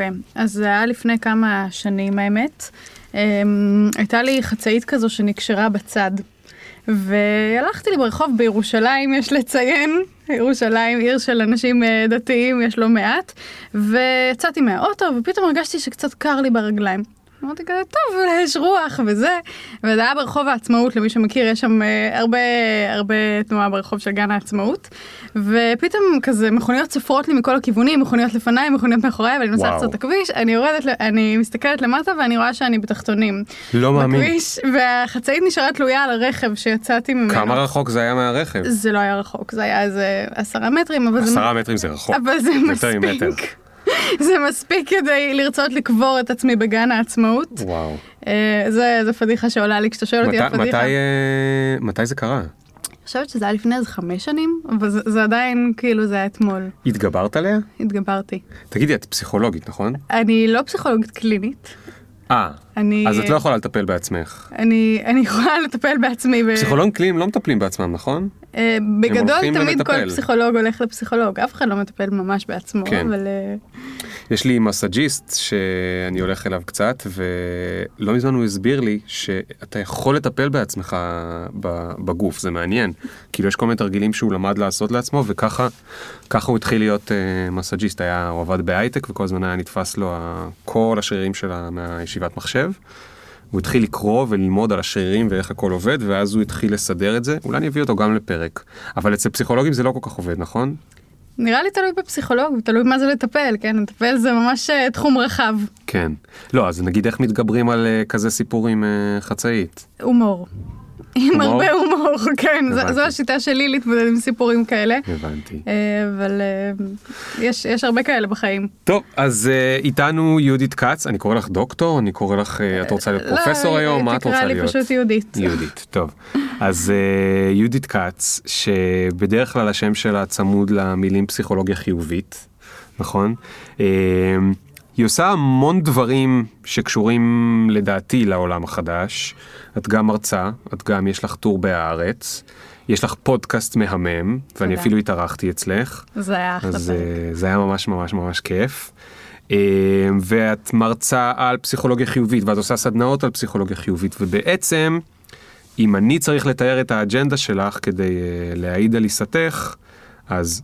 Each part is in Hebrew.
אוקיי, אז זה היה לפני כמה שנים האמת. אמ, הייתה לי חצאית כזו שנקשרה בצד. והלכתי לי ברחוב בירושלים, יש לציין, ירושלים עיר של אנשים אה, דתיים, יש לא מעט, ויצאתי מהאוטו ופתאום הרגשתי שקצת קר לי ברגליים. אמרתי כזה, טוב, יש רוח וזה. וזה היה ברחוב העצמאות, למי שמכיר, יש שם אה, הרבה, הרבה תנועה ברחוב של גן העצמאות. ופתאום כזה מכוניות סופרות לי מכל הכיוונים, מכוניות לפניי, מכוניות מאחוריי, ואני נוסעת. קצת את הכביש, אני יורדת, אני מסתכלת למטה ואני רואה שאני בתחתונים. לא מאמין. בכביש, והחצאית נשארה תלויה על הרכב שיצאתי ממנו. כמה רחוק זה היה מהרכב? זה לא היה רחוק, זה היה איזה עשרה מטרים, אבל זה... עשרה מטרים זה רחוק. אבל זה ממטר. מספיק. זה מספיק כדי לרצות לקבור את עצמי בגן העצמאות. וואו. אה, זה, זה פדיחה שעולה לי כשאתה שואל אותי על פדיחה. מתי, אה, מתי זה קרה? אני חושבת שזה היה לפני איזה חמש שנים, אבל זה, זה עדיין כאילו זה היה אתמול. התגברת עליה? התגברתי. תגידי, את פסיכולוגית, נכון? אני לא פסיכולוגית קלינית. אה. אז את לא יכולה לטפל בעצמך. אני, אני יכולה לטפל בעצמי. ב... פסיכולוגים קליניים לא מטפלים בעצמם, נכון? אה, בגדול תמיד כל. פסיכולוג הולך לפסיכולוג, אף אחד לא מטפל ממש בעצמו, כן. אבל אה, יש לי מסאג'יסט שאני הולך אליו קצת, ולא מזמן הוא הסביר לי שאתה יכול לטפל בעצמך בגוף, זה מעניין. כאילו יש כל מיני תרגילים שהוא למד לעשות לעצמו, וככה ככה הוא התחיל להיות uh, מסאג'יסט, היה, הוא עבד בהייטק וכל הזמן היה נתפס לו כל השרירים שלו מהישיבת מחשב. הוא התחיל לקרוא וללמוד על השרירים ואיך הכל עובד, ואז הוא התחיל לסדר את זה. אולי אני אביא אותו גם לפרק. אבל אצל פסיכולוגים זה לא כל כך עובד, נכון? נראה לי תלוי בפסיכולוג, תלוי מה זה לטפל, כן? לטפל זה ממש אה, תחום רחב. כן. לא, אז נגיד איך מתגברים על אה, כזה סיפור עם אה, חצאית. הומור. עם? הרבה הומור, כן, זו- השיטה שלי להתמודד עם סיפורים כאלה. הבנתי. אה, אבל אה, יש הרבה כאלה בחיים. טוב, אז אה, איתנו יהודית כץ, אני קורא לך דוקטור, אני קורא לך, את רוצה להיות לא, פרופסור היום, מה את תקרא רוצה לי להיות? פשוט יהודית. יהודית, טוב. אז יהודית כץ, שבדרך כלל השם שלה צמוד למילים פסיכולוגיה חיובית, נכון? היא עושה המון דברים שקשורים לדעתי לעולם החדש. את גם מרצה, את גם יש לך טור בהארץ, יש לך פודקאסט מהמם, ואני תודה. אפילו התארחתי אצלך. זה היה אחלה אז פרק. אה, זה היה ממש ממש ממש כיף. אה, ואת מרצה על פסיכולוגיה חיובית ואת עושה סדנאות על פסיכולוגיה חיובית ובעצם אם אני צריך לתאר את האג'נדה שלך כדי אה, להעיד על עיסתך אז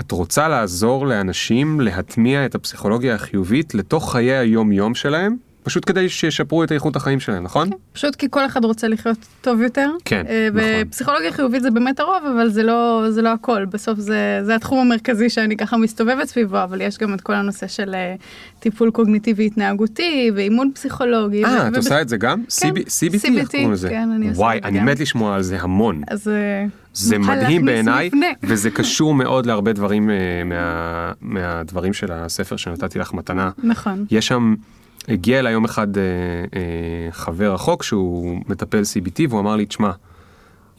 את רוצה לעזור לאנשים להטמיע את הפסיכולוגיה החיובית לתוך חיי היום יום שלהם פשוט כדי שישפרו את איכות החיים שלהם נכון? פשוט כי כל אחד רוצה לחיות טוב יותר. כן, אה, נכון. ופסיכולוגיה חיובית זה באמת הרוב, אבל זה לא, זה לא הכל. בסוף זה, זה התחום המרכזי שאני ככה מסתובבת סביבו, אבל יש גם את כל הנושא של אה, טיפול קוגניטיבי התנהגותי ואימון פסיכולוגי. אה, ו- את וב- עושה את זה גם? כן, CB- CBT? CBT? כן, אני עושה וואי, את זה אני גם. מת לשמוע על זה המון. אז אה, זה מדהים בעיניי. וזה קשור מאוד להרבה דברים מה, מהדברים של הספר שנתתי לך מתנה. נכון. יש שם, הגיע אליי יום אחד אה, אה, חבר רחוק שהוא מטפל CBT והוא אמר לי, תשמע,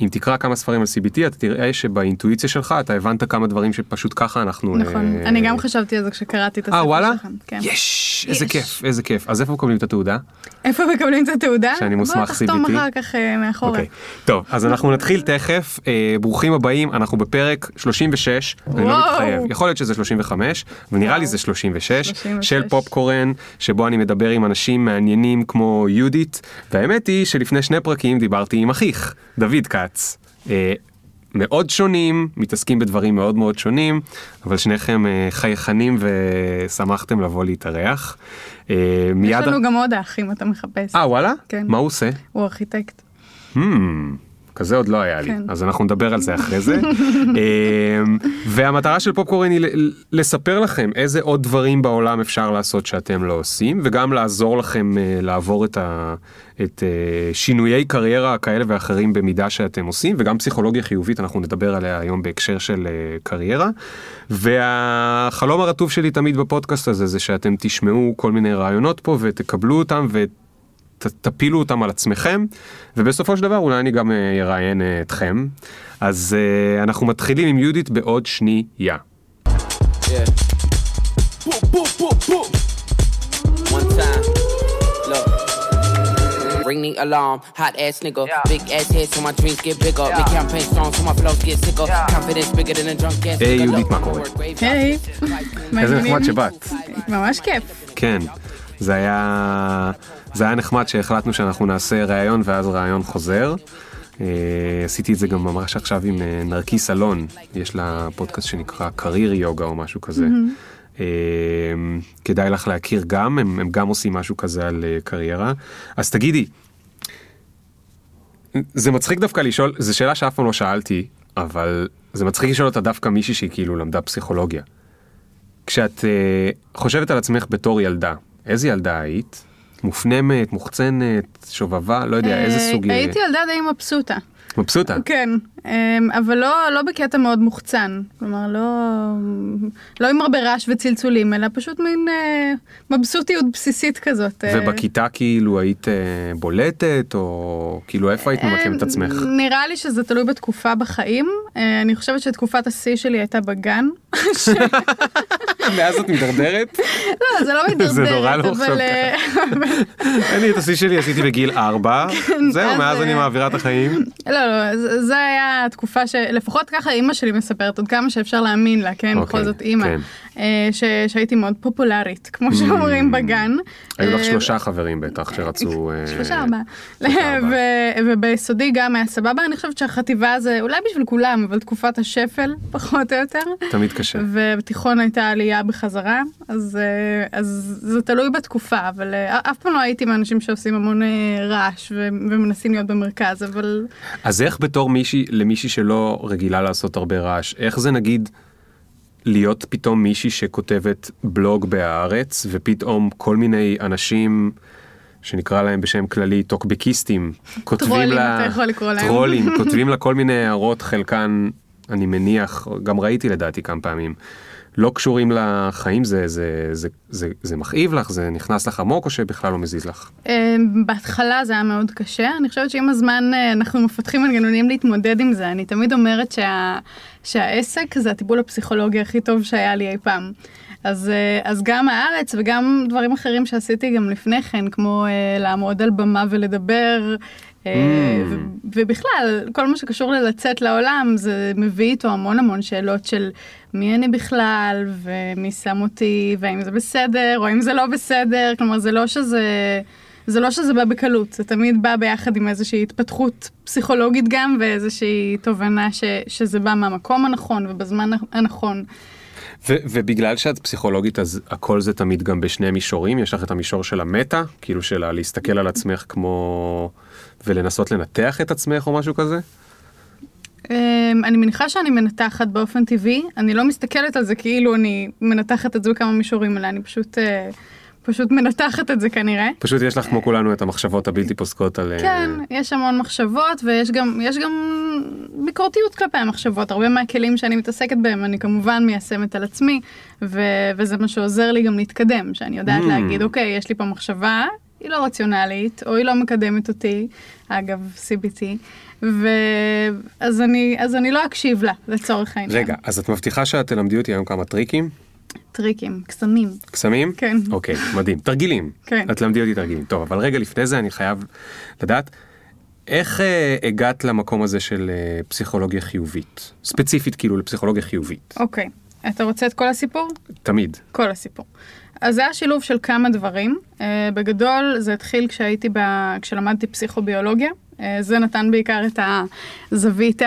אם תקרא כמה ספרים על CBT אתה תראה שבאינטואיציה שלך אתה הבנת כמה דברים שפשוט ככה אנחנו... נכון, אה, אני גם חשבתי על זה כשקראתי את הספר אה וואלה? כן. יש, איזה. כיף, איזה כיף. אז איפה מקבלים את התעודה? איפה מקבלים את התעודה? שאני מוסמך בוא תחתום CBT. אחר כך אה, מאחורה. אוקיי. טוב, אז אנחנו נתחיל תכף. אה, ברוכים הבאים, אנחנו בפרק 36, אני לא. מתחייב, יכול להיות שזה 35, ונראה לי. זה 36, 36. של פופקורן, שבו אני מדבר עם אנשים מעניינים כמו יהודית, והאמת היא שלפני שני פרקים דיברתי עם אחיך, דוד כץ. אה, מאוד שונים, מתעסקים בדברים מאוד מאוד שונים, אבל שניכם אה, חייכנים ושמחתם לבוא להתארח. אה, יש. לנו גם עוד אח אם אתה מחפש. אה וואלה? כן. מה הוא עושה? הוא ארכיטקט. כזה עוד לא היה לי, כן. אז אנחנו נדבר על זה אחרי זה. אמ, והמטרה של פופקורן היא לספר לכם איזה עוד דברים בעולם אפשר לעשות שאתם לא עושים, וגם לעזור לכם אה, לעבור את, ה, את אה, שינויי קריירה כאלה ואחרים במידה שאתם עושים, וגם פסיכולוגיה חיובית, אנחנו נדבר עליה היום בהקשר של אה, קריירה. והחלום הרטוב שלי תמיד בפודקאסט הזה זה שאתם תשמעו כל מיני רעיונות פה ותקבלו אותם ות... ת, תפילו אותם על עצמכם, ובסופו של דבר אולי אני גם אה, אראיין אה, אתכם. אז אה, אנחנו מתחילים עם יהודית בעוד שנייה. Yeah. Ring the alarm. Hot ass nigga, big ass head so my dreams get bigger. Make campaign songs so my flows get sicker. Confidence bigger than a drunk ass היי. יהודית, מה קורה? היי, מה איזה? נחמד שבאת. ממש כיף. כן, זה היה, זה היה נחמד שהחלטנו שאנחנו נעשה ראיון ואז ראיון חוזר. אה, עשיתי את זה גם ממש עכשיו עם אה, נרקיס אלון, יש לה פודקאסט שנקרא קרייר יוגה או משהו כזה. אה, כדאי לך להכיר גם, הם, הם גם עושים משהו כזה על קריירה. אז תגידי, זה מצחיק דווקא לשאול, זו שאלה שאף פעם לא שאלתי, אבל זה מצחיק לשאול אותה דווקא מישהי שהיא כאילו למדה פסיכולוגיה. כשאת uh, חושבת על עצמך בתור ילדה, איזה ילדה היית? מופנמת, מוחצנת, שובבה, לא יודע, איזה אה, סוג... אה, הייתי ילדה די מבסוטה. מבסוטה. כן, אבל לא, לא בקטע מאוד מוחצן. כלומר, לא, לא עם הרבה רעש וצלצולים, אלא פשוט מין אה, מבסוטיות בסיסית כזאת. אה. ובכיתה כאילו היית אה, בולטת, או כאילו איפה היית ממקמת את עצמך? אה, נראה לי שזה תלוי בתקופה בחיים. אה, אני חושבת שתקופת השיא שלי הייתה בגן. מאז את מידרדרת? לא, זה לא מידרדרת, זה נורא לא עכשיו. אה, אני את השיא שלי עשיתי בגיל 4, זהו, אז, מאז אני אה, מעבירה את החיים. לא, לא, זה היה התקופה שלפחות ככה אימא שלי מספרת, עוד כמה שאפשר להאמין לה, כן? אוקיי, בכל זאת אימא. כן. אה, ש- שהייתי מאוד פופולרית, כמו שאומרים בגן. היו לך אה, שלושה חברים בטח שרצו... אה, שלושה ארבעה. ארבעה. ו- וביסודי גם היה סבבה, אני חושבת שהחטיבה זה אולי בשביל כולם, אבל תקופת השפל פחות או יותר. תמיד קשה. ובתיכון הייתה עלייה בחזרה, אז, אז זה תלוי בתקופה, אבל אף פעם לא הייתי מהאנשים שעושים המון רעש ו- ומנסים להיות במרכז, אבל אז איך בתור מישהי, למישהי שלא רגילה לעשות הרבה רעש, איך זה נגיד להיות פתאום מישהי שכותבת בלוג בהארץ, ופתאום כל מיני אנשים, שנקרא להם בשם כללי טוקבקיסטים, כותבים טרולים, לה... אתה יכול לקרוא להם. טרולים, כותבים לה כל מיני הערות, חלקן, אני מניח, גם ראיתי לדעתי כמה פעמים. לא קשורים לחיים, זה, זה, זה, זה, זה מכאיב לך, זה נכנס לך עמוק, או שבכלל לא מזיז לך? אה, בהתחלה זה היה מאוד קשה, אני חושבת שעם הזמן אה, אנחנו מפתחים מנגנונים להתמודד עם זה, אני תמיד אומרת שה, שהעסק זה הטיפול הפסיכולוגי הכי טוב שהיה לי אי פעם. אז, אה, אז גם הארץ וגם דברים אחרים שעשיתי גם לפני כן, כמו אה, לעמוד על במה ולדבר, ובכלל, כל מה שקשור ללצאת לעולם, זה מביא איתו המון המון שאלות של מי אני בכלל, ומי שם אותי, והאם זה בסדר, או האם זה לא בסדר, כלומר זה לא שזה... זה לא שזה בא בקלות, זה תמיד בא ביחד עם איזושהי התפתחות פסיכולוגית גם, ואיזושהי תובנה ש, שזה בא מהמקום הנכון ובזמן הנכון. ו- ובגלל שאת פסיכולוגית אז הכל זה תמיד גם בשני מישורים? יש לך את המישור של המטה כאילו של להסתכל על עצמך כמו ולנסות לנתח את עצמך או משהו כזה. אמ, אני מניחה שאני מנתחת באופן טבעי, אני לא מסתכלת על זה כאילו אני מנתחת את זה בכמה מישורים, אלא אני פשוט, אה, פשוט מנתחת את זה כנראה. פשוט יש לך כמו כולנו את המחשבות הבלתי פוסקות על אה, כן, יש המון מחשבות ויש גם, יש גם ביקורתיות כלפי המחשבות. הרבה מהכלים שאני מתעסקת בהם אני כמובן מיישמת על עצמי, ו- וזה מה שעוזר לי גם להתקדם, שאני יודעת Mm. להגיד, אוקיי, יש לי פה מחשבה, היא לא רציונלית, או היא לא מקדמת אותי, אגב, CBT, ואז אני, אז אני לא אקשיב לה, לצורך העניין. רגע אז את מבטיחה שאת תלמדי אותי היום כמה טריקים טריקים, קסמים. קסמים כן. אוקיי מדהים תרגילים כן. את תלמדי אותי תרגילים טוב אבל רגע לפני זה אני חייב לדעת. איך אה, הגעת למקום הזה של אה, פסיכולוגיה חיובית ספציפית כאילו לפסיכולוגיה חיובית אוקיי, אתה רוצה את כל הסיפור? תמיד כל הסיפור. אז זה היה שילוב של כמה דברים. Uh, בגדול זה התחיל כשהייתי, ב... כשלמדתי פסיכוביולוגיה. Uh, זה נתן בעיקר את הזווית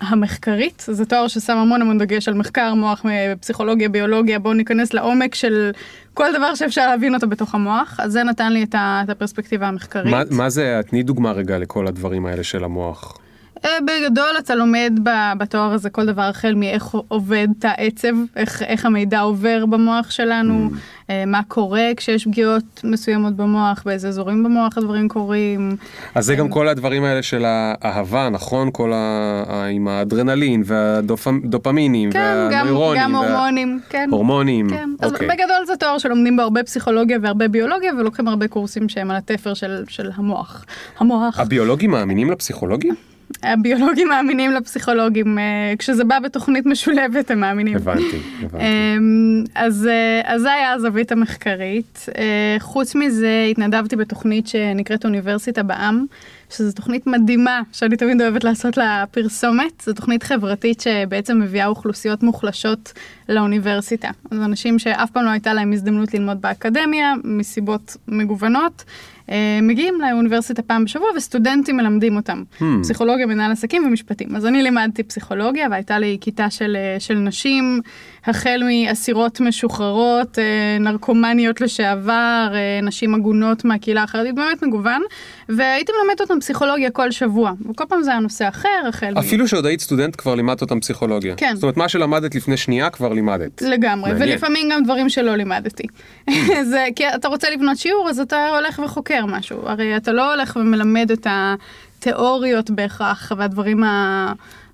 המחקרית. זה תואר ששם המון המון דגש על מחקר מוח, אה, פסיכולוגיה, ביולוגיה. בואו ניכנס לעומק של כל דבר שאפשר להבין אותו בתוך המוח. אז זה נתן לי את, ה... את הפרספקטיבה המחקרית. מה, מה זה תני דוגמה רגע לכל הדברים האלה של המוח. אה, בגדול אתה לומד בתואר הזה כל דבר החל מאיך עובד תא עצב, איך, איך המידע עובר במוח שלנו, אה, מה קורה כשיש פגיעות מסוימות במוח, באיזה אזורים במוח הדברים קורים. אז זה כן. גם כל הדברים האלה של האהבה נכון כל ה... עם האדרנלין והדופמינים כן, גם, והנוירונים. גם וה- הורמונים, כן. הורמונים. כן, אז אוקיי. בגדול זה תואר שלומדים בו הרבה פסיכולוגיה והרבה ביולוגיה ולוקחים הרבה קורסים שהם על התפר של, של המוח. המוח. הביולוגים מאמינים לפסיכולוגים? הביולוגים מאמינים לפסיכולוגים, אה, כשזה בא בתוכנית משולבת הם מאמינים. הבנתי, הבנתי. אמ, אז, אה, אז זה היה הזווית המחקרית. אה, חוץ מזה התנדבתי בתוכנית שנקראת אוניברסיטה בעם, שזו תוכנית מדהימה שאני תמיד אוהבת לעשות לה פרסומת. זו תוכנית חברתית שבעצם מביאה אוכלוסיות מוחלשות לאוניברסיטה. אז אנשים שאף פעם לא הייתה להם הזדמנות ללמוד באקדמיה, מסיבות מגוונות. אה, מגיעים לאוניברסיטה פעם בשבוע וסטודנטים מלמדים אותם. Hmm. פסיכולוגיה, מנהל עסקים ומשפטים. אז אני לימדתי פסיכולוגיה והייתה לי כיתה של, אה, של נשים, החל מאסירות משוחררות, אה, נרקומניות לשעבר, נשים עגונות מהקהילה החרדית, באמת מגוון, והייתי מלמדת אותם פסיכולוגיה כל שבוע, וכל פעם זה היה נושא אחר, החל אפילו מ... שעוד היית סטודנט כבר לימדת אותם פסיכולוגיה. כן. זאת אומרת, מה שלמדת לפני שנייה כבר לימדת. לגמרי, מעניין. ולפעמים גם דברים שלא לימדתי. Hmm. זה, כי אתה רוצה לבנות שיעור, אז אתה הולך וחוקר. חוקר משהו, הרי אתה לא הולך ומלמד את התיאוריות בהכרח והדברים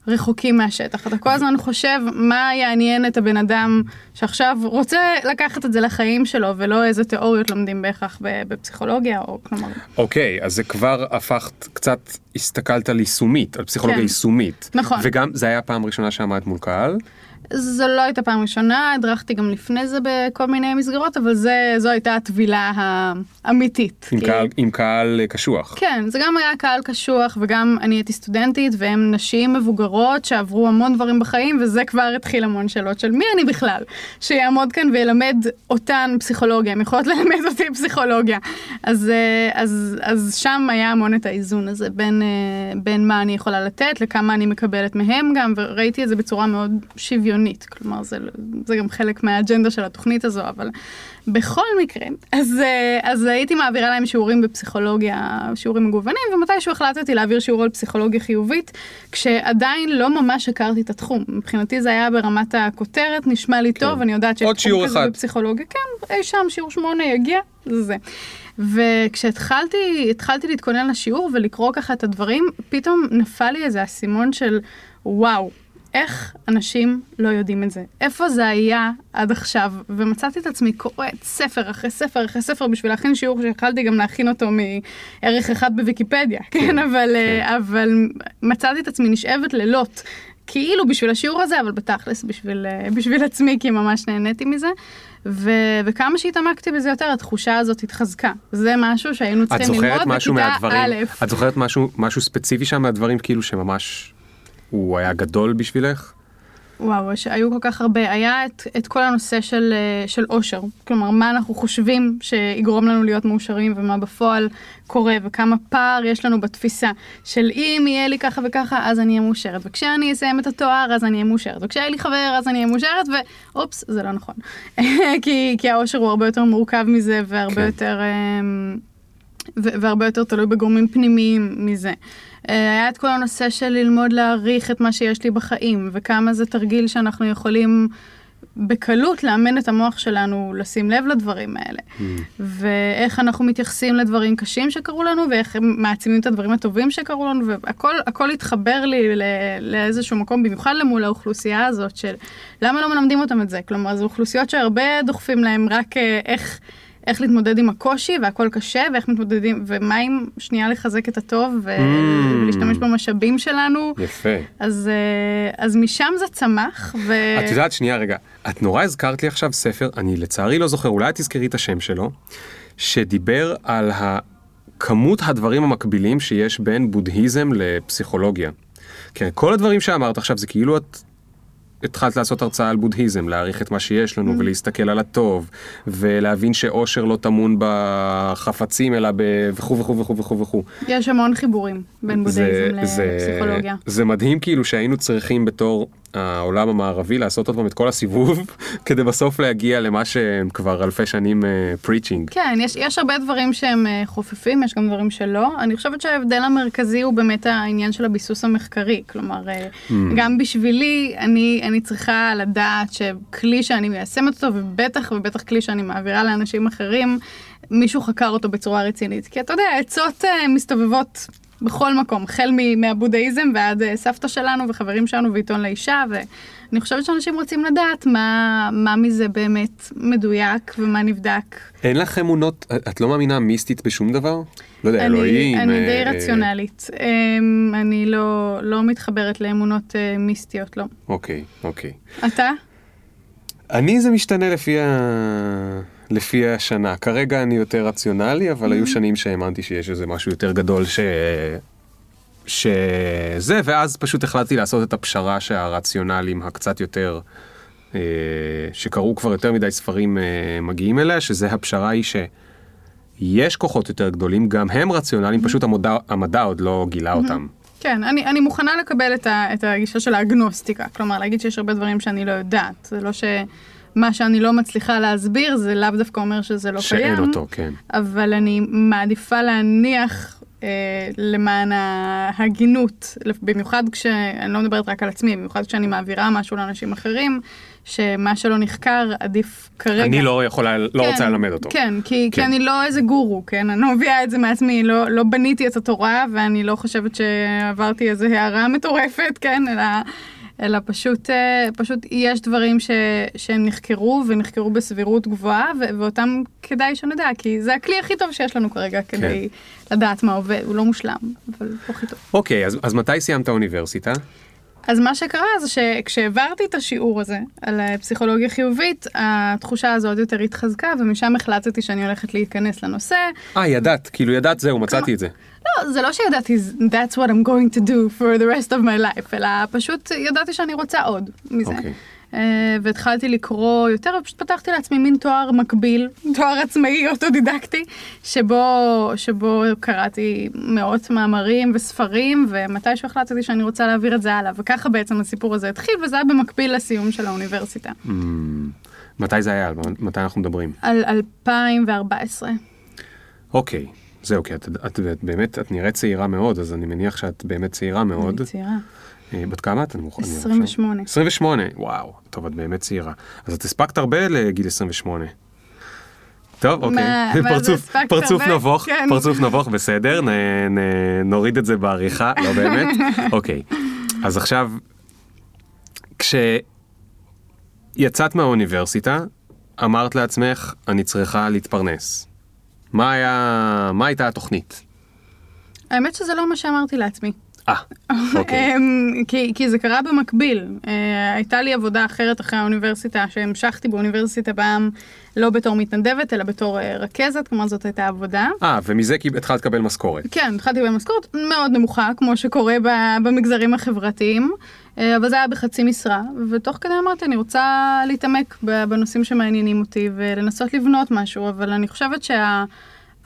הרחוקים מהשטח, אתה כל הזמן חושב מה יעניין את הבן אדם שעכשיו רוצה לקחת את זה לחיים שלו ולא איזה תיאוריות לומדים בהכרח בפסיכולוגיה או כלומר. אוקיי, okay, אז זה כבר הפכת, קצת הסתכלת על יישומית, על פסיכולוגיה כן. יישומית. נכון. וגם זה היה פעם ראשונה שעמדת מול קהל? זו לא הייתה פעם ראשונה, הדרכתי גם לפני זה בכל מיני מסגרות, אבל זה, זו הייתה הטבילה האמיתית. עם, כי... קהל, עם קהל קשוח. כן, זה גם היה קהל קשוח, וגם אני הייתי סטודנטית, והן נשים מבוגרות שעברו המון דברים בחיים, וזה כבר התחיל המון שאלות של מי אני בכלל, שיעמוד כאן וילמד אותן פסיכולוגיה, הן יכולות ללמד אותי פסיכולוגיה. אז, אה, אז, אז שם היה המון את האיזון הזה בין, אה, בין מה אני יכולה לתת, לכמה אני מקבלת מהם גם, וראיתי את זה בצורה מאוד שוויונית. שוויונית, כלומר זה, זה גם חלק מהאג'נדה של התוכנית הזו, אבל בכל מקרה, אז, אה, אז הייתי מעבירה להם שיעורים בפסיכולוגיה, שיעורים מגוונים, ומתישהו החלטתי להעביר שיעור על פסיכולוגיה חיובית, כשעדיין לא ממש הכרתי את התחום. מבחינתי זה היה ברמת הכותרת, נשמע לי כן. טוב, אני יודעת שיש תחום כזה אחד. בפסיכולוגיה, כן, אי שם שיעור שמונה יגיע, זה זה. וכשהתחלתי להתכונן לשיעור ולקרוא ככה את הדברים, פתאום נפל לי איזה אסימון של וואו, איך אנשים לא יודעים את זה? איפה זה היה עד עכשיו? ומצאתי את עצמי קוראת ספר אחרי ספר אחרי ספר בשביל להכין שיעור שיכלתי גם להכין אותו מערך אחד בוויקיפדיה, כן? כן אבל, כן. אה, אבל מצאתי את עצמי נשאבת לילות. כאילו בשביל השיעור הזה, אבל בתכלס בשביל, אה, בשביל עצמי, כי ממש נהניתי מזה. ו- וכמה שהתעמקתי בזה יותר, התחושה הזאת התחזקה. זה משהו שהיינו צריכים ללמוד בכיתה א'. את זוכרת משהו, משהו ספציפי שם מהדברים כאילו שממש הוא היה גדול בשבילך? וואו, היו כל כך הרבה. היה את, את כל הנושא של, אה, של אושר. כלומר, מה אנחנו חושבים שיגרום לנו להיות מאושרים ומה בפועל קורה וכמה פער יש לנו בתפיסה של אם יהיה לי ככה וככה אז אני אהיה מאושרת וכשאני אסיים את התואר אז אני אהיה מאושרת וכשיהיה לי חבר אז אני אהיה מאושרת ואופס זה לא נכון. כי, כי האושר הוא הרבה יותר מורכב מזה והרבה כן. יותר אמ, והרבה יותר תלוי בגורמים פנימיים מזה. אה, היה את כל הנושא של ללמוד להעריך את מה שיש לי בחיים, וכמה זה תרגיל שאנחנו יכולים בקלות לאמן את המוח שלנו לשים לב לדברים האלה. Mm. ואיך אנחנו מתייחסים לדברים קשים שקרו לנו, ואיך הם מעצימים את הדברים הטובים שקרו לנו, והכל התחבר לי לאיזשהו מקום, במיוחד למול האוכלוסייה הזאת של למה לא מלמדים אותם את זה? כלומר, זה אוכלוסיות שהרבה דוחפים להם רק אה, איך... איך להתמודד עם הקושי והכל קשה ואיך מתמודדים ומה אם שנייה לחזק את הטוב ו... mm. ולהשתמש במשאבים שלנו. יפה. אז, אה, אז משם זה צמח. ו... את יודעת שנייה רגע את נורא הזכרת לי עכשיו ספר אני לצערי לא זוכר אולי תזכרי את השם שלו שדיבר על כמות הדברים המקבילים שיש בין בודהיזם לפסיכולוגיה. כן, כל הדברים שאמרת עכשיו זה כאילו את התחלת לעשות הרצאה על בודהיזם, להעריך את מה שיש לנו mm. ולהסתכל על הטוב, ולהבין שאושר לא טמון בחפצים אלא ב... וכו' וכו' וכו' וכו' וכו'. יש המון חיבורים בין בודהיזם לפסיכולוגיה. זה, זה מדהים כאילו שהיינו צריכים בתור העולם המערבי לעשות עוד פעם את כל הסיבוב כדי בסוף להגיע למה שהם כבר אלפי שנים פריצ'ינג. Uh, כן, יש, יש הרבה דברים שהם uh, חופפים, יש גם דברים שלא. אני חושבת שההבדל המרכזי הוא באמת העניין של הביסוס המחקרי. כלומר, uh, mm. גם בשבילי, אני, אני צריכה לדעת שכלי שאני מיישמת אותו, ובטח ובטח כלי שאני מעבירה לאנשים אחרים, מישהו חקר אותו בצורה רצינית. כי אתה יודע, עצות uh, מסתובבות בכל מקום, החל מהבודהיזם ועד אה, סבתא שלנו וחברים שלנו ועיתון לאישה, ואני חושבת שאנשים רוצים לדעת מה, מה מזה באמת מדויק ומה נבדק. אין לך אמונות, את לא מאמינה מיסטית בשום דבר? לא יודע, אני, אלוהים. אני די אה, רציונלית, אמ, אני לא, לא מתחברת לאמונות אה, מיסטיות, לא. אוקיי, אוקיי. אתה? אני זה משתנה לפי, ה... לפי השנה. כרגע אני יותר רציונלי, אבל Mm-hmm. היו שנים שהאמנתי שיש איזה משהו יותר גדול ש... שזה, ואז פשוט החלטתי לעשות את הפשרה שהרציונלים הקצת יותר, אה, שקראו כבר יותר מדי ספרים אה, מגיעים אליה, שזה הפשרה היא שיש כוחות יותר גדולים, גם הם רציונליים, Mm-hmm. פשוט המודע, המדע עוד לא גילה אותם. כן, אני, אני מוכנה לקבל את, ה, את הגישה של האגנוסטיקה, כלומר להגיד שיש הרבה דברים שאני לא יודעת, זה לא שמה שאני לא מצליחה להסביר זה לאו דווקא אומר שזה לא שאין קיים, אותו, כן. אבל אני מעדיפה להניח אה, למען ההגינות, במיוחד כשאני לא מדברת רק על עצמי, במיוחד כשאני מעבירה משהו לאנשים אחרים, שמה שלא נחקר עדיף כרגע. אני לא יכולה, לא כן, רוצה ללמד אותו. כן, כי, כן. כי אני לא איזה גורו, כן? אני לא מביאה את זה מעצמי, לא, לא בניתי את התורה, ואני לא חושבת שעברתי איזו הערה מטורפת, כן? אלא, אלא פשוט, אה, פשוט יש דברים ש, שהם נחקרו, ונחקרו בסבירות גבוהה, ו- ואותם כדאי שנדע, כי זה הכלי הכי טוב שיש לנו כרגע כדי לדעת מה עובד, הוא לא מושלם, אבל הוא הכי טוב. אוקיי, אז, אז מתי סיימת אוניברסיטה? אז מה שקרה זה שכשהעברתי את השיעור הזה על אה, פסיכולוגיה חיובית, התחושה הזו עוד יותר התחזקה, ומשם החלטתי שאני הולכת להיכנס לנושא. אה, ידעת, כאילו ידעת, זהו, מצאתי את זה. לא, זה לא שידעתי, that's what I'm going to do for the rest of my life, אלא פשוט ידעתי שאני רוצה עוד מזה. אוקיי. אה, והתחלתי לקרוא יותר, ופשוט פתחתי לעצמי מין תואר מקביל, תואר עצמאי אוטודידקטי, שבו, שבו קראתי מאות מאמרים וספרים, ומתישהו החלטתי שאני רוצה להעביר את זה הלאה, וככה בעצם הסיפור הזה התחיל, וזה היה במקביל לסיום של האוניברסיטה. Mm, מתי זה היה? מתי אנחנו מדברים? על 2014. אוקיי, זהו, כי את, את, את באמת, את נראית צעירה מאוד, אז אני מניח שאת באמת צעירה מאוד. אני צעירה. אה, בת כמה את? אני מוכן- אני עכשיו- 28. 28, וואו, טוב, את באמת צעירה. אז את הספקת הרבה לגיל 28. טוב, אוקיי. פרצוף, פרצוף? נבוך, כן. פרצוף נבוך, בסדר, נ, נ, נוריד את זה בעריכה, לא באמת. אוקיי, אז עכשיו, כשיצאת מהאוניברסיטה, אמרת לעצמך, אני צריכה להתפרנס. מה היה, מה הייתה התוכנית? האמת שזה לא מה שאמרתי לעצמי. אה, אוקיי. אמ, כי, כי זה קרה במקביל. אה, הייתה לי עבודה אחרת אחרי האוניברסיטה, שהמשכתי באוניברסיטה בעם לא בתור מתנדבת, אלא בתור אה, רכזת, כלומר זאת הייתה עבודה. אה, ומזה התחלת לקבל משכורת. כן, התחלתי במשכורת מאוד נמוכה, כמו שקורה במגזרים החברתיים, אבל זה היה בחצי משרה, ותוך כדי אמרתי, אני רוצה להתעמק בנושאים שמעניינים אותי ולנסות לבנות משהו, אבל אני חושבת שה...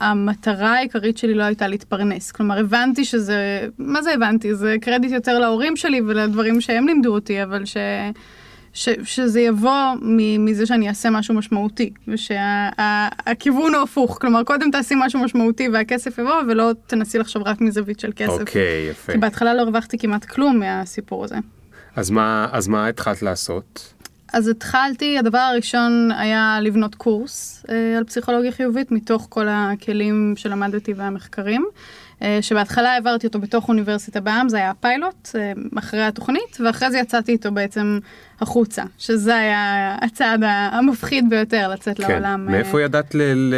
המטרה העיקרית שלי לא הייתה להתפרנס. כלומר, הבנתי שזה, מה זה הבנתי? זה קרדיט יותר להורים שלי ולדברים שהם לימדו אותי, אבל ש, ש, שזה יבוא מזה שאני אעשה משהו משמעותי, ושהכיוון הוא הפוך. כלומר, קודם תעשי משהו משמעותי והכסף יבוא, ולא תנסי לחשוב רק מזווית של כסף. אוקיי, יפה. כי בהתחלה לא הרווחתי כמעט כלום מהסיפור הזה. אז מה, אז מה התחלת לעשות? אז התחלתי, הדבר הראשון היה לבנות קורס אה, על פסיכולוגיה חיובית מתוך כל הכלים שלמדתי והמחקרים, אה, שבהתחלה העברתי אותו בתוך אוניברסיטה בעם, זה היה פיילוט אה, אחרי התוכנית, ואחרי זה יצאתי איתו בעצם החוצה, שזה היה הצעד המפחיד ביותר לצאת לעולם. כן. מאיפה אה, ידעת ל... ל...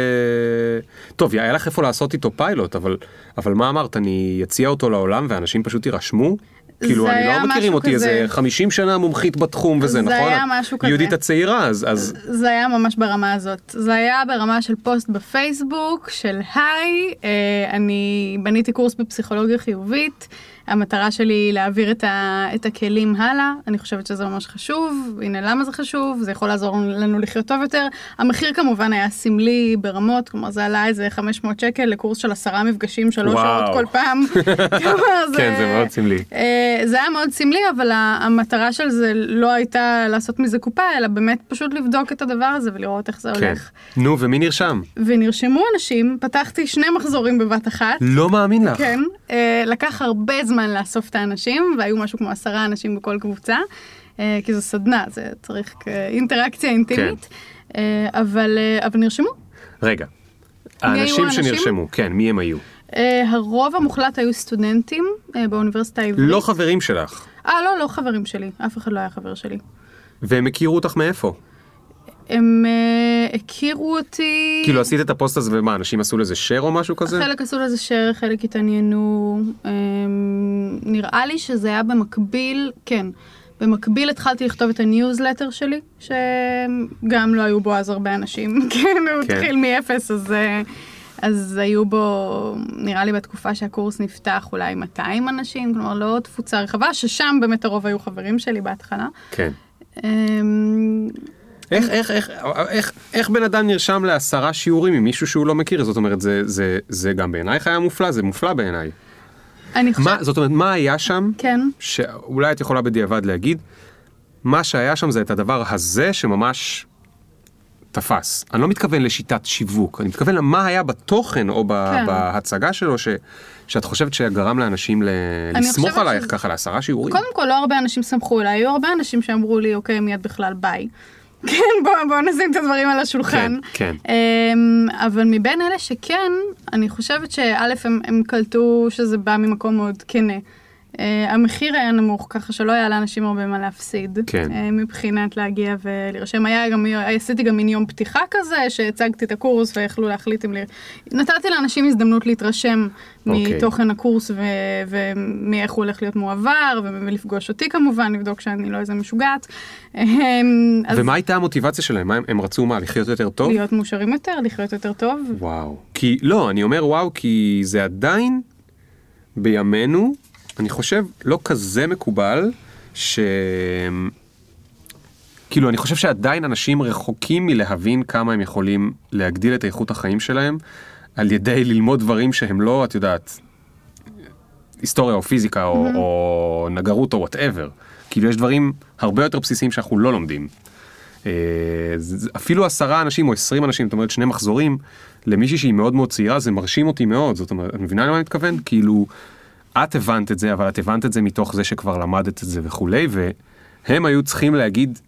טוב, היה לך איפה לעשות איתו פיילוט, אבל, אבל מה אמרת, אני אציע אותו לעולם ואנשים פשוט יירשמו? כאילו, זה אני היה לא מכירים אותי כזה. איזה 50 שנה מומחית בתחום וזה, זה נכון? היה את משהו כזה. יהודית הצעירה, אז... אז... זה היה ממש ברמה הזאת. זה היה ברמה של פוסט בפייסבוק, של היי, אה, אני בניתי קורס בפסיכולוגיה חיובית, המטרה שלי היא להעביר את, ה, את הכלים הלאה, אני חושבת שזה ממש חשוב, הנה למה זה חשוב, זה יכול לעזור לנו לחיות טוב יותר. המחיר כמובן היה סמלי ברמות, כלומר זה עלה איזה 500 שקל לקורס של עשרה מפגשים, שלוש. שעות כל פעם. כלומר, כן, זה מאוד סמלי. אה, זה היה מאוד סמלי, אבל המטרה של זה לא הייתה לעשות מזה קופה, אלא באמת פשוט לבדוק את הדבר הזה ולראות איך זה כן. הולך. נו, ומי נרשם? ונרשמו אנשים, פתחתי שני מחזורים בבת אחת. לא מאמין לך. כן, אה, לקח הרבה זמן לאסוף את האנשים, והיו משהו כמו עשרה אנשים בכל קבוצה, אה, כי זו סדנה, זה צריך אינטראקציה אינטימית, כן. אה, אבל, אה, אבל נרשמו. רגע, האנשים? שנרשמו, כן, מי הם היו? הרוב המוחלט היו סטודנטים באוניברסיטה העברית. לא חברים שלך. אה, לא, לא חברים שלי. אף אחד לא היה חבר שלי. והם הכירו אותך מאיפה? הם אה, הכירו אותי... כאילו עשית את הפוסט הזה ומה, אנשים עשו לזה share או משהו כזה? חלק עשו לזה share, חלק התעניינו. אה, נראה לי שזה היה במקביל, כן. במקביל התחלתי לכתוב את הניוזלטר שלי, שגם לא היו בו אז הרבה אנשים. כן, הוא כן. התחיל מאפס, אז... אה, אז היו בו, נראה לי בתקופה שהקורס נפתח, אולי 200 אנשים, כלומר לא תפוצה רחבה, ששם באמת הרוב היו חברים שלי בהתחלה. כן. אמ, איך, איך, איך, איך, איך בן אדם נרשם לעשרה שיעורים עם מישהו שהוא לא מכיר? זאת אומרת, זה, זה, זה גם בעינייך היה מופלא, זה מופלא בעיניי. אני חושבת... זאת אומרת, מה היה שם, כן. שאולי את יכולה בדיעבד להגיד, מה שהיה שם זה את הדבר הזה שממש תפס. אני לא מתכוון לשיטת שיווק, אני מתכוון למה היה בתוכן או ב, כן. בהצגה שלו ש, שאת חושבת שגרם לאנשים ל, לסמוך עלייך שזה- ככה לעשרה שיעורים. קודם כל, לא הרבה אנשים סמכו עליי, היו הרבה אנשים שאמרו לי, אוקיי, מיד בכלל ביי. כן, בואו בוא נשים את הדברים על השולחן. כן, אמ, אבל מבין אלה שכן, אני חושבת שא', הם, הם קלטו שזה בא ממקום מאוד כנה. Uh, המחיר היה נמוך, ככה שלא היה לאנשים הרבה מה להפסיד. כן. Uh, מבחינת להגיע ולהירשם. היה גם, עשיתי גם מין יום פתיחה כזה, שהצגתי את הקורס ויכלו להחליט אם... ל... נתתי לאנשים הזדמנות להתרשם אוקיי. מתוכן הקורס ו- ומאיך הוא הולך להיות מועבר, ו- ולפגוש אותי כמובן, לבדוק שאני לא איזה משוגעת. אמ, אז ומה הייתה המוטיבציה שלהם? מה הם, הם רצו מה, לחיות יותר טוב? להיות מאושרים יותר, לחיות יותר טוב. וואו. כי, לא, אני אומר וואו, כי זה עדיין בימינו, אני חושב, לא כזה מקובל, ש... כאילו, אני חושב שעדיין אנשים רחוקים מלהבין כמה הם יכולים להגדיל את איכות החיים שלהם על ידי ללמוד דברים שהם לא, את יודעת, היסטוריה או פיזיקה או, או נגרות או וואטאבר. כאילו, יש דברים הרבה יותר בסיסיים שאנחנו לא לומדים. אה, אפילו עשרה אנשים או עשרים אנשים, זאת אומרת שני מחזורים, למישהי שהיא מאוד מאוד צעירה זה מרשים אותי מאוד, זאת אומרת, את מבינה למה אני מתכוון? כאילו, את הבנת את זה, אבל את הבנת את זה מתוך זה שכבר למדת את זה וכולי, והם היו צריכים להגיד,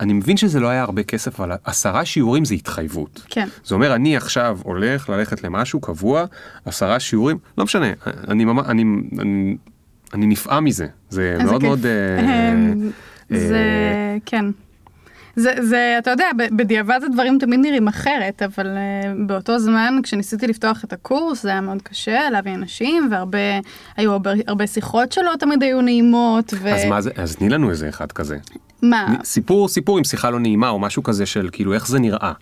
אני מבין שזה לא היה הרבה כסף, אבל עשרה שיעורים זה התחייבות. כן. זה אומר, אני עכשיו הולך ללכת למשהו קבוע, עשרה שיעורים, לא משנה, אני אני, אני, אני נפעם מזה, זה מאוד כיף. מאוד... אה, אמ, זה, כן. זה, זה, אתה יודע, בדיעבד הדברים תמיד נראים אחרת, אבל uh, באותו זמן, כשניסיתי לפתוח את הקורס, זה היה מאוד קשה להביא אנשים, והרבה, היו הרבה, הרבה שיחות שלא תמיד היו נעימות, ו... אז מה זה, אז תני לנו איזה אחד כזה. מה? סיפור סיפור עם שיחה לא נעימה או משהו כזה של כאילו איך זה נראה.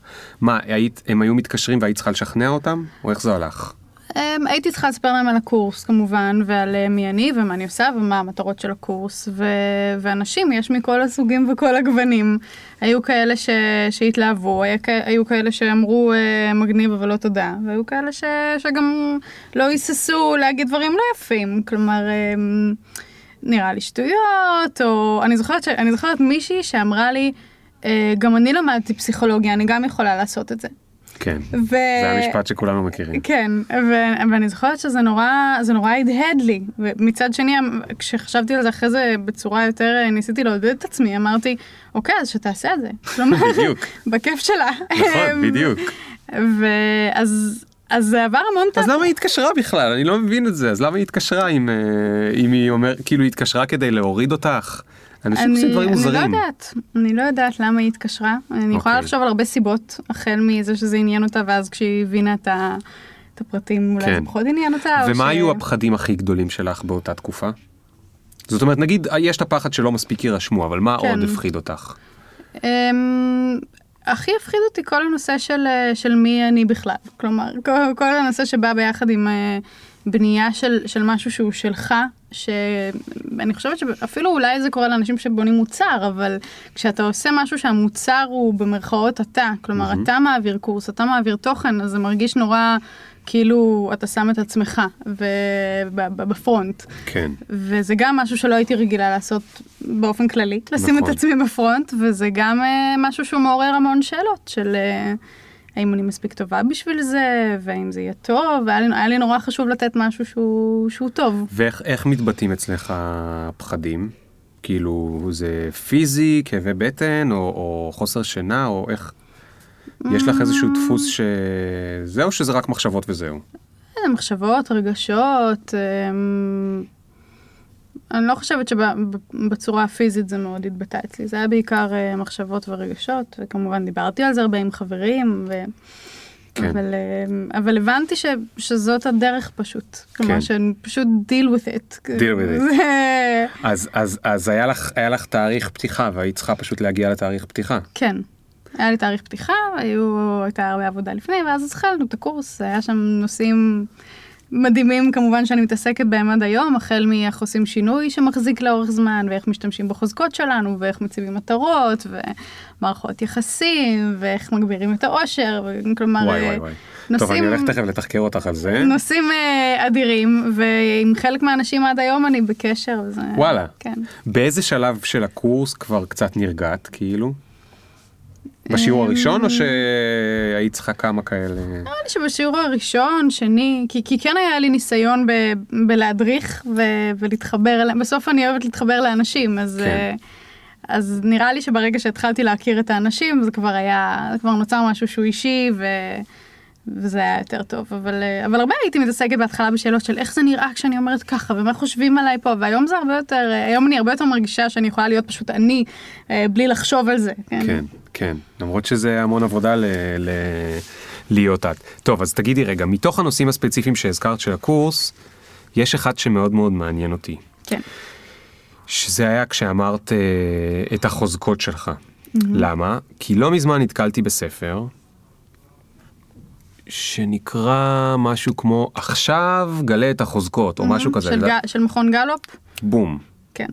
מה, היית, הם היו מתקשרים והיית צריכה לשכנע אותם? או איך זה הלך? Um, הייתי צריכה לספר להם על הקורס כמובן, ועל uh, מי אני ומה אני עושה ומה המטרות של הקורס, ו... ואנשים יש מכל הסוגים וכל הגוונים. היו כאלה ש... שהתלהבו, היו כאלה שאמרו uh, מגניב אבל לא תודה, והיו כאלה ש... שגם לא היססו להגיד דברים לא יפים, כלומר... Um, נראה לי שטויות, או אני זוכרת, ש... אני זוכרת מישהי שאמרה לי, "אה, גם אני למדתי פסיכולוגיה, אני גם יכולה לעשות את זה. כן. ו... זה המשפט שכולנו מכירים. כן, ו- ואני זוכרת שזה נורא, זה נורא הדהד לי. ומצד שני, כשחשבתי על זה אחרי זה בצורה יותר, ניסיתי לעודד את עצמי, אמרתי, אוקיי, אז שתעשה את זה. כלומר, בדיוק. בכיף שלה. נכון, בדיוק. ואז, אז זה עבר המון אז למה היא התקשרה בכלל? אני לא מבין את זה. אז למה היא התקשרה אם, אה, אם היא אומר, כאילו היא התקשרה כדי להוריד אותך? אנשים עושים דברים אני לא מוזרים. יודעת, אני לא יודעת למה היא התקשרה. אני יכולה אוקיי. לחשוב על הרבה סיבות, החל מזה שזה עניין אותה, ואז כשהיא הבינה את ה... את הפרטים אולי כן. זה פחות עניין אותה. או ומה ש- היו הפחדים הכי גדולים שלך באותה תקופה? זאת אומרת, נגיד, יש את הפחד שלא מספיק יירשמו, אבל מה כן. עוד הפחיד אותך? אמ, הכי הפחיד אותי כל הנושא של, אה, של מי אני בכלל. כלומר, כל, כל הנושא שבא ביחד עם אה, בנייה של, של משהו שהוא שלך, שאני חושבת שאפילו אולי זה קורה לאנשים שבונים מוצר, אבל כשאתה עושה משהו שהמוצר הוא במרכאות אתה, כלומר מהמם. אתה מעביר קורס, אתה מעביר תוכן, אז זה מרגיש נורא כאילו אתה שם את עצמך בפרונט. כן. וזה גם משהו שלא הייתי רגילה לעשות באופן כללי, לשים נכון. את עצמי בפרונט, וזה גם אה, משהו שהוא מעורר המון שאלות של אה, האם אני מספיק טובה בשביל זה, והאם זה יהיה טוב, והיה לי, היה לי נורא חשוב לתת משהו שהוא, שהוא טוב. ואיך איך מתבטאים אצלך הפחדים? כאילו זה פיזי, כאבי בטן, או, או חוסר שינה, או איך? יש לך איזשהו דפוס שזהו, שזה רק מחשבות וזהו. איזה מחשבות, רגשות. אני לא חושבת שבצורה הפיזית זה מאוד התבטא אצלי, זה היה בעיקר אה, מחשבות ורגשות, וכמובן דיברתי על זה הרבה עם חברים, ו... כן. אבל, אה, אבל הבנתי ש, שזאת הדרך פשוט, כלומר כן. שאני פשוט deal with it. deal with it. אז, אז, אז היה, לך, היה לך תאריך פתיחה והיית צריכה פשוט להגיע לתאריך פתיחה. כן, היה לי תאריך פתיחה, היו, הייתה הרבה עבודה לפני, ואז התחלנו את הקורס, היה שם נושאים מדהימים כמובן שאני מתעסקת בהם עד היום, החל מאיך עושים שינוי שמחזיק לאורך זמן, ואיך משתמשים בחוזקות שלנו, ואיך מציבים מטרות, ומערכות יחסים, ואיך מגבירים את העושר, כלומר... וואי וואי וואי. נושאים, טוב, אני הולך תכף לתחקר אותך על זה. נושאים uh, אדירים, ועם חלק מהאנשים עד היום אני בקשר. וזה, וואלה. כן. באיזה שלב של הקורס כבר קצת נרגעת, כאילו? בשיעור הראשון או שהיית צריכה כמה כאלה? נראה לי שבשיעור הראשון, שני, כי, כי כן היה לי ניסיון ב, בלהדריך ו, ולהתחבר בסוף אני אוהבת להתחבר לאנשים, אז, כן. אז נראה לי שברגע שהתחלתי להכיר את האנשים זה כבר היה, זה כבר נוצר משהו שהוא אישי ו... וזה היה יותר טוב, אבל, אבל הרבה הייתי מתעסקת בהתחלה בשאלות של איך זה נראה כשאני אומרת ככה, ומה חושבים עליי פה, והיום זה הרבה יותר, היום אני הרבה יותר מרגישה שאני יכולה להיות פשוט אני, בלי לחשוב על זה. כן, כן. כן, למרות שזה המון עבודה ל... ל... להיות את. טוב, אז תגידי רגע, מתוך הנושאים הספציפיים שהזכרת של הקורס, יש אחד שמאוד מאוד מעניין אותי. כן. שזה היה כשאמרת אה, את החוזקות שלך. Mm-hmm. למה? כי לא מזמן נתקלתי בספר שנקרא משהו כמו עכשיו גלה את החוזקות, או mm-hmm. משהו כזה. של, ג... של מכון גלופ? בום. כן.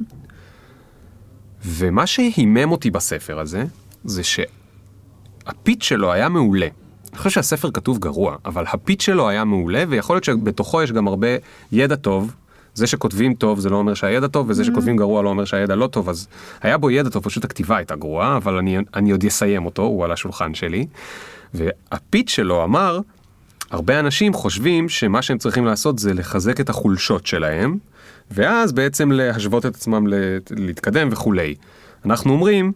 ומה שהימם אותי בספר הזה, זה שהפיץ שלו היה מעולה. אני חושב שהספר כתוב גרוע, אבל הפיץ שלו היה מעולה, ויכול להיות שבתוכו יש גם הרבה ידע טוב. זה שכותבים טוב זה לא אומר שהידע טוב, וזה. שכותבים גרוע לא אומר שהידע לא טוב, אז היה בו ידע טוב, פשוט הכתיבה הייתה גרועה, אבל אני, אני עוד אסיים אותו, הוא על השולחן שלי. והפיץ שלו אמר, הרבה אנשים חושבים שמה שהם צריכים לעשות זה לחזק את החולשות שלהם, ואז בעצם להשוות את עצמם להתקדם וכולי. אנחנו אומרים,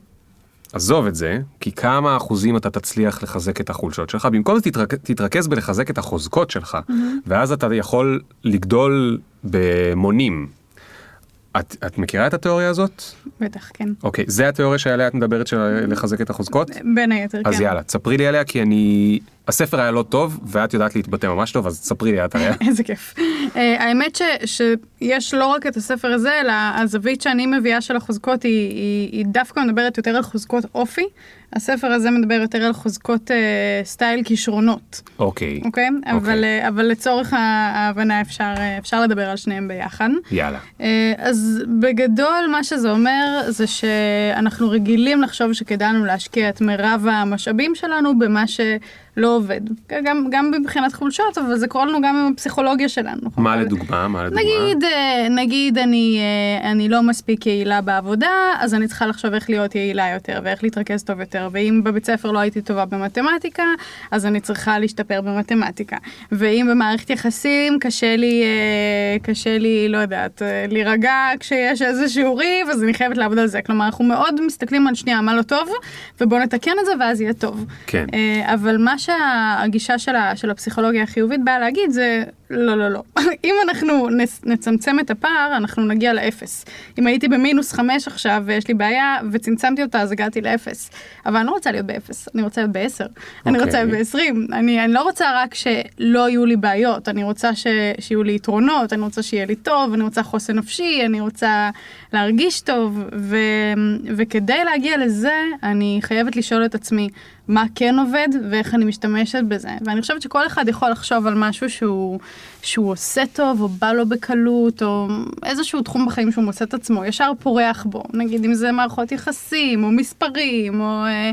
עזוב את זה, כי כמה אחוזים אתה תצליח לחזק את החולשות שלך, במקום זה תתרכ... תתרכז בלחזק את החוזקות שלך, mm-hmm. ואז אתה יכול לגדול במונים. את, את מכירה את התיאוריה הזאת? בטח, כן. אוקיי, זה התיאוריה שעליה את מדברת של לחזק את החוזקות? בין היתר, כן. אז יאללה, תספרי לי עליה כי אני... הספר היה לא טוב ואת יודעת להתבטא ממש טוב, אז תספרי לי את עליה. איזה כיף. Uh, האמת ש, שיש לא רק את הספר הזה, אלא הזווית שאני מביאה של החוזקות היא, היא, היא דווקא מדברת יותר על חוזקות אופי. הספר הזה מדבר יותר על חוזקות uh, סטייל כישרונות. אוקיי. אוקיי? Okay? אבל, uh, אבל לצורך ההבנה אפשר, uh, אפשר לדבר על שניהם ביחד. יאללה. Uh, אז בגדול מה שזה אומר זה שאנחנו רגילים לחשוב שכדאי לנו להשקיע את מירב המשאבים שלנו במה ש... לא עובד. גם, גם מבחינת חולשות, אבל זה קורה לנו גם עם הפסיכולוגיה שלנו. מה לדוגמה? מה לדוגמה? נגיד, אה, נגיד אני, אה, אני לא מספיק יעילה בעבודה, אז אני צריכה לחשוב איך להיות יעילה יותר, ואיך להתרכז טוב יותר. ואם בבית ספר לא הייתי טובה במתמטיקה, אז אני צריכה להשתפר במתמטיקה. ואם במערכת יחסים קשה לי, אה, קשה לי, לא יודעת, להירגע כשיש איזשהו ריב, אז אני חייבת לעבוד על זה. כלומר, אנחנו מאוד מסתכלים על שנייה מה לא טוב, ובואו נתקן את זה ואז יהיה טוב. כן. אבל מה שהגישה של, ה, של הפסיכולוגיה החיובית באה להגיד זה לא, לא, לא. אם אנחנו נצמצם את הפער, אנחנו נגיע לאפס. אם הייתי במינוס חמש עכשיו ויש לי בעיה וצמצמתי אותה, אז הגעתי לאפס. אבל אני לא רוצה להיות באפס, אני רוצה להיות בעשר. Okay. אני רוצה להיות אוקיי. בעשרים. אני, אני לא רוצה רק שלא יהיו לי בעיות, אני רוצה ש, שיהיו לי יתרונות, אני רוצה שיהיה לי טוב, אני רוצה חוסן נפשי, אני רוצה להרגיש טוב. ו, וכדי להגיע לזה, אני חייבת לשאול את עצמי, מה כן עובד ואיך אני משתמשת בזה. ואני חושבת שכל אחד יכול לחשוב על משהו שהוא, שהוא עושה טוב, או בא לו בקלות, או איזשהו תחום בחיים שהוא מוצא את עצמו, ישר פורח בו. נגיד אם זה מערכות יחסים, או מספרים, או, אה,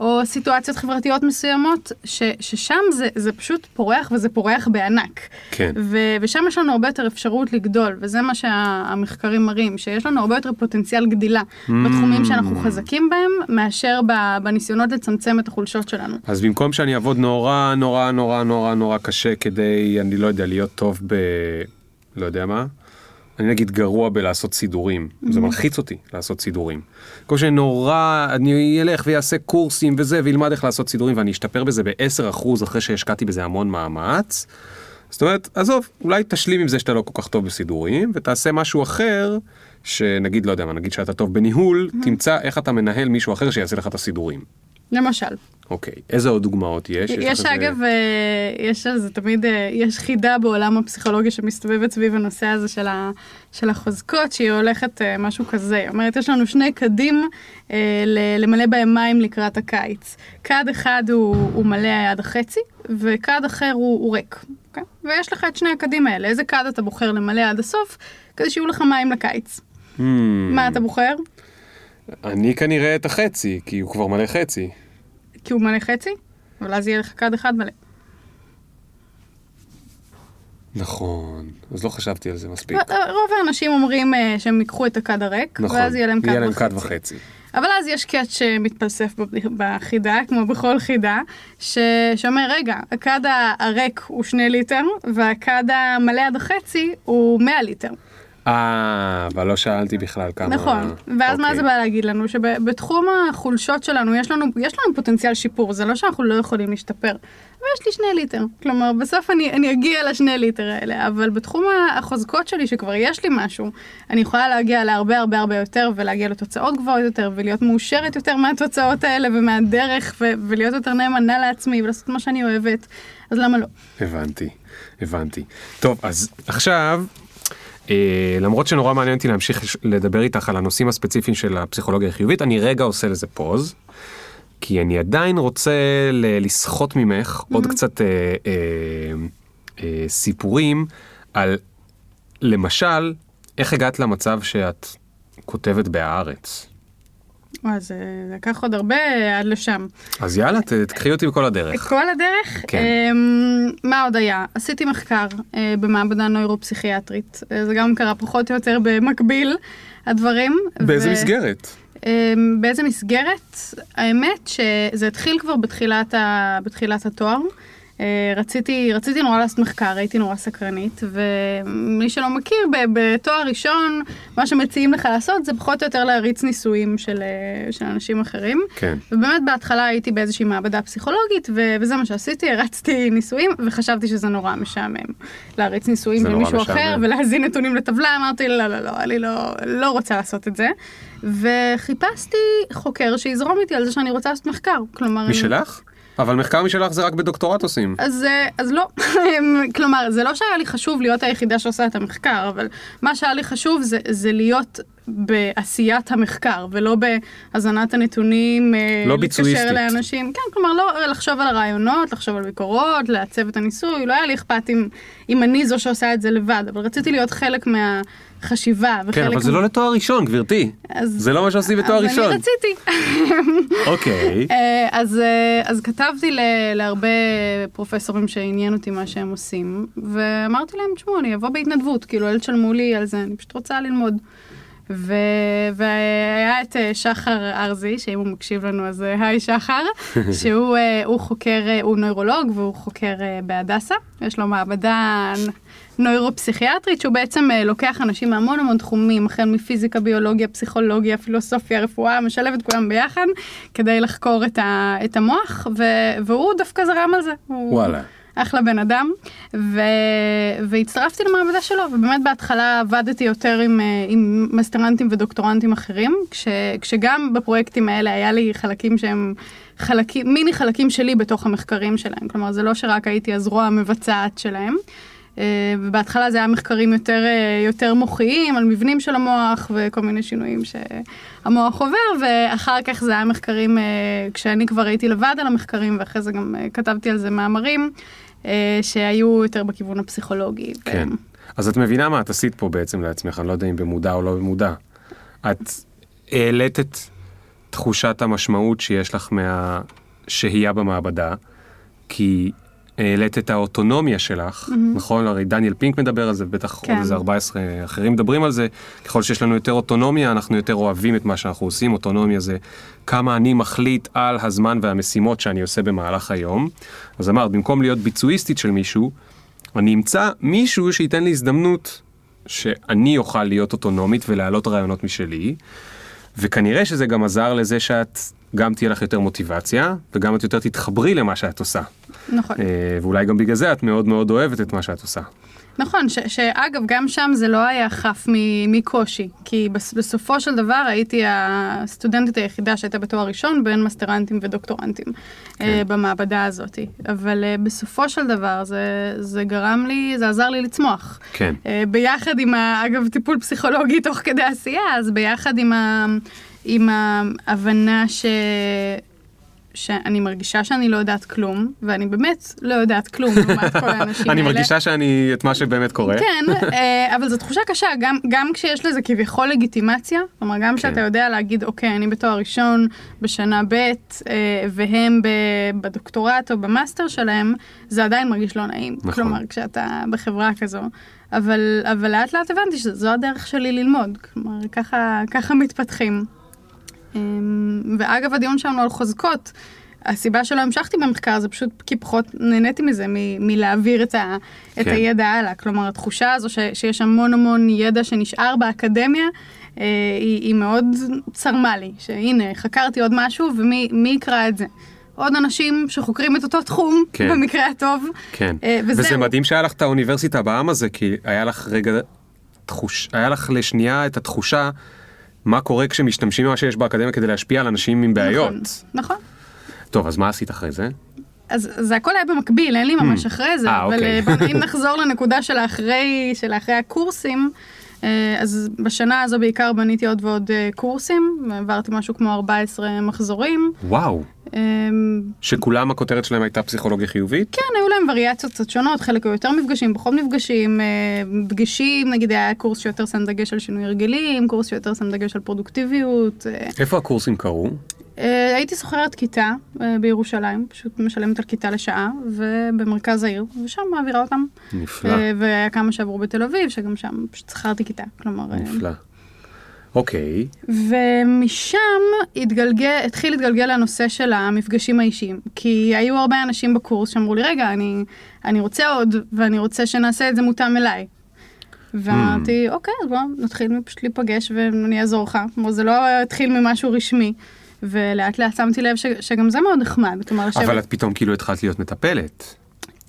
או סיטואציות חברתיות מסוימות, ש, ששם זה, זה פשוט פורח, וזה פורח בענק. כן. ו, ושם יש לנו הרבה יותר אפשרות לגדול, וזה מה שהמחקרים מראים, שיש לנו הרבה יותר פוטנציאל גדילה mm. בתחומים שאנחנו חזקים בהם, מאשר בניסיונות לצמצם את החולשות שלנו. אז במקום שאני אעבוד נורא נורא נורא נורא נורא קשה כדי, אני לא יודע, להיות טוב ב... לא יודע מה, אני נגיד גרוע בלעשות סידורים, זה מלחיץ אותי לעשות סידורים. כמו שנורא, אני אלך ויעשה קורסים וזה, וילמד איך לעשות סידורים, ואני אשתפר בזה ב-10% אחרי שהשקעתי בזה המון מאמץ. זאת אומרת, עזוב, אולי תשלים עם זה שאתה לא כל כך טוב בסידורים, ותעשה משהו אחר, שנגיד, לא יודע מה, נגיד שאתה טוב בניהול, תמצא איך אתה מנהל מישהו אחר שיעשה לך את הסידורים. למשל. אוקיי, איזה עוד דוגמאות יש? יש איזה- אגב, אה, יש על זה תמיד, אה, יש חידה בעולם הפסיכולוגיה שמסתובבת סביב הנושא הזה של, ה, של החוזקות, שהיא הולכת אה, משהו כזה. היא אומרת, יש לנו שני קדים אה, למלא בהם מים לקראת הקיץ. כד אחד הוא, הוא מלא עד החצי, וכד אחר הוא, הוא ריק. אוקיי? ויש לך את שני הקדים האלה, איזה כד אתה בוחר למלא עד הסוף, כדי שיהיו לך מים לקיץ. Hmm, מה אתה בוחר? אני כנראה את החצי, כי הוא כבר מלא חצי. כי הוא מלא חצי, אבל אז יהיה לך כד אחד מלא. נכון, אז לא חשבתי על זה מספיק. רוב האנשים אומרים אה, שהם ייקחו את הכד הריק, נכון, ואז יהיה להם כד וחצי. כד וחצי. אבל אז יש catch שמתפלסף בחידה, כמו בכל חידה, ש... שאומר, רגע, הכד הריק הוא שני ליטר, והכד המלא עד החצי הוא 100 ליטר. אה, אבל לא שאלתי בכלל כמה... נכון. ואז מה אוקיי. זה בא להגיד לנו? שבתחום החולשות שלנו, יש לנו, יש לנו פוטנציאל שיפור, זה לא שאנחנו לא יכולים להשתפר. אבל יש לי שני ליטר. כלומר, בסוף אני, אני אגיע לשני ליטר האלה, אבל בתחום החוזקות שלי, שכבר יש לי משהו, אני יכולה להגיע להרבה הרבה הרבה יותר, ולהגיע לתוצאות גבוהות יותר, ולהיות מאושרת יותר מהתוצאות האלה ומהדרך, ו- ולהיות יותר נאמנה לעצמי, ולעשות מה שאני אוהבת. אז למה לא? הבנתי, הבנתי. טוב, אז עכשיו, למרות שנורא מעניין אותי להמשיך לדבר איתך על הנושאים הספציפיים של הפסיכולוגיה החיובית, אני רגע עושה לזה פוז, כי אני עדיין רוצה לסחוט ממך עוד קצת אה, אה, אה, סיפורים על, למשל, איך הגעת למצב שאת כותבת בהארץ. וואי, זה זה לקח עוד הרבה עד לשם. אז יאללה, תקחי אותי בכל הדרך. כל הדרך? כן. אמ, מה עוד היה? עשיתי מחקר אה, במעבדה נוירו-פסיכיאטרית. אה, זה גם קרה פחות או יותר במקביל, הדברים. באיזה ו- מסגרת? אמ, באיזה מסגרת? האמת שזה התחיל כבר בתחילת, ה... בתחילת התואר. אה, רציתי, רציתי נורא לעשות מחקר, הייתי נורא סקרנית, ומי שלא מכיר, בתואר ראשון, מה שמציעים לך לעשות זה פחות או יותר להריץ ניסויים של, אה, של אנשים אחרים. כן. ובאמת בהתחלה הייתי באיזושהי מעבדה פסיכולוגית, ו- וזה מה שעשיתי, הרצתי ניסויים, וחשבתי שזה נורא משעמם. להריץ ניסויים של מישהו. אחר, ולהזין נתונים לטבלה, אמרתי, לא, לא, לא, אני לא, לא רוצה לעשות את זה. וחיפשתי חוקר שיזרום איתי על זה שאני רוצה לעשות מחקר. כלומר... אני- משלך? אבל מחקר משלך זה רק בדוקטורט עושים. אז, אה, אז לא, כלומר, זה לא שהיה לי חשוב להיות היחידה שעושה את המחקר, אבל מה שהיה לי חשוב זה, זה להיות בעשיית המחקר, ולא בהזנת הנתונים, אה, לא לקשר ביצועיסטית. לאנשים, כן, כלומר, לא לחשוב על הרעיונות, לחשוב על ביקורות, לעצב את הניסוי, לא היה לי אכפת אם, אם אני זו שעושה את זה לבד, אבל רציתי להיות חלק וחלק... כן, אבל זה לא לתואר ראשון, גברתי. אז- זה לא מה שעושים בתואר אז ראשון. אני רציתי. אוקיי. אה, אז, אה, אז כתבתי ל- להרבה פרופסורים שעניין אותי מה שהם עושים, ואמרתי להם, תשמעו, אני אבוא בהתנדבות, כאילו, אל תשלמו לי על זה, אני פשוט רוצה ללמוד. ו... והיה את אה, שחר ארזי, שאם הוא מקשיב לנו אז היי שחר, שהוא הוא חוקר, הוא נוירולוג והוא חוקר בהדסה, יש לו מעבדה נוירו-פסיכיאטרית, שהוא בעצם אה, לוקח אנשים מהמון המון תחומים, החל מפיזיקה, ביולוגיה, פסיכולוגיה, פילוסופיה, רפואה, משלב את כולם ביחד כדי לחקור את, ה... את המוח, ו... והוא דווקא זרם על זה. הוא... וואלה. אחלה בן אדם, ו... והצטרפתי למעבדה שלו, ובאמת בהתחלה עבדתי יותר עם, אה, עם מסטרנטים ודוקטורנטים אחרים, כש... כשגם בפרויקטים האלה היה לי חלקים שהם חלקים, מיני חלקים שלי בתוך המחקרים שלהם, כלומר זה לא שרק הייתי הזרוע המבצעת שלהם. אה, ובהתחלה זה היה מחקרים יותר, אה, יותר מוחיים על מבנים של המוח וכל מיני שינויים שהמוח עובר, ואחר כך זה היה מחקרים, אה, כשאני כבר הייתי לבד על המחקרים, ואחרי זה גם כתבתי על זה מאמרים, שהיו יותר בכיוון הפסיכולוגי. כן. אז את מבינה מה את עשית פה בעצם לעצמך, אני לא יודע אם במודע או לא במודע. את העלית את תחושת המשמעות שיש לך מהשהייה במעבדה, כי העלית את האוטונומיה שלך, נכון? הרי דניאל פינק מדבר על זה, בטח כן. עוד איזה 14 אחרים מדברים על זה. ככל שיש לנו יותר אוטונומיה, אנחנו יותר אוהבים את מה שאנחנו עושים. אוטונומיה זה כמה אני מחליט על הזמן והמשימות שאני עושה במהלך היום. אז אמרת, במקום להיות ביצועיסטית של מישהו, אני אמצא מישהו שייתן לי הזדמנות שאני אוכל להיות אוטונומית ולהעלות רעיונות משלי, וכנראה שזה גם עזר לזה שאת גם תהיה לך יותר מוטיבציה, וגם את יותר תתחברי למה שאת עושה. נכון. אה, ואולי גם בגלל זה את מאוד מאוד אוהבת את מה שאת עושה. נכון, ש, שאגב, גם שם זה לא היה חף מקושי, כי בס, בסופו של דבר הייתי הסטודנטית היחידה שהייתה בתואר ראשון בין מסטרנטים ודוקטורנטים כן. uh, במעבדה הזאת. אבל uh, בסופו של דבר זה, זה גרם לי, זה עזר לי לצמוח. כן. Uh, ביחד עם, ה, אגב, טיפול פסיכולוגי תוך כדי עשייה, אז ביחד עם, ה, עם ההבנה ש... שאני מרגישה שאני לא יודעת כלום, ואני באמת לא יודעת כלום לעומת כל האנשים האלה. אני מרגישה שאני, את מה שבאמת קורה. כן, אה, אבל זו תחושה קשה, גם, גם כשיש לזה כביכול לגיטימציה, כלומר גם כשאתה כן. יודע להגיד, אוקיי, אני בתואר ראשון בשנה ב', אה, והם בדוקטורט או במאסטר שלהם, זה עדיין מרגיש לא נעים. נכון. כלומר, כשאתה בחברה כזו. אבל, אבל לאט לאט הבנתי שזו הדרך שלי ללמוד, כלומר, ככה, ככה מתפתחים. אמ, ואגב, הדיון שלנו על חוזקות, הסיבה שלא המשכתי במחקר זה פשוט כי פחות נהניתי מזה, מ- מלהעביר את, ה- כן. את הידע הלאה. כלומר, התחושה הזו ש- שיש המון המון ידע שנשאר באקדמיה, אה, היא, היא מאוד צרמה לי, שהנה, חקרתי עוד משהו ומי יקרא את זה. עוד אנשים שחוקרים את אותו תחום, כן. במקרה הטוב. כן, אה, וזהו. וזה מדהים שהיה לך את האוניברסיטה בעם הזה, כי היה לך רגע, תחוש, היה לך לשנייה את התחושה מה קורה כשמשתמשים במה שיש באקדמיה כדי להשפיע על אנשים עם בעיות. נכון. נכון. טוב, אז מה עשית אחרי זה? אז זה הכל היה במקביל, אין לי ממש mm. אחרי זה, 아, אבל אוקיי. אה, אם נחזור לנקודה של האחרי, הקורסים, אה, אז בשנה הזו בעיקר בניתי עוד ועוד אה, קורסים, ועברתי משהו כמו 14 מחזורים. וואו. אמ, שכולם הכותרת שלהם הייתה פסיכולוגיה חיובית? כן, היו להם וריאציות קצת שונות, חלק היו יותר מפגשים, פחות מפגשים, דגשים, נגיד היה קורס שיותר שם דגש על שינוי הרגלים, קורס שיותר שם דגש על פרודוקטיביות. איפה הקורסים קרו? אה, הייתי שוכרת כיתה אה, בירושלים, פשוט משלמת על כיתה לשעה, ובמרכז העיר, ושם מעבירה אותם. נפלא. אה, והיה כמה שעברו בתל אביב, שגם שם פשוט שכרתי כיתה, כלומר... נפלא. אוקיי. ומשם התגלגל, התחיל להתגלגל הנושא של המפגשים האישיים. כי היו הרבה אנשים בקורס שאמרו לי, רגע, אני, אני רוצה עוד, ואני רוצה שנעשה את זה מותאם אליי. ואמרתי, hmm. אוקיי, אז בוא נתחיל פשוט להיפגש ואני אעזור לך. כלומר, זה לא התחיל ממשהו רשמי. ולאט לאט שמתי לב ש, שגם זה מאוד נחמד, כלומר. אבל את פתאום כאילו התחלת להיות מטפלת.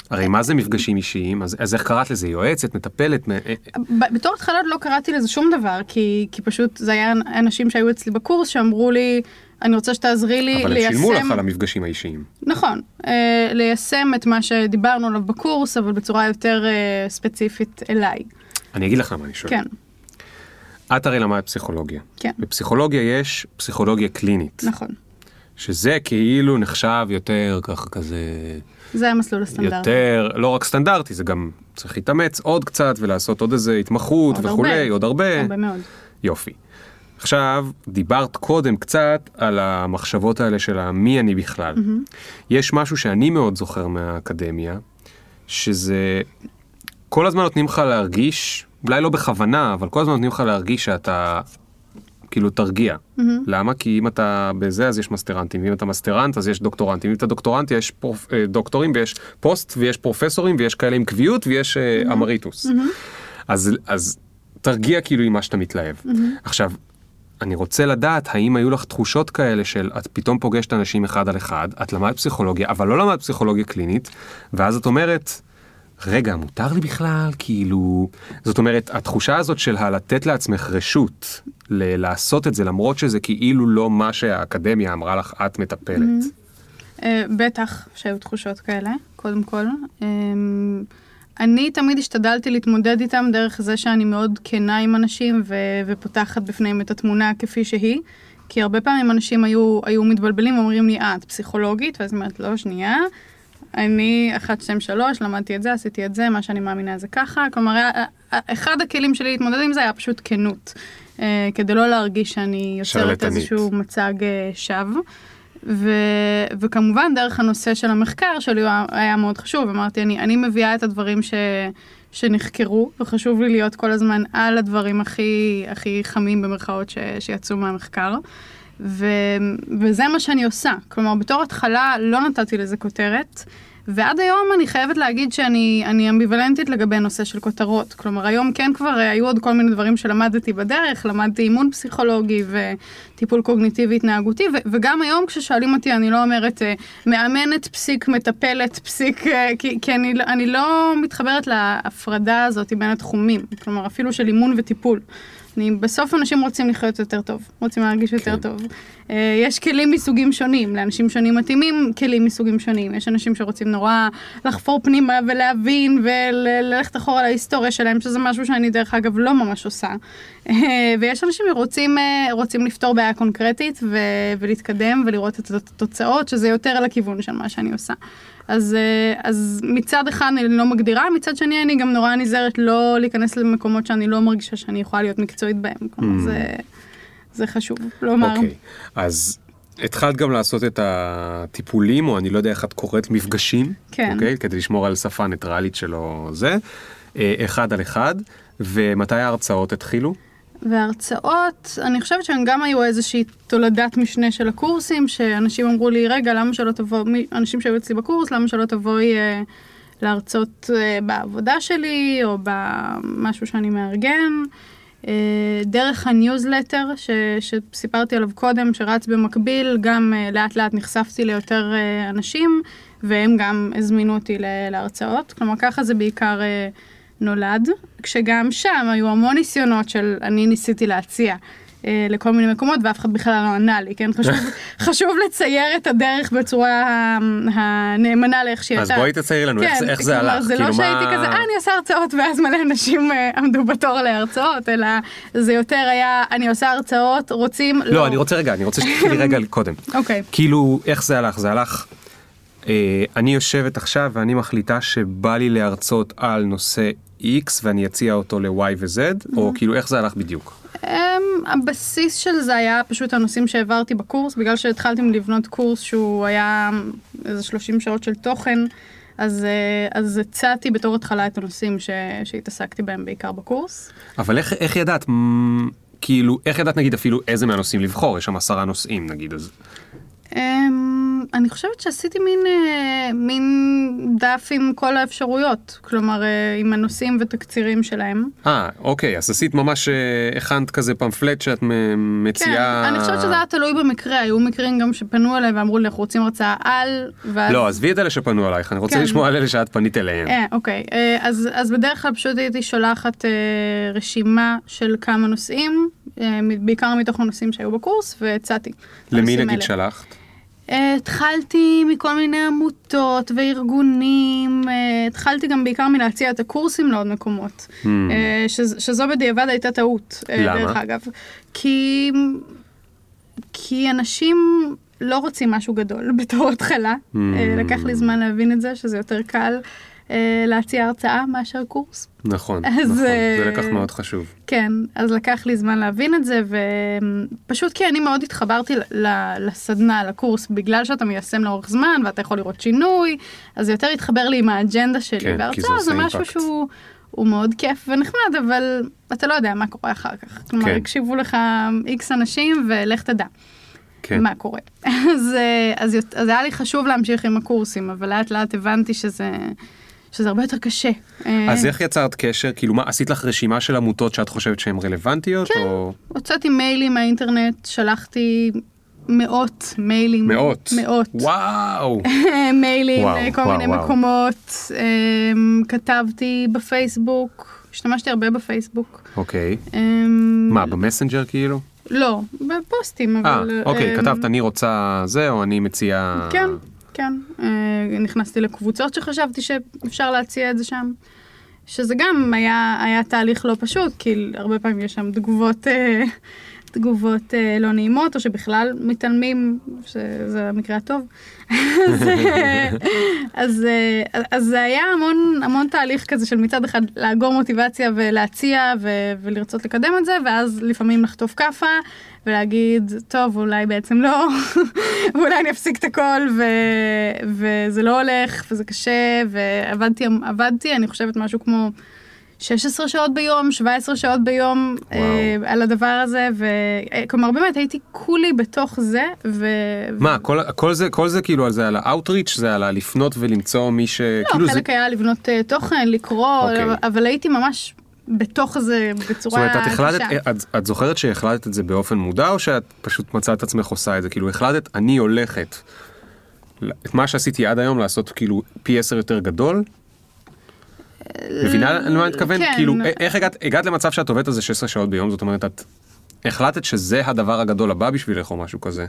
הרי מה זה מפגשים אישיים? אז, אז איך קראת לזה? יועצת, מטפלת? אה, אה. בתור התחלה לא קראתי לזה שום דבר, כי, כי פשוט זה היה אנשים שהיו אצלי בקורס שאמרו לי, אני רוצה שתעזרי לי אבל ליישם... אבל הם שילמו לך על המפגשים האישיים. נכון, אה, ליישם את מה שדיברנו עליו בקורס, אבל בצורה יותר אה, ספציפית אליי. אני אגיד לך מה אני שואל. כן. את הרי למדת פסיכולוגיה. כן. בפסיכולוגיה יש פסיכולוגיה קלינית. נכון. שזה כאילו נחשב יותר ככה כזה... זה המסלול הסטנדרטי. יותר, לא רק סטנדרטי, זה גם צריך להתאמץ עוד קצת ולעשות עוד איזה התמחות עוד וכולי, הרבה. עוד הרבה. הרבה מאוד. יופי. עכשיו, דיברת קודם קצת על המחשבות האלה של המי אני בכלל. Mm-hmm. יש משהו שאני מאוד זוכר מהאקדמיה, שזה כל הזמן נותנים לך להרגיש אולי לא בכוונה, אבל כל הזמן נותנים לך להרגיש שאתה כאילו תולעת. Mm-hmm. למה? כי אם אתה בזה אז יש מסטרנטים, ואם אתה מסטרנט אז יש דוקטורנטים, אם אתה דוקטורנט יש פרופ... אה, דוקטורים ויש פוסט ויש פרופסורים ויש כאלה עם קביעות ויש mm-hmm. אמריטוס. Mm-hmm. אז, אז תרגיע כאילו עם מה שאתה מתלהב. Mm-hmm. עכשיו, אני רוצה לדעת האם היו לך תחושות כאלה של את פתאום פוגשת אנשים אחד על אחד, את למדת פסיכולוגיה, אבל לא למדת פסיכולוגיה קלינית, ואז את אומרת, רגע, מותר לי בכלל? כאילו... זאת אומרת, התחושה הזאת של הלתת לעצמך רשות ל- לעשות את זה, למרות שזה כאילו לא מה שהאקדמיה אמרה לך, את מטפלת. Mm-hmm. Uh, בטח שהיו תחושות כאלה, קודם כל. Um, אני תמיד השתדלתי להתמודד איתם דרך זה שאני מאוד כנה עם אנשים ו- ופותחת בפניהם את התמונה כפי שהיא. כי הרבה פעמים אנשים היו, היו מתבלבלים ואומרים לי, אה, את פסיכולוגית? ואז אומרת, לא, שנייה. אני 1, 2, 3, למדתי את זה, עשיתי את זה, מה שאני מאמינה זה ככה. כלומר, אחד הכלים שלי להתמודד עם זה היה פשוט כנות. אה, כדי לא להרגיש שאני יוצרת איזשהו מצג אה, שווא. ו, וכמובן דרך הנושא של המחקר שלי היה מאוד חשוב, אמרתי אני, אני מביאה את הדברים ש, שנחקרו וחשוב לי להיות כל הזמן על הדברים הכי, הכי חמים במרכאות ש, שיצאו מהמחקר. ו, וזה מה שאני עושה. כלומר, בתור התחלה לא נתתי לזה כותרת, ועד היום אני חייבת להגיד שאני אני אמביוולנטית לגבי נושא של כותרות. כלומר, היום כן כבר אה, היו עוד כל מיני דברים שלמדתי בדרך, למדתי אימון פסיכולוגי וטיפול קוגניטיבי התנהגותי, ו- וגם היום כששואלים אותי, אני לא אומרת אה, מאמנת פסיק, מטפלת פסיק, אה, כי, כי אני, אני לא מתחברת להפרדה הזאת בין התחומים. כלומר, אפילו של אימון וטיפול. בסוף אנשים רוצים לחיות יותר טוב, רוצים להרגיש יותר כן. טוב. אה, יש כלים מסוגים שונים, לאנשים שונים מתאימים כלים מסוגים שונים. יש אנשים שרוצים נורא לחפור פנימה ולהבין וללכת אחורה להיסטוריה שלהם, שזה משהו שאני דרך אגב לא ממש עושה. אה, ויש אנשים שרוצים אה, רוצים לפתור בעיה קונקרטית ו- ולהתקדם ולראות את התוצאות, שזה יותר לכיוון של מה שאני עושה. אז, אז מצד אחד אני לא מגדירה, מצד שני אני גם נורא נזהרת לא להיכנס למקומות שאני לא מרגישה שאני יכולה להיות מקצועית בהם. כלומר, זה, זה חשוב לומר. אוקיי, אז התחלת גם לעשות את הטיפולים, או אני לא יודע איך את קוראת, מפגשים, כן. אוקיי? כדי לשמור על שפה ניטרלית שלו זה, אה, אחד על אחד, ומתי ההרצאות התחילו? והרצאות, אני חושבת שהן גם היו איזושהי תולדת משנה של הקורסים, שאנשים אמרו לי, רגע, למה שלא תבוא, אנשים שהיו אצלי בקורס, למה שלא תבואי אה, להרצות אה, בעבודה שלי, או במשהו שאני מארגן. אה, דרך הניוזלטר ש, שסיפרתי עליו קודם, שרץ במקביל, גם אה, לאט לאט נחשפתי ליותר אה, אנשים, והם גם הזמינו אותי להרצאות. כלומר, ככה זה בעיקר נולד, כשגם שם היו המון ניסיונות של אני ניסיתי להציע. אה, לכל מיני מקומות ואף אחד בכלל לא ענה לי, כן? חשוב, חשוב לצייר את הדרך בצורה ה- הנאמנה לאיך שהיא אז הייתה. בואי תציירי לנו, איך זה- איך זה כלומר, הלך? זה לא כאילו, שהייתי מה- כזה, אה, אני עושה הרצאות ואז מלא אנשים אה, עמדו בתור להרצאות, אלא זה יותר היה, אני עושה הרצאות, רוצים, לא, אני רוצה רגע, אני רוצה שתתחילי רגע קודם. אוקיי. כאילו, איך זה הלך? זה הלך, אה, אני יושבת עכשיו ואני מחליטה שבא לי להרצות על נושא X ואני אציע אותו ל-Y ו-Z, או כאילו איך זה הלך בדיוק? Um, הבסיס של זה היה פשוט הנושאים שהעברתי בקורס, בגלל שהתחלתי לבנות קורס שהוא היה איזה 30 שעות של תוכן, אז, אה, אז הצעתי בתור התחלה את הנושאים ש, שהתעסקתי בהם בעיקר בקורס. אבל איך, איך ידעת, כאילו, איך ידעת נגיד אפילו איזה מהנושאים לבחור? יש שם עשרה נושאים נגיד, אז... Um, אני חושבת שעשיתי מין, uh, מין דף עם כל האפשרויות, כלומר uh, עם הנושאים ותקצירים שלהם. אה, אוקיי, אז עשית ממש, אה, הכנת כזה פמפלט שאת מ- כן, מציעה... אני חושבת שזה היה תלוי במקרה, היו מקרים גם שפנו אליי ואמרו לי אנחנו רוצים הרצאה על, ואז... לא, עזבי את אלה שפנו אלייך, אני רוצה כן. לשמוע על אלה שאת פנית אליהם. אה, אוקיי, אז, אז בדרך כלל פשוט הייתי שולחת אה, רשימה של כמה נושאים, בעיקר מתוך הנושאים שהיו בקורס, והצעתי. למי נגיד. שלחת? אה, התחלתי מכל מיני עמותות וארגונים, אה, התחלתי גם בעיקר מלהציע את הקורסים לעוד מקומות, Hmm. אה, שז, שזו בדיעבד הייתה טעות, אה, למה? דרך אגב. כי, כי אנשים לא רוצים משהו גדול בתור התחלה, Hmm. אה, לקח לי זמן להבין את זה, שזה יותר קל. אה, להציע הרצאה מאשר קורס. נכון, אז, נכון, זה אה, לקח מאוד חשוב. כן, אז לקח לי זמן להבין את זה, ופשוט כי אני מאוד התחברתי לסדנה, לקורס, בגלל שאתה מיישם לאורך זמן ואתה יכול לראות שינוי, אז זה יותר התחבר לי עם האג'נדה שלי, כן, זה והרצאה זה עושה משהו אימפקט. שהוא הוא מאוד כיף ונחמד, אבל אתה לא יודע מה קורה אחר כך. כלומר, כן. הקשיבו לך איקס אנשים ולך תדע. כן. מה קורה. אז, אה, אז, אז היה לי חשוב להמשיך עם הקורסים, אבל לאט לאט הבנתי שזה, שזה הרבה יותר קשה. אה, אז איך יצרת קשר? כאילו מה, עשית לך רשימה של עמותות שאת חושבת שהן רלוונטיות? כן. או... הוצאתי מיילים מהאינטרנט, שלחתי מאות מיילים. מאות. מאות. וואו. מיילים וואו, לכל וואו, מיני וואו. מקומות. אמ, כתבתי בפייסבוק, השתמשתי הרבה בפייסבוק. אוקיי. אמ, מה, במסנג'ר כאילו? לא, בפוסטים, אה, אבל... אוקיי, אמ, כתבת אני רוצה זה, או אני מציע... כן, כן. אה, נכנסתי לקבוצות שחשבתי שאפשר להציע את זה שם. שזה גם היה, היה תהליך לא פשוט, כי הרבה פעמים יש שם תגובות, אה, תגובות אה, לא נעימות, או שבכלל מתעלמים, שזה המקרה הטוב. אז, אז, אז זה היה המון, המון תהליך כזה של מצד אחד לאגור מוטיבציה ולהציע ו, ולרצות לקדם את זה, ואז לפעמים לחטוף כאפה ולהגיד, טוב, אולי בעצם לא, ואולי אני אפסיק את הכל, ו, וזה לא הולך, וזה קשה, ועבדתי, עבדתי, אני חושבת משהו כמו 16 שעות ביום, 17 שעות ביום וואו. אה, על הדבר הזה, וכלומר באמת הייתי כולי בתוך זה, ו... מה, כל, כל, זה, כל זה כאילו זה על האוטריץ', זה על הלפנות ולמצוא מי ש... לא, כאילו זה... חלק היה לבנות אה, תוכן, לקרוא, אוקיי. אבל הייתי ממש בתוך זה זאת בצורה אומרת, את החלטת. את, את זוכרת שהחלטת את זה באופן מודע, או שאת פשוט מצאת את עצמך עושה את זה? כאילו, החלטת, אני הולכת את מה שעשיתי עד היום לעשות כאילו פי עשר יותר גדול? מבינה למה אני מתכוון? כן. כאילו, איך הגעת, הגעת למצב שאת עובדת על זה 16 שעות ביום, זאת אומרת, את החלטת שזה הדבר הגדול הבא בשבילך או משהו כזה?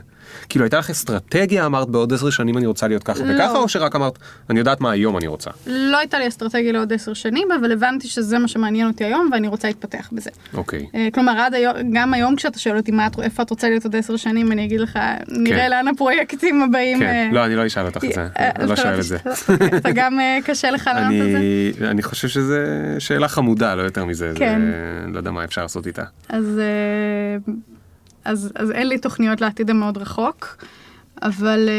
כאילו, הייתה לך אסטרטגיה, אמרת בעוד 10 שנים אני רוצה להיות ככה לא. וככה, או שרק אמרת, אני יודעת מה היום אני רוצה? לא הייתה לי אסטרטגיה לעוד עשר שנים, אבל הבנתי שזה מה שמעניין אותי היום, ואני רוצה להתפתח בזה. אוקיי. אה, כלומר, עד היום, גם היום כשאתה שואל אותי מה את, איפה את רוצה להיות עוד עשר שנים, אני אגיד לך, נראה לאן הפרויקטים הבאים. כן, אה, לא, אני לא אשאל אותך את זה, אה, אני לא אתה שואל את זה. אוקיי, אתה גם אה, קשה לך לענות על זה? אני, חושב שזה שאלה חמודה, לא יותר מזה, כן. לא יודע מה אפשר לעשות איתה. אז, אז, אז אין לי תוכניות לעתיד המאוד רחוק, אבל,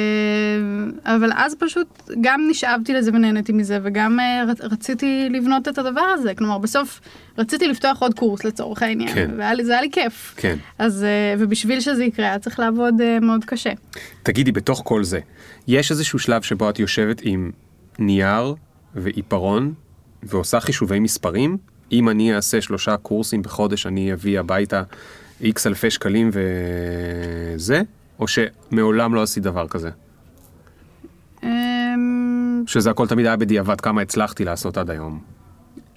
אה, אבל אז פשוט גם נשאבתי לזה ונהניתי מזה, וגם אה, רצ- רציתי לבנות את הדבר הזה. כלומר, בסוף רציתי לפתוח עוד קורס לצורך העניין, כן. והיה לי, זה היה לי כיף. כן. אז, אה, ובשביל שזה יקרה, היה צריך לעבוד אה, מאוד קשה. תגידי, בתוך כל זה, יש איזשהו שלב שבו את יושבת עם נייר ועיפרון ועושה חישובי מספרים? אם אני אעשה שלושה קורסים בחודש, אני אביא הביתה איקס אלפי שקלים וזה? או שמעולם לא עשית דבר כזה? אמ, שזה הכל תמיד היה בדיעבד, כמה הצלחתי לעשות עד היום.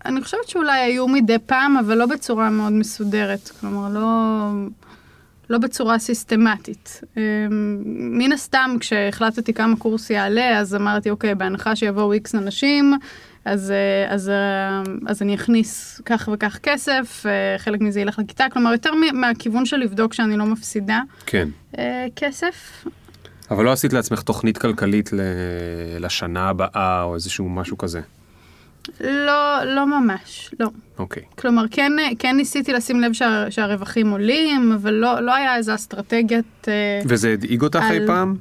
אני חושבת שאולי היו מדי פעם, אבל לא בצורה מאוד מסודרת. כלומר, לא, לא בצורה סיסטמטית. אמ, מן הסתם, כשהחלטתי כמה קורס יעלה, אז אמרתי, אוקיי, בהנחה שיבואו איקס אנשים, אז, אה, אז, אה, אז אני אכניס כך וכך כסף, אה, חלק מזה ילך לכיתה. כלומר, יותר מהכיוון של לבדוק שאני לא מפסידה כן. כסף. אבל לא עשית לעצמך תוכנית כלכלית. לשנה הבאה או איזשהו משהו כזה. לא, לא ממש, לא. אוקיי. כלומר, כן, כן ניסיתי לשים לב שה, שהרווחים עולים, אבל לא, לא היה איזה אסטרטגיית... וזה הדאיג אותך אי על- פעם?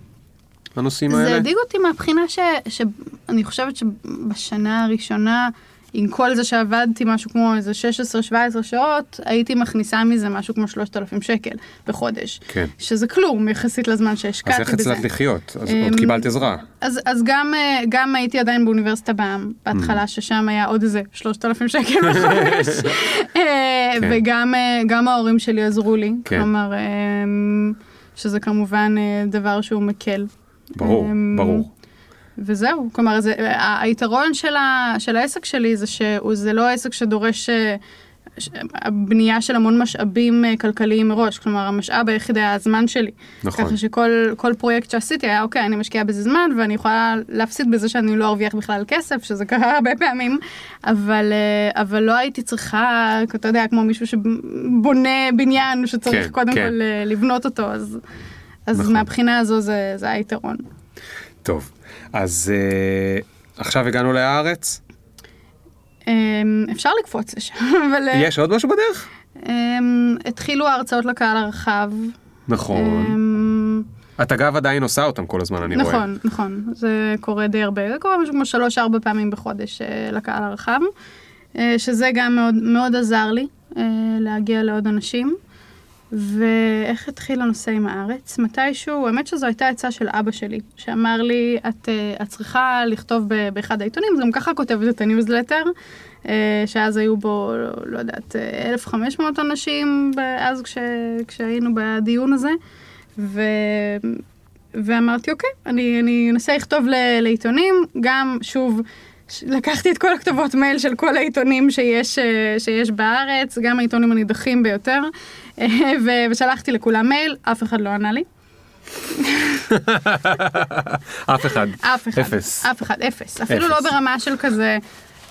הנושאים האלה? זה הדאיג אותי מהבחינה ש, שאני חושבת שבשנה הראשונה, עם כל זה שעבדתי משהו כמו איזה 16-17 שעות, הייתי מכניסה מזה משהו כמו 3,000 שקל בחודש. כן. שזה כלום יחסית לזמן שהשקעתי אז בזה. איך הצלחת לחיות? אז אמ, עוד קיבלת עזרה. אז, אז גם, אה, גם הייתי עדיין באוניברסיטה בעם, בהתחלה, ששם היה עוד איזה 3,000 שקל בחודש. אה, כן. וגם אה, ההורים שלי עזרו לי, כן. כלומר, אה, שזה כמובן דבר שהוא מקל. ברור, אמ, ברור. וזהו, כלומר, זה, היתרון של, ה, של העסק שלי זה שזה לא עסק שדורש אה, הבנייה של המון משאבים אה, כלכליים מראש, כלומר, המשאב היחיד היה הזמן שלי. נכון. ככה שכל כל פרויקט שעשיתי היה, אוקיי, אני משקיעה בזה זמן, ואני יכולה להפסיד בזה שאני לא ארוויח בכלל כסף, שזה קרה הרבה פעמים, אבל, אה, אבל לא הייתי צריכה, אתה יודע, כמו מישהו שבונה בניין, שצריך כן, קודם כן. כל לבנות אותו, אז, אז נכון. מהבחינה הזו זה, זה היתרון. טוב, אז אה, עכשיו הגענו להארץ. אמ, אפשר לקפוץ לשם, אבל אה, יש עוד משהו בדרך? אמ, התחילו ההרצאות לקהל הרחב. נכון. אמ, את אגב עדיין עושה אותם כל הזמן, אני רואה. נכון, נכון, זה קורה די הרבה, זה קורה משהו כמו שלוש-ארבע פעמים בחודש אה, לקהל הרחב, אה, שזה גם מאוד, מאוד עזר לי אה, להגיע לעוד אנשים. ואיך התחיל הנושא עם הארץ? מתישהו, האמת שזו הייתה עצה של אבא שלי, שאמר לי, את, אה, את צריכה לכתוב באחד העיתונים, אז גם ככה כותבת את הניוזלטר, אה, שאז היו בו, לא, יודעת, אה, 1,500 אנשים, אז כש, כשהיינו בדיון הזה, ו... ואמרתי, אוקיי, אני, אני אנסה לכתוב לעיתונים, גם, שוב, לקחתי את כל הכתובות מייל של כל העיתונים שיש, אה, שיש בארץ, גם העיתונים הנידחים ביותר, אה, ושלחתי לכולם מייל, אף אחד לא ענה לי. אף אחד. אף אחד. אפס. אף אחד, אפס. אפילו. לא ברמה של כזה,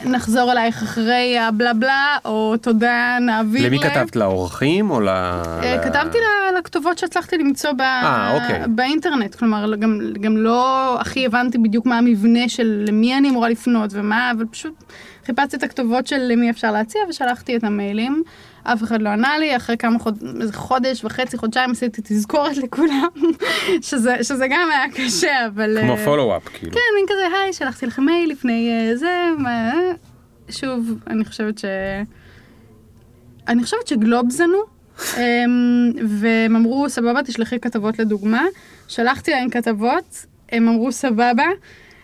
נחזור אלייך אחרי הבלה בלה, או תודה, נעביר למי להם. כתבת? לאורחים או ל... אה, כתבתי לכתובות שהצלחתי למצוא ב... אה, אוקיי. באינטרנט, כלומר גם, גם לא הכי הבנתי בדיוק מה המבנה של למי אני אמורה לפנות ומה, אבל פשוט חיפשתי את הכתובות של למי אפשר להציע ושלחתי את המיילים. אף אחד לא ענה לי, אחרי כמה חוד... חודש וחצי, חודשיים עשיתי תזכורת לכולם, שזה, שזה גם היה קשה, אבל... כמו אה, פולו-אפ, כאילו. כן, מין כזה, היי, שלחתי לכם מייל לפני אה, זה, מה... שוב, אני חושבת ש... אני חושבת שגלובס ענו, אמ, והם אמרו, סבבה, תשלחי כתבות לדוגמה. שלחתי להם כתבות, הם אמרו, סבבה.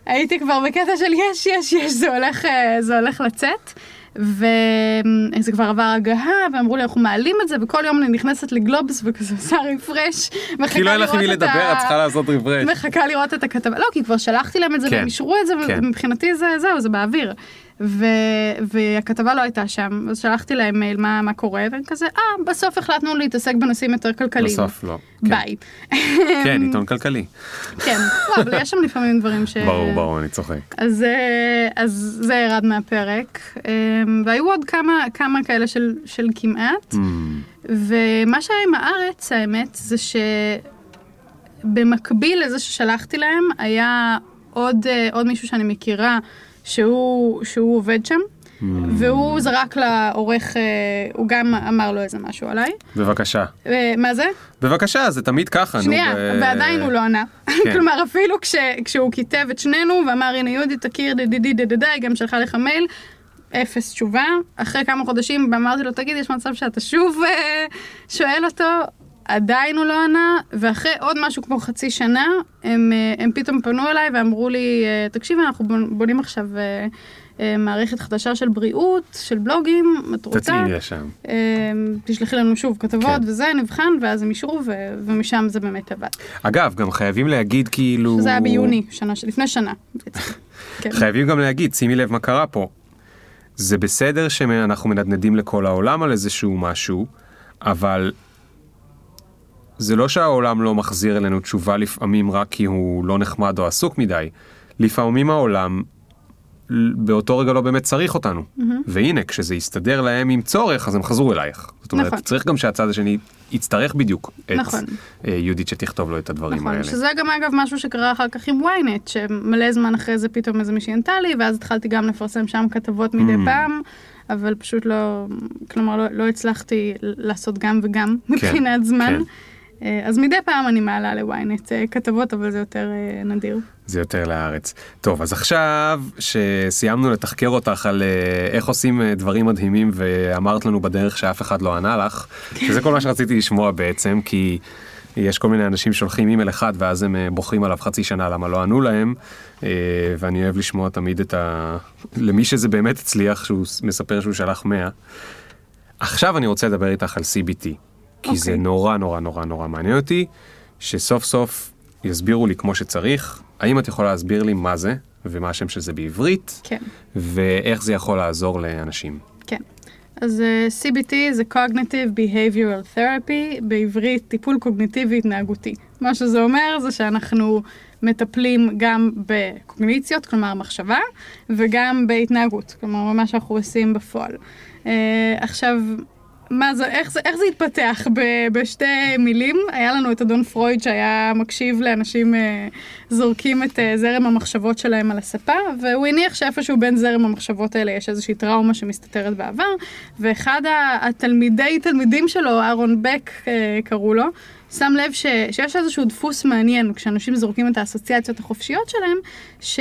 הייתי כבר בקטע של יש, יש, יש, זה הולך, אה, זה הולך לצאת. וזה כבר עבר הגהה, ואמרו לי, אנחנו מעלים את זה, וכל יום אני נכנסת לגלובס וכזה עושה רפרש. כי לא אין לך עם מי לדבר, את צריכה לעשות רפרש. מחכה לראות את הכתבה, לא, כי כבר שלחתי להם את זה, כן, והם אישרו את זה, כן. ומבחינתי זה, זהו, זה באוויר. ו... והכתבה לא הייתה שם, אז שלחתי להם מייל מה, מה קורה, והם כזה, אה, בסוף החלטנו להתעסק בנושאים יותר כלכליים. בסוף לא. כן. ביי. כן, עיתון כלכלי. כן, לא, אבל יש שם לפעמים דברים ש... ברור, ברור, אני צוחק. אז, אה, אז זה ירד מהפרק, אה, והיו עוד כמה, כמה כאלה של, של כמעט, Mm. ומה שהיה עם הארץ, האמת, זה שבמקביל לזה ששלחתי להם, היה עוד, אה, עוד מישהו שאני מכירה, שהוא, שהוא עובד שם, Mm. והוא זרק לעורך, אה, הוא גם אמר לו איזה משהו עליי. בבקשה. אה, מה זה? בבקשה, זה תמיד ככה, נו. שנייה, ב- ועדיין הוא לא ענה. כן. כלומר, אפילו כש, כשהוא כיתב את שנינו ואמר, הנה יהודית, תכיר, דדידי דדדה, היא גם שלחה לך מייל, אפס תשובה. אחרי כמה חודשים אמרתי לו, תגיד, יש מצב שאתה שוב אה, שואל אותו? עדיין הוא לא ענה, ואחרי עוד משהו כמו חצי שנה, הם, אה, הם פתאום פנו אליי ואמרו לי, אה, תקשיבי, אנחנו בונ- בונים עכשיו אה, מערכת חדשה של בריאות, של בלוגים, את רוצה? תצאי לשם. תשלחי לנו שוב כתבות כן. וזה, נבחן, ואז הם אישרו, ו- ומשם זה באמת עבד. אגב, גם חייבים להגיד כאילו... שזה היה ביוני, שנה, לפני שנה. בעצם. כן. חייבים גם להגיד, שימי לב מה קרה פה. זה בסדר שאנחנו מנדנדים לכל העולם על איזשהו משהו, אבל זה לא שהעולם לא מחזיר אלינו תשובה לפעמים רק כי הוא לא נחמד או עסוק מדי. לפעמים העולם באותו רגע לא באמת צריך אותנו. והנה, כשזה יסתדר להם עם צורך, אז הם חזרו אלייך. זאת אומרת, נכון. צריך גם שהצד השני יצטרך בדיוק את נכון. אה, יהודית שתכתוב לו את הדברים נכון, האלה. שזה גם אגב משהו שקרה אחר כך עם ynet, שמלא זמן אחרי זה פתאום איזה מישהי ענתה לי, ואז התחלתי גם לפרסם שם כתבות מדי Mm. פעם, אבל פשוט לא, כלומר לא, לא הצלחתי לעשות גם וגם מבחינת זמן. כן. אה, אז מדי פעם אני מעלה ל-ynet אה, כתבות, אבל זה יותר אה, נדיר. זה יותר לארץ. טוב, אז עכשיו שסיימנו לתחקר אותך על איך עושים דברים מדהימים ואמרת לנו בדרך שאף אחד לא ענה לך, שזה כל מה שרציתי לשמוע בעצם, כי יש כל מיני אנשים שהולכים אימייל אחד ואז הם בוחרים עליו חצי שנה למה לא ענו להם, ואני אוהב לשמוע תמיד את ה... למי שזה באמת הצליח, שהוא מספר שהוא שלח 100. עכשיו אני רוצה לדבר איתך על CBT, כי זה אוקיי. נורא נורא נורא נורא מעניין אותי, שסוף סוף יסבירו לי כמו שצריך. האם את יכולה להסביר לי מה זה, ומה השם של זה בעברית, כן. ואיך זה יכול לעזור לאנשים? כן. אז uh, CBT זה Cognitive Behavioral Therapy, בעברית טיפול קוגניטיבי התנהגותי. מה שזה אומר זה שאנחנו מטפלים גם בקוגניציות, כלומר מחשבה, וגם בהתנהגות, כלומר מה שאנחנו עושים בפועל. Uh, עכשיו, מה זה, איך זה, איך זה התפתח ב, בשתי מילים? היה לנו את אדון פרויד שהיה מקשיב לאנשים אה, זורקים את אה, זרם המחשבות שלהם על הספה, והוא הניח שאיפשהו בין זרם המחשבות האלה יש איזושהי טראומה שמסתתרת בעבר, ואחד התלמידי תלמידים שלו, אהרון בק אה, קראו לו, שם לב ש, שיש איזשהו דפוס מעניין כשאנשים זורקים את האסוציאציות החופשיות שלהם, ש...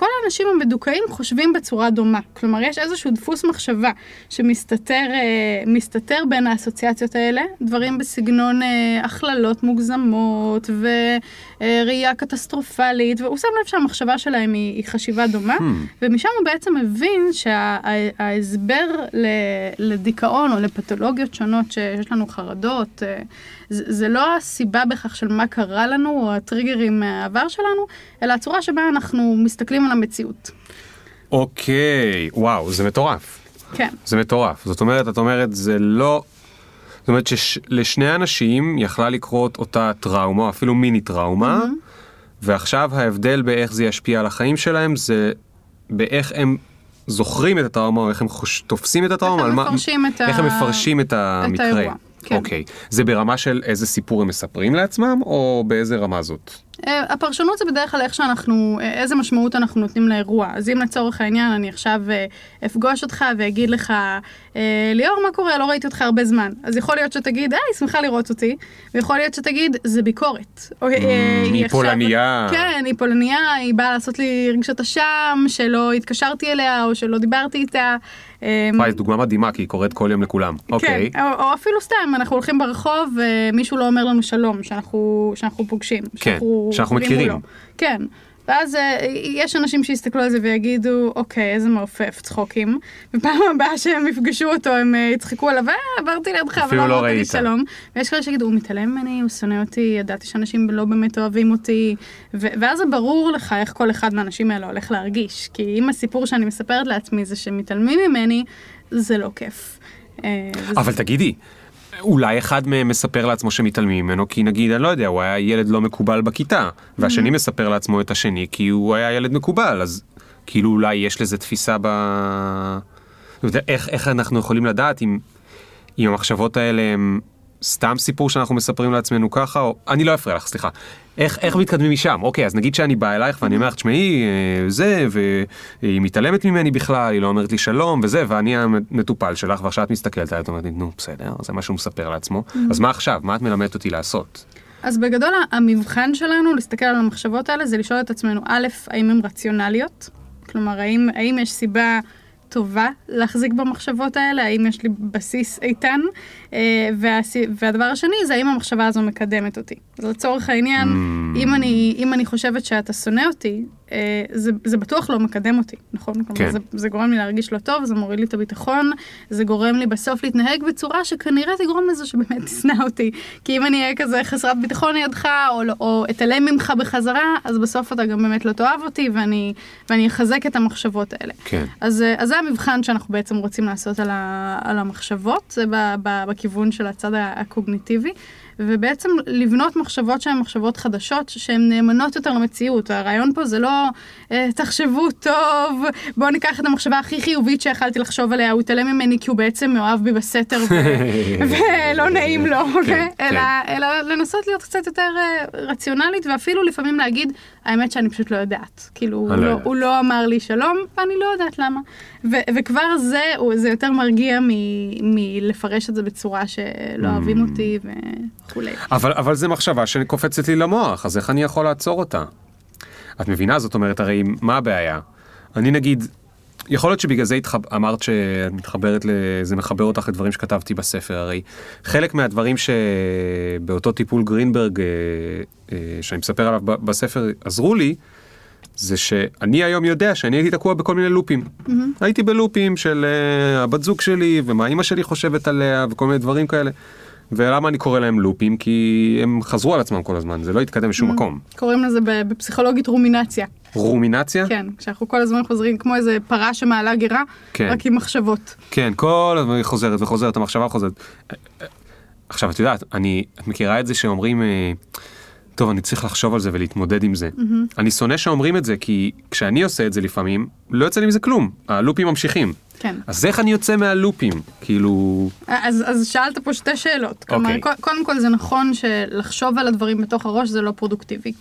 כל האנשים המדוכאים חושבים בצורה דומה. כלומר, יש איזשהו דפוס מחשבה שמסתתר אה, מסתתר בין האסוציאציות האלה, דברים בסגנון אה, הכללות מוגזמות וראייה קטסטרופלית, והוא שם לב שהמחשבה שלהם היא, היא חשיבה דומה, Hmm. ומשם הוא בעצם מבין שההסבר לדיכאון או לפתולוגיות שונות שיש לנו חרדות, אה, זה, זה לא הסיבה בכך של מה קרה לנו או הטריגרים מהעבר שלנו, אלא הצורה שבה אנחנו מסתכלים על המציאות. אוקיי, וואו, זה מטורף. כן, זה מטורף. זאת אומרת, את אומרת, זה לא... זאת אומרת שלשני אנשים יכלה לקרות אותה טראומה, או אפילו מיני טראומה, ועכשיו ההבדל באיך זה ישפיע על החיים שלהם זה באיך הם זוכרים את הטראומה, או איך הם חוש... תופסים את הטראומה, הם על מה- מפרשים את ה- איך הם מפרשים את המקרה. האירוע, כן. אוקיי. זה ברמה של איזה סיפור הם מספרים לעצמם, או באיזה רמה זאת? אה, הפרשנות זה בדרך כלל איך שאנחנו, אה, איזה משמעות אנחנו נותנים לאירוע. אז אם לצורך העניין אני עכשיו אה, אפגוש אותך ואגיד לך, ליאור, מה קורה? לא ראיתי אותך הרבה זמן. אז יכול להיות שתגיד, היי, שמחה לראות אותי, ויכול להיות שתגיד, זה ביקורת. אה, היא פולניה. כן, היא פולניה, היא באה לעשות לי רגשות אשם, שלא התקשרתי אליה או שלא דיברתי איתה. אה, וואי, זו דוגמה מדהימה, כי היא קורית כל יום לכולם. אוקיי. כן, או, או אפילו סתם, אנחנו הולכים ברחוב ומישהו לא אומר לנו שלום, שאנחנו, שאנחנו פוגשים. כן, שאנחנו מכירים. מולו. כן. ואז אה, יש אנשים שיסתכלו על זה ויגידו, אוקיי, איזה מעופף, צחוקים. ופעם הבאה שהם יפגשו אותו, הם אה, יצחקו עליו, אה, עברתי לידך, אבל אפילו לא לא אמרת לי. שלום. ויש כאלה שיגידו, הוא מתעלם ממני, הוא שונא אותי, ידעתי שאנשים לא באמת אוהבים אותי. ואז זה ברור לך איך כל אחד מהאנשים האלה הולך להרגיש. כי אם הסיפור שאני מספרת לעצמי זה שמתעלמים ממני, זה לא כיף. אה, אבל תגידי, אולי אחד מהם מספר לעצמו שמתעלמים ממנו, כי נגיד, אני לא יודע, הוא היה ילד לא מקובל בכיתה, והשני מספר לעצמו את השני כי הוא היה ילד מקובל, אז כאילו אולי יש לזה תפיסה ב... איך, איך אנחנו יכולים לדעת אם, אם המחשבות האלה הם סתם סיפור שאנחנו מספרים לעצמנו ככה, או... אני לא אפריע לך, סליחה. איך, איך מתקדמים משם? אוקיי, אז נגיד שאני בא אלייך ואני אומר לך, תשמעי, אה, זה, והיא מתעלמת ממני בכלל, היא לא אומרת לי שלום, וזה, ואני המטופל שלך, ועכשיו את מסתכלת עליי, את אומרת לי, נו, בסדר, זה מה שהוא מספר לעצמו, אז מה עכשיו? מה את מלמדת אותי לעשות? אז בגדול המבחן שלנו להסתכל על המחשבות האלה זה לשאול את עצמנו, א', האם הן רציונליות? כלומר, האם, האם יש סיבה טובה להחזיק במחשבות האלה? האם יש לי בסיס איתן? אה, והסי, והדבר השני זה האם המחשבה הזו מקדמת אותי. אז לצורך העניין, Mm. אם, אני, אם אני חושבת שאתה שונא אותי, זה, זה בטוח לא מקדם אותי, נכון? כן. כלומר, זה, זה גורם לי להרגיש לא טוב, זה מוריד לי את הביטחון, זה גורם לי בסוף להתנהג בצורה שכנראה תגרום לזה שבאמת תשנא אותי. כי אם אני אהיה כזה חסרת ביטחון לידך, או, לא- או אתעלם ממך בחזרה, אז בסוף אתה גם באמת לא תאהב אותי, ואני, ואני אחזק את המחשבות האלה. כן. אז, אה, אז זה המבחן שאנחנו בעצם רוצים לעשות על, ה, על המחשבות, זה ב, ב, בכיוון של הצד הקוגניטיבי, ובעצם לבנות מחשבות שהן מחשבות חדשות, שהן נאמנות יותר למציאות. הרעיון פה זה לא, אה, תחשבו טוב, בואו ניקח את המחשבה הכי חיובית שיכלתי לחשוב עליה, הוא התעלם ממני כי הוא בעצם מאוהב בי בסתר ולא נעים לו, אוקיי? כן. אלא, אלא לנסות להיות קצת יותר אה, רציונלית, ואפילו לפעמים להגיד, האמת שאני פשוט לא יודעת. כאילו, הוא לא לא, לא אמר לי שלום, ואני לא יודעת למה. וכבר זה, זה יותר מרגיע מלפרש את זה בצורה שלא אוהבים Mm. אותי וכולי. אבל, אבל זה מחשבה שקופצת לי למוח, אז איך אני יכול לעצור אותה? את מבינה? זאת אומרת, הרי מה הבעיה? אני נגיד, יכול להיות שבגלל זה התחב... אמרת שאת מתחברת, זה מחבר אותך לדברים שכתבתי בספר, הרי חלק מהדברים שבאותו טיפול גרינברג, אה, אה, שאני מספר עליו בספר, עזרו לי, זה שאני היום יודע שאני הייתי תקוע בכל מיני לופים. הייתי בלופים של אה, הבת זוג שלי ומה אימא שלי חושבת עליה וכל מיני דברים כאלה. ולמה אני קורא להם לופים? כי הם חזרו על עצמם כל הזמן, זה לא התקדם לשום מקום. קוראים לזה בפסיכולוגית רומינציה. רומינציה? כן, כשאנחנו כל הזמן חוזרים כמו איזה פרה שמעלה גירה, כן. רק עם מחשבות. כן, כל הזמן היא חוזרת וחוזרת, המחשבה חוזרת. עכשיו, את יודעת, אני, את מכירה את זה שאומרים, אה, טוב, אני צריך לחשוב על זה ולהתמודד עם זה. אני שונא שאומרים את זה, כי כשאני עושה את זה לפעמים, לא יוצא לי מזה כלום. הלופים ממשיכים. כן. אז איך אני יוצא מהלופים? כאילו... אז, אז שאלת פה שתי שאלות. כלומר, אוקיי. קו- קודם כל זה נכון שלחשוב על הדברים בתוך הראש זה לא פרודוקטיבי.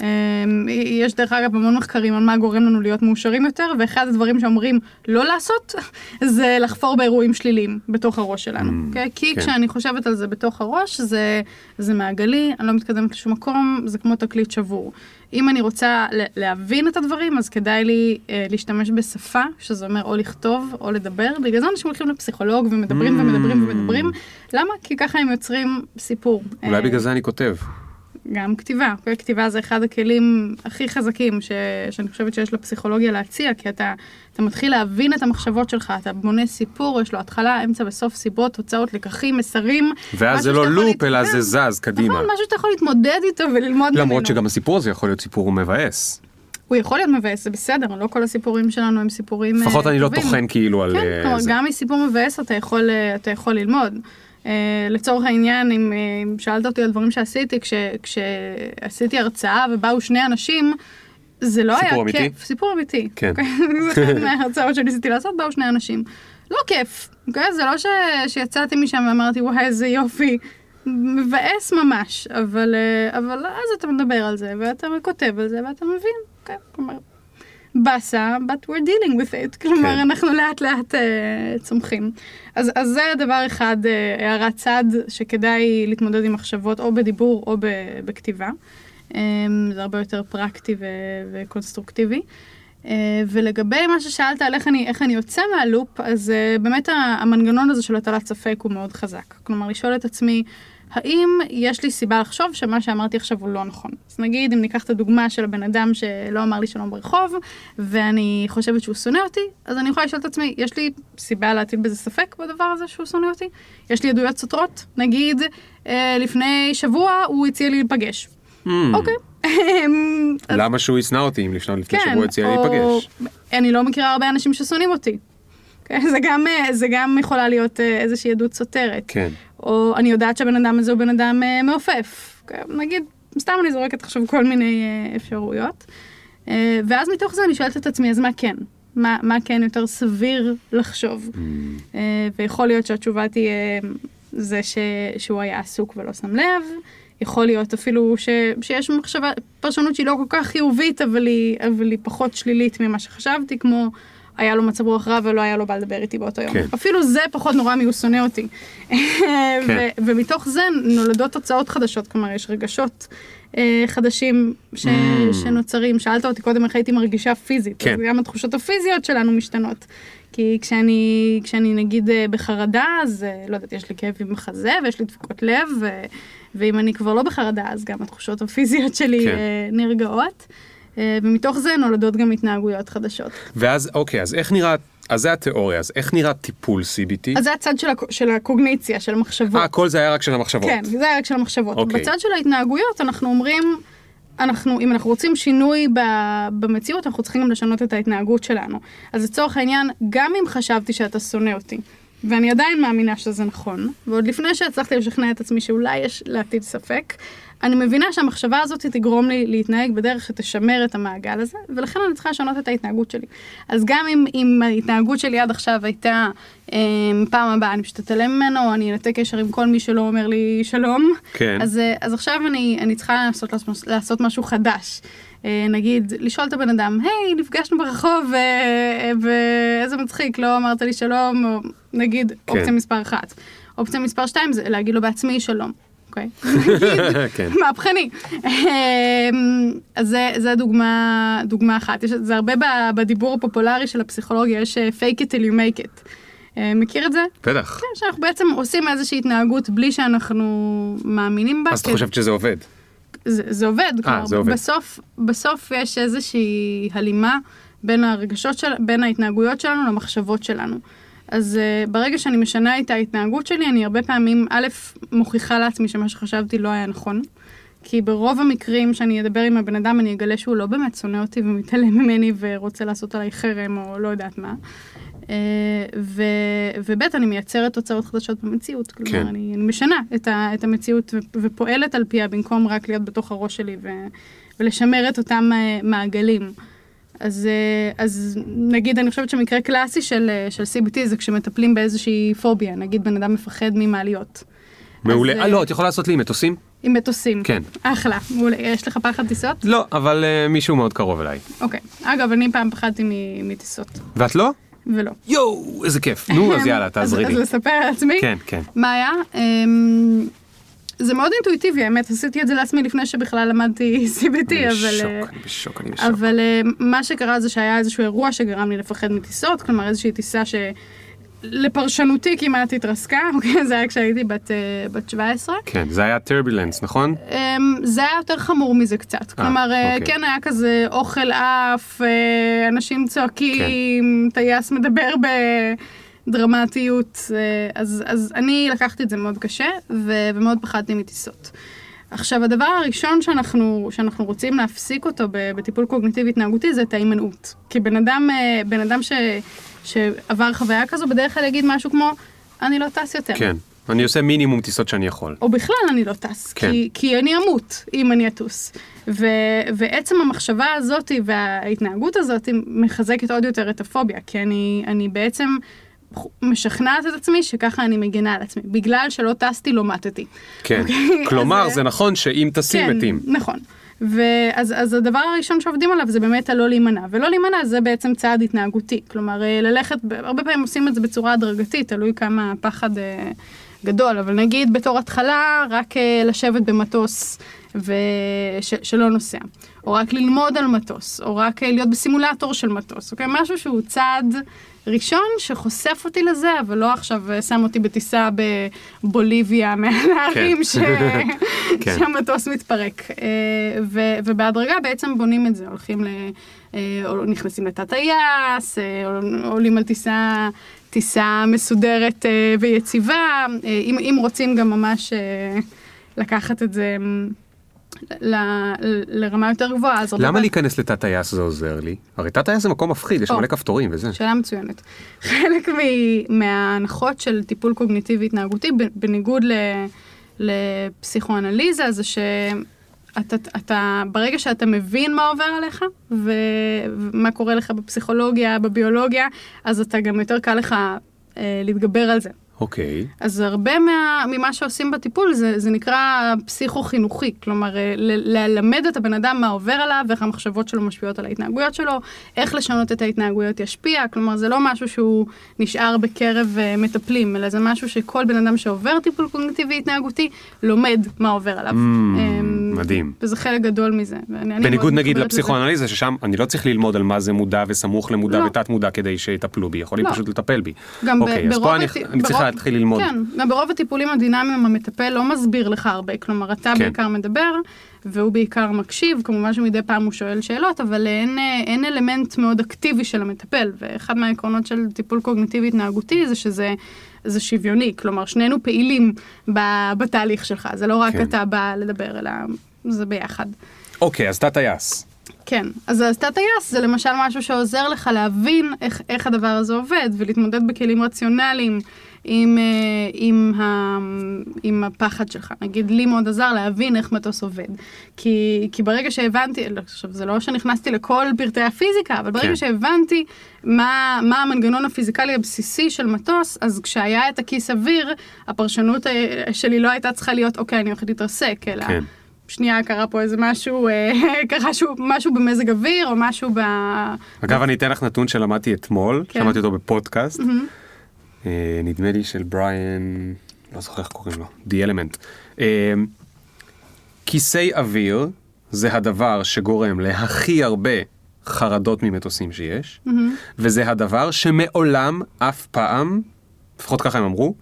אמ, יש דרך אגב המון מחקרים על מה גורם לנו להיות מאושרים יותר, ואחד הדברים שאומרים לא לעשות, זה לחפור באירועים שליליים בתוך הראש שלנו. Mm, אוקיי? כי כן. כשאני חושבת על זה בתוך הראש, זה, זה מעגלי, אני לא מתקדמת לשום מקום, זה כמו תקליט שבור. אם אני רוצה להבין את הדברים, אז כדאי לי אה, להשתמש בשפה, שזה אומר או לכתוב או לדבר. בגלל זה אנשים הולכים לפסיכולוג ומדברים Mm. ומדברים ומדברים. למה? כי ככה הם יוצרים סיפור. אולי אה, בגלל זה אני כותב. גם כתיבה, אוקיי? כתיבה זה אחד הכלים הכי חזקים ש... שאני חושבת שיש לפסיכולוגיה להציע, כי אתה, אתה מתחיל להבין את המחשבות שלך, אתה בונה סיפור, יש לו התחלה, אמצע וסוף, סיבות, תוצאות, לקחים, מסרים. ואז זה לא לופ, אלא. זה זז קדימה. נכון, משהו שאתה יכול להתמודד איתו וללמוד ממנו. למרות שגם הסיפור הזה יכול להיות סיפור מבאס. הוא יכול להיות מבאס, זה בסדר, לא כל הסיפורים שלנו הם סיפורים אה, לפחות אני לא טובים. טוחן כאילו על כן, אה, כלומר, זה. גם מסיפור מבאס אתה יכול, אה, אתה יכול ללמוד. Uh, לצורך העניין, אם, אה, אם שאלת אותי על דברים שעשיתי, כש, כשעשיתי הרצאה ובאו שני אנשים, זה לא סיפור היה אמיתי? כיף. סיפור אמיתי. כן. אוקיי? זה אחת מההרצאות שניסיתי לעשות, באו שני אנשים. לא כיף, אוקיי? זה לא ש, שיצאתי משם ואמרתי, וואי, איזה יופי. מבאס ממש, אבל, אה, אבל אז אתה מדבר על זה, ואתה כותב על זה, ואתה מבין, כן, כלומר, באסה, but we're dealing with it, כלומר, כן. אנחנו לאט לאט uh, צומחים. אז, אז זה דבר אחד, uh, הערת צד, שכדאי להתמודד עם מחשבות או בדיבור או ב, בכתיבה. Um, זה הרבה יותר פרקטי ו, וקונסטרוקטיבי. Uh, ולגבי מה ששאלת על איך אני, איך אני יוצא מהלופ, אז uh, באמת המנגנון הזה של הטלת ספק הוא מאוד חזק. כלומר, לשאול את עצמי, האם יש לי סיבה לחשוב שמה שאמרתי עכשיו הוא לא נכון? אז נגיד, אם ניקח את הדוגמה של הבן אדם שלא אמר לי שלום ברחוב, ואני חושבת שהוא שונא אותי, אז אני יכולה לשאול את עצמי, יש לי סיבה להטיל בזה ספק בדבר הזה שהוא שונא אותי? יש לי עדויות סותרות? נגיד, אה, לפני שבוע הוא הציע לי להיפגש. Hmm, אוקיי. אז- למה שהוא ישנא אותי אם לפני כן, שבוע הציע או- להיפגש? אני לא מכירה הרבה אנשים ששונאים אותי. כן, זה גם, אה, זה גם יכולה להיות אה, איזושהי עדות סותרת. כן. או אני יודעת שהבן אדם הזה הוא בן אדם אה, מעופף. נגיד, סתם אני זורקת עכשיו כל מיני אה, אפשרויות. אה, ואז מתוך זה אני שואלת את עצמי, אז מה כן? מה, מה כן יותר סביר לחשוב? אה, ויכול להיות שהתשובה תהיה זה ש, שהוא היה עסוק ולא שם לב. יכול להיות אפילו ש, שיש מחשבה, פרשנות שהיא לא כל כך חיובית, אבל היא, אבל היא פחות שלילית ממה שחשבתי, כמו היה לו מצב רוח רע ולא היה לו בא לדבר איתי באותו יום. כן. אפילו זה פחות נורא מי הוא שונא אותי. ו- ומתוך זה נולדות תוצאות חדשות, כלומר יש רגשות אה, חדשים ש- Mm. שנוצרים. שאלת אותי קודם איך הייתי מרגישה פיזית, כן. אז גם התחושות הפיזיות שלנו משתנות. כי כשאני, כשאני נגיד אה, בחרדה, אז אה, לא יודעת, יש לי כאבים בחזה ויש לי דפיקות לב, ו, ואם אני כבר לא בחרדה, אז גם התחושות הפיזיות שלי כן. אה, נרגעות. אה, ומתוך זה נולדות גם התנהגויות חדשות. ואז אוקיי אז איך נראה אז זה התיאוריה אז איך נראה טיפול CBT? אז זה הצד של, הק- של הקוגניציה, של המחשבות. אה כל זה היה רק של המחשבות. כן, זה היה רק של המחשבות. אוקיי. בצד של ההתנהגויות אנחנו אומרים, אנחנו, אם אנחנו רוצים שינוי ב, במציאות, אנחנו צריכים גם לשנות את ההתנהגות שלנו. אז לצורך העניין, גם אם חשבתי שאתה שונא אותי, ואני עדיין מאמינה שזה נכון, ועוד לפני שהצלחתי לשכנע את עצמי שאולי יש להטיל ספק, אני מבינה שהמחשבה הזאת תגרום לי להתנהג בדרך שתשמר את המעגל הזה, ולכן אני צריכה לשנות את ההתנהגות שלי. אז גם אם, אם ההתנהגות שלי עד עכשיו הייתה, אה, פעם הבאה אני פשוט אתעלם ממנו, אני אנתק קשר עם כל מי שלא אומר לי שלום, כן. אז, אה, אז עכשיו אני, אני צריכה לעשות, לעשות, משהו חדש. אה, נגיד, לשאול את הבן אדם, היי, נפגשנו ברחוב, אה, ואיזה מצחיק, לא אמרת לי שלום, או נגיד, כן. אופציה מספר אחת. אופציה מספר שתיים זה להגיד לו בעצמי שלום, אוקיי? כן. מהפכני. אמ, אז זה, דוגמה, דוגמה אחת. יש, זה הרבה בדיבור הפופולרי של הפסיכולוגיה, יש אה, fake it till you make it. אה, מכיר את זה? בטח. כן, שאנחנו בעצם עושים איזושהי התנהגות בלי שאנחנו מאמינים בה. אז את כי- חושבת שזה עובד. זה, זה עובד, כלומר, זה עובד. בסוף, בסוף יש איזושהי הלימה בין הרגשות של, בין ההתנהגויות שלנו למחשבות שלנו. אז uh, ברגע שאני משנה את ההתנהגות שלי, אני הרבה פעמים, א', מוכיחה לעצמי שמה שחשבתי לא היה נכון. כי ברוב המקרים שאני אדבר עם הבן אדם, אני אגלה שהוא לא באמת שונא אותי ומתעלם ממני ורוצה לעשות עליי חרם או לא יודעת מה. ו- וב' אני מייצרת תוצאות חדשות במציאות. כלומר, כן. אני, אני משנה את, ה- את המציאות ו- ופועלת על פיה במקום רק להיות בתוך הראש שלי ו- ולשמר את אותם אה, מעגלים. אז, אה, אז נגיד, אני חושבת שמקרה קלאסי של, אה, של CBT זה כשמטפלים באיזושהי פוביה, נגיד בן אדם מפחד ממעליות. מעולה. אה אה, לא את יכולה לעשות לי עם מטוסים? עם מטוסים. כן. אחלה, מעולה. יש לך פחד טיסות? לא אבל אה, מישהו מאוד קרוב אליי. אוקיי. אגב, אני פעם פחדתי מטיסות, ואת לא? ולא. יואו איזה כיף. נו אז יאללה תעזרי אז, לי. אז לספר על עצמי? כן כן. מה היה? זה מאוד אינטואיטיבי, האמת, עשיתי את זה לעצמי לפני שבכלל למדתי CBT, אני אבל... בשוק אה, אני בשוק אני בשוק. אבל אה, מה שקרה זה שהיה איזשהו אירוע שגרם לי לפחד מטיסות, כלומר איזושהי טיסה שלפרשנותי כמעט התרסקה, אוקיי? זה היה כשהייתי בת, אה, בת 17. כן זה היה טרבילנס נכון? אמ, זה היה יותר חמור מזה קצת. כלומר, אה, אוקיי. כן היה כזה אוכל עף, אנשים צועקים, טייס מדבר בדרמטיות, אה, אז, אז אני לקחתי את זה מאוד קשה, ו- ומאוד פחדתי מטיסות. עכשיו, הדבר הראשון שאנחנו, שאנחנו רוצים להפסיק אותו בטיפול קוגניטיבי התנהגותי זה את ההימנעות. כי בן אדם, אה, בן אדם ש, שעבר חוויה כזו בדרך כלל יגיד משהו כמו, אני לא טס יותר. כן. אני עושה מינימום טיסות שאני יכול. או בכלל אני לא טס, כן. כי, כי אני אמות אם אני אטוס. ו, ועצם המחשבה הזאת וההתנהגות הזאת מחזקת עוד יותר את הפוביה, כי אני, אני בעצם משכנעת את עצמי שככה אני מגינה על עצמי. בגלל שלא טסתי, לא מתתי. כן, אוקיי? כלומר אז, זה נכון שאם טסים כן, מתים. נכון. ואז אז הדבר הראשון שעובדים עליו זה באמת הלא להימנע, ולא להימנע זה בעצם צעד התנהגותי, כלומר אה, ללכת, הרבה פעמים עושים את זה בצורה הדרגתית, תלוי כמה הפחד אה, גדול, אבל נגיד בתור התחלה רק אה, לשבת במטוס ושלא נוסע, או רק ללמוד על מטוס, או רק אה, להיות בסימולטור של מטוס, אוקיי? משהו שהוא צעד ראשון שחושף אותי לזה, אבל לא עכשיו אה, שם אותי בטיסה בבוליביה מהנערים ש... כן. שהמטוס מתפרק. אה, ו- ובהדרגה בעצם בונים את זה, הולכים ל... אה, או נכנסים לתת טייס, עולים על טיסה, טיסה מסודרת ויציבה, אם, אם רוצים גם ממש לקחת את זה ל, ל- לרמה יותר גבוהה. אז למה להיכנס לתת טייס זה עוזר לי? הרי תת טייס זה מקום מפחיד, יש או. מלא כפתורים וזה. שאלה מצוינת. חלק מ- מההנחות של טיפול קוגניטיבי התנהגותי, בניגוד ל- לפסיכואנליזה, זה שאתה, אתה, ברגע שאתה מבין מה עובר עליך, ומה קורה לך בפסיכולוגיה, בביולוגיה, אז אתה גם יותר קל לך אה, להתגבר על זה. אוקיי. אז הרבה מה, ממה שעושים בטיפול זה, זה נקרא פסיכו-חינוכי, כלומר אה, ל- ללמד את הבן אדם מה עובר עליו, ואיך המחשבות שלו משפיעות על ההתנהגויות שלו, איך לשנות את ההתנהגויות ישפיע, כלומר זה לא משהו שהוא נשאר בקרב אה, מטפלים, אלא זה משהו שכל בן אדם שעובר טיפול קוגניטיבי התנהגותי, לומד מה עובר עליו. Mm, אמ, מדהים. וזה חלק גדול מזה. בניגוד נגיד לזה. לפסיכואנליזה ששם אני לא צריך ללמוד על מה זה מודע וסמוך למודע לא. ותת מודע כדי שיטפלו בי, יכולים לא. פשוט לטפל בי. גם ב- אוקיי, אז ברוב פה אני הטי- אני צריך ברוב- להתחיל ללמוד. כן, גם ברוב הטיפולים הדינמיים המטפל לא מסביר לך הרבה, כלומר אתה כן. בעיקר מדבר והוא בעיקר מקשיב, כמובן שמדי פעם הוא שואל שאלות, אבל אין, אה, אין אלמנט מאוד אקטיבי של המטפל, ואחד מהעקרונות של טיפול קוגניטיבי התנהגותי זה שזה זה שוויוני, כלומר שנינו פעילים ב- בתהליך שלך, זה לא רק כן. אתה בא לדבר, אלא זה ביחד. אוקיי, אז תת טייס. כן, אז תת טייס זה למשל משהו שעוזר לך להבין איך, איך הדבר הזה עובד ולהתמודד בכלים רציונליים עם, אה, עם, ה, עם הפחד שלך. נגיד, לי מאוד עזר להבין איך מטוס עובד. כי, כי ברגע שהבנתי, לא, עכשיו זה לא שנכנסתי לכל פרטי הפיזיקה, אבל ברגע כן. שהבנתי מה, מה המנגנון הפיזיקלי הבסיסי של מטוס, אז כשהיה את הכיס אוויר, הפרשנות אה, שלי לא הייתה צריכה להיות, אוקיי, אני הולכת להתרסק, אלא... כן. שנייה קרה פה איזה משהו, אה, קרה שוב, משהו במזג אוויר או משהו ב... אגב, אני אתן לך נתון שלמדתי אתמול, כן. שמעתי אותו בפודקאסט, אה, נדמה לי של בריאן, לא זוכר איך קוראים לו, The Element. אה, כיסי אוויר זה הדבר שגורם להכי הרבה חרדות ממטוסים שיש, וזה הדבר שמעולם אף פעם, לפחות ככה הם אמרו,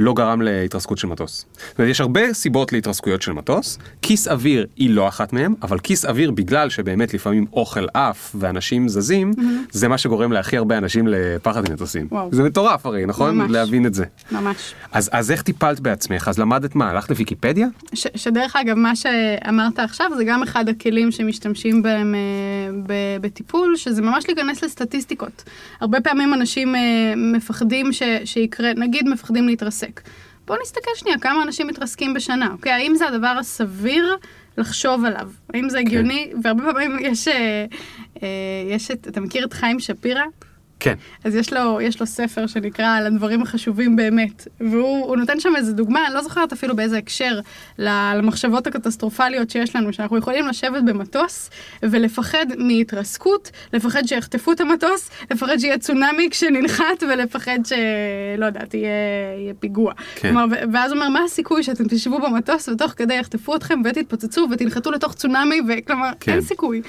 לא גרם להתרסקות של מטוס. זאת אומרת, יש הרבה סיבות להתרסקויות של מטוס, כיס אוויר היא לא אחת מהם, אבל כיס אוויר בגלל שבאמת לפעמים אוכל עף ואנשים זזים, זה מה שגורם להכי הרבה אנשים לפחד ממטוסים. וואו. זה מטורף הרי, נכון? ממש. להבין את זה. ממש. אז, אז איך טיפלת בעצמך? אז למדת מה? הלכת לוויקיפדיה? ש, שדרך אגב, מה שאמרת עכשיו זה גם אחד הכלים שמשתמשים בהם אה, בטיפול, שזה ממש להיכנס לסטטיסטיקות. הרבה פעמים אנשים אה, מפחדים ש, שיקרה, נגיד מפחדים להתרסק. בואו נסתכל שנייה כמה אנשים מתרסקים בשנה, אוקיי? האם זה הדבר הסביר לחשוב עליו? האם זה הגיוני? והרבה פעמים יש, אה, אה, יש את, אתה מכיר את חיים שפירא? כן. אז יש לו, יש לו ספר שנקרא על הדברים החשובים באמת, והוא הוא נותן שם איזה דוגמה, אני לא זוכרת אפילו באיזה הקשר, למחשבות הקטסטרופליות שיש לנו, שאנחנו יכולים לשבת במטוס ולפחד מהתרסקות, לפחד שיחטפו את המטוס, לפחד שיהיה צונאמי כשננחת ולפחד שלא יודעת, יהיה, יהיה פיגוע. כן. כלומר, ואז הוא אומר, מה הסיכוי שאתם תשבו במטוס ותוך כדי יחטפו אתכם ותתפוצצו ותנחתו לתוך צונאמי, וכלומר, כן. אין סיכוי.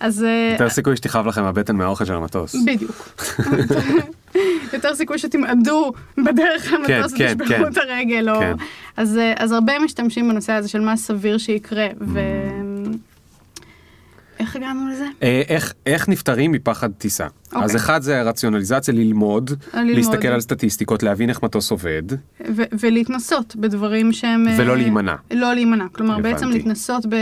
אז... אה, יותר סיכוי שתכאב לכם הבטן מהאוכל של המטוס. בדיוק. יותר סיכוי שתמעדו בדרך למטוס כן, ותשברו כן. את הרגל. או... כן. אז, אה, אז הרבה משתמשים בנושא הזה של מה סביר שיקרה. ו... איך הגענו לזה? אה, איך, איך נפטרים מפחד טיסה? אוקיי. אז אחד זה הרציונליזציה, ללמוד, ללמוד. להסתכל על סטטיסטיקות, להבין איך מטוס עובד, ו- ולהתנסות בדברים שהם... אה, ולא להימנע. לא להימנע. כלומר, הבנתי. בעצם להתנסות ב-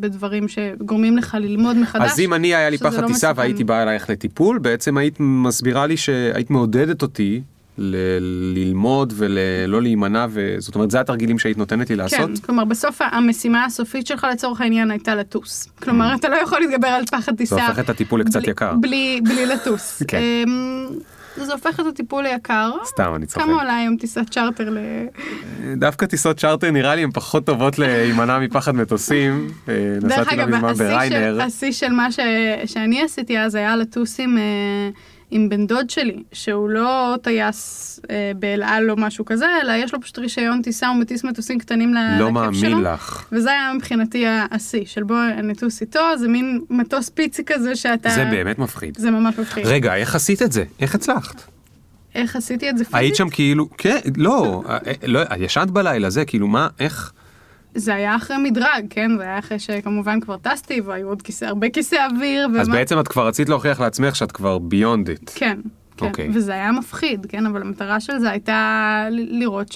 בדברים שגורמים לך ללמוד מחדש. אז אם אני היה לי פחד לא טיסה מסוכן. והייתי באה אלייך לטיפול, בעצם היית מסבירה לי שהיית מעודדת אותי ל- ללמוד ולא להימנע, וזאת אומרת, זה התרגילים שהיית נותנת לי לעשות? כן, כלומר בסוף המשימה הסופית שלך לצורך העניין הייתה לטוס. כלומר, אתה לא יכול להתגבר על פחד טיסה. זה הופך את הטיפול לקצת בלי- יקר. בלי, בלי לטוס. כן. אמ, וזה הופך את הטיפול ליקר. סתם, אני צוחק. כמה עולה היום טיסת צ'רטר ל... דווקא טיסות צ'רטר נראה לי הן פחות טובות להימנע מפחד מטוסים. אה, דרך נסעתי לא אגב, מזמן השיא של- בריינר. השיא של מה שאני עשיתי אז היה לטוס עם, אה, עם בן דוד שלי, שהוא לא טייס אה, באל על או משהו כזה, אלא יש לו פשוט רישיון טיסה, הוא מטיס מטוסים קטנים ל- לכיף לא שלו. מאמין לך. וזה היה מבחינתי השיא, של בוא נטוס איתו, זה מין מטוס פיצי כזה שאתה... זה באמת מפחיד. זה ממש מפחיד. רגע, איך עשית את זה? איך הצלחת? איך עשיתי את זה פיזית? היית שם כאילו, כן, לא, אה, אה, לא, ישנת בלילה זה, כאילו מה, איך? זה היה אחרי מדרג, כן? זה היה אחרי שכמובן כבר טסתי, והיו עוד כיסא, הרבה כיסא אוויר. אז ומה- בעצם את כבר רצית להוכיח לעצמך שאת כבר ביונד איט. כן, כן. אוקיי. וזה היה מפחיד, כן? אבל המטרה של זה הייתה לראות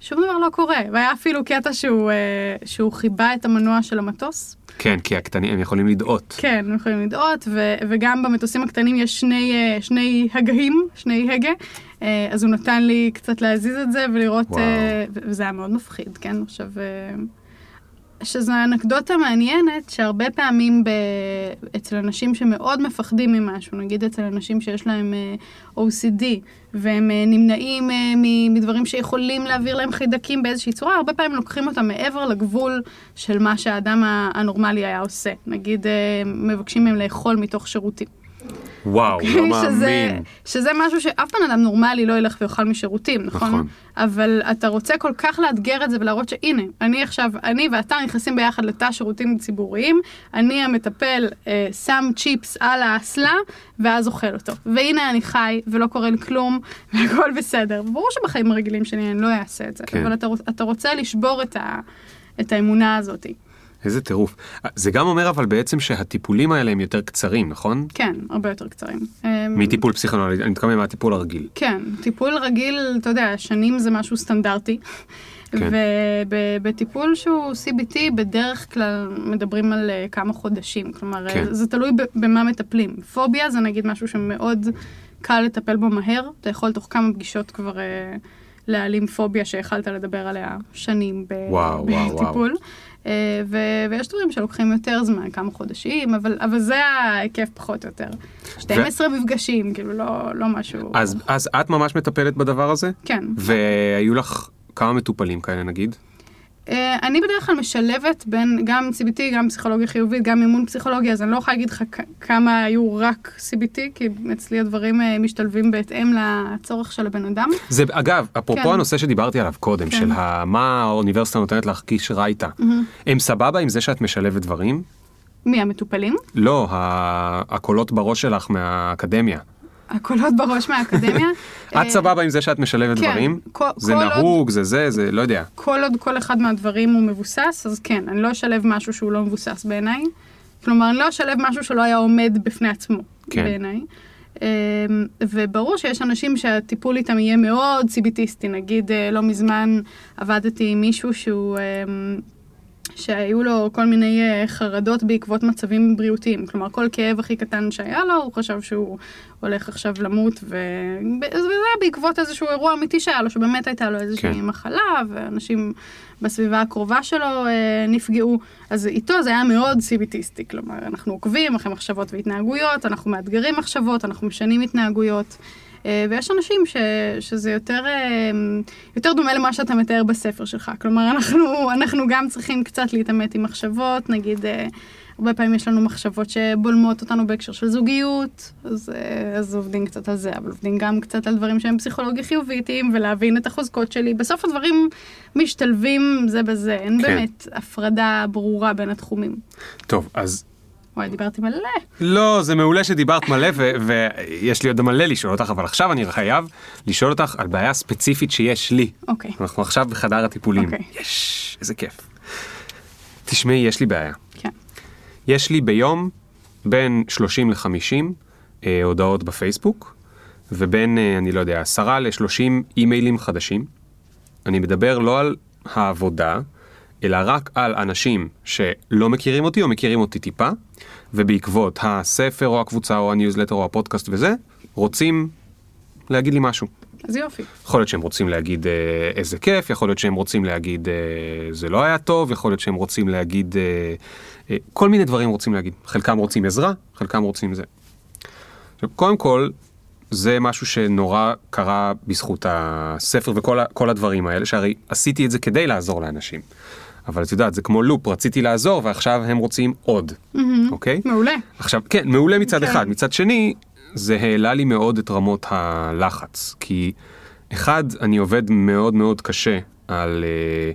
ששום דבר לא קורה. והיה אפילו קטע שהוא, אה, שהוא חיבה את המנוע של המטוס. כן, כי הקטנים, הם יכולים לדאות. כן, הם יכולים לדאות, ו- וגם במטוסים הקטנים יש שני, אה, שני הגהים, שני הגה. אה, אז הוא נתן לי קצת להזיז את זה ולראות, וואו. אה, וזה היה מאוד מפחיד, כן? עכשיו, אה, שזו אנקדוטה מעניינת, שהרבה פעמים ב... אצל אנשים שמאוד מפחדים ממשהו, נגיד אצל אנשים שיש להם OCD, והם נמנעים מדברים שיכולים להעביר להם חיידקים באיזושהי צורה, הרבה פעמים לוקחים אותם מעבר לגבול של מה שהאדם הנורמלי היה עושה. נגיד, מבקשים מהם לאכול מתוך שירותים. וואו, לא שזה, מאמין. שזה משהו שאף בן אדם נורמלי לא ילך ויאכל משירותים, נכון? נכון. אבל אתה רוצה כל כך לאתגר את זה ולהראות שהנה, אני עכשיו, אני ואתה נכנסים ביחד לתא שירותים ציבוריים, אני המטפל אה, שם צ'יפס על האסלה, ואז אוכל אותו. והנה אני חי, ולא קורה לי כלום, והכל בסדר. ברור שבחיים הרגילים שלי אני לא אעשה את זה, כן. אבל אתה, אתה רוצה לשבור את, ה, את האמונה הזאת. איזה טירוף. זה גם אומר אבל בעצם שהטיפולים האלה הם יותר קצרים, נכון? כן, הרבה יותר קצרים. אה, מטיפול פסיכונלי, אני מתכוון מהטיפול הרגיל. כן, טיפול רגיל, אתה יודע, שנים זה משהו סטנדרטי. כן. ובטיפול שהוא CBT בדרך כלל מדברים על אה, כמה חודשים, כלומר כן. כן. זה תלוי במה מטפלים. פוביה זה נגיד משהו שמאוד קל לטפל בו מהר, אתה יכול תוך כמה פגישות כבר אה, להעלים פוביה שהחלת לדבר עליה שנים ב- וואו, וואו, וואו. אה, ו- ויש דברים שלוקחים יותר זמן, כמה חודשים, אבל, אבל זה ההיקף פחות או יותר. 12 מפגשים, כאילו לא, לא משהו... אז, אז את ממש מטפלת בדבר הזה? כן. והיו לך כמה מטופלים כאלה נגיד? אה, אני בדרך כלל משלבת בין גם CBT, גם פסיכולוגיה חיובית, גם אימון פסיכולוגיה, אז אני לא יכולה להגיד לך כמה היו רק CBT, כי אצלי הדברים אה, משתלבים בהתאם לצורך של הבן אדם. זה אגב, אפרופו כן. הנושא שדיברתי עליו קודם, כן. של ה- מה האוניברסיטה נותנת להרגיש רע איתה. הם סבבה עם זה שאת משלבת דברים? מי המטופלים? לא, הקולות בראש שלך מהאקדמיה. הקולות בראש מהאקדמיה. את אה, סבבה עם זה שאת משלבת כן, דברים? כל- זה כל עוד- נהוג, זה זה, זה לא יודע. כל עוד כל אחד מהדברים הוא מבוסס, אז כן, אני לא אשלב משהו שהוא לא מבוסס בעיניי. כלומר, אני לא אשלב משהו שלא היה עומד בפני עצמו, כן. בעיניי. אמ, וברור שיש אנשים שהטיפול איתם יהיה מאוד סיביטיסטי. נגיד, אה, לא מזמן עבדתי עם מישהו שהוא... שהיו לו כל מיני אה, חרדות בעקבות מצבים בריאותיים. כלומר, כל כאב הכי קטן שהיה לו, הוא חשב שהוא הולך עכשיו למות, ו- וזה היה בעקבות איזשהו אירוע אמיתי שהיה לו, שבאמת הייתה לו איזושהי כן. מחלה, ואנשים בסביבה הקרובה שלו אה, נפגעו. אז איתו זה היה מאוד סיביטיסטי, כלומר, אנחנו עוקבים אחרי מחשבות והתנהגויות, אנחנו מאתגרים מחשבות, אנחנו משנים התנהגויות. אה, ויש אנשים ש, שזה יותר, אה, יותר דומה למה שאתה מתאר בספר שלך. כלומר, אנחנו, אנחנו גם צריכים קצת להתעמת עם מחשבות, נגיד, אה, הרבה פעמים יש לנו מחשבות שבולמות אותנו בהקשר של זוגיות, אז, אז עובדים קצת על זה, אבל עובדים גם קצת על דברים שהם פסיכולוגיה חיוביתיים, ולהבין את החוזקות שלי. בסוף הדברים משתלבים זה בזה, אין כן. באמת הפרדה ברורה בין התחומים. טוב, אז וואי, דיברתי מלא. לא, זה מעולה שדיברת מלא ויש לי עוד מלא לשאול אותך, אבל עכשיו אני חייב לשאול אותך על בעיה ספציפית שיש לי. אוקיי. אנחנו עכשיו בחדר הטיפולים. אוקיי. יש, איזה כיף. תשמעי, יש לי בעיה. כן. יש לי ביום בין 30 ל-50 אה, הודעות בפייסבוק, ובין, אה, אני לא יודע, 10 ל-30 אימיילים חדשים. אני מדבר לא על העבודה, אלא רק על אנשים שלא מכירים אותי או מכירים אותי טיפה, ובעקבות הספר או הקבוצה או הניוזלטר או הפודקאסט וזה, רוצים להגיד לי משהו. אז יופי. יכול להיות שהם רוצים להגיד אה, איזה כיף, יכול להיות שהם רוצים להגיד אה, זה לא היה טוב, יכול להיות שהם רוצים להגיד אה, אה, כל מיני דברים רוצים להגיד. חלקם רוצים עזרה, חלקם רוצים זה. עכשיו, קודם כל, זה משהו שנורא קרה בזכות הספר וכל הדברים האלה, שהרי עשיתי את זה כדי לעזור לאנשים. אבל את יודעת, זה כמו לופ, רציתי לעזור ועכשיו הם רוצים עוד, אוקיי? מעולה. עכשיו, כן, מעולה מצד כן. אחד. מצד שני, זה העלה לי מאוד את רמות הלחץ. כי אחד, אני עובד מאוד מאוד קשה על... אה,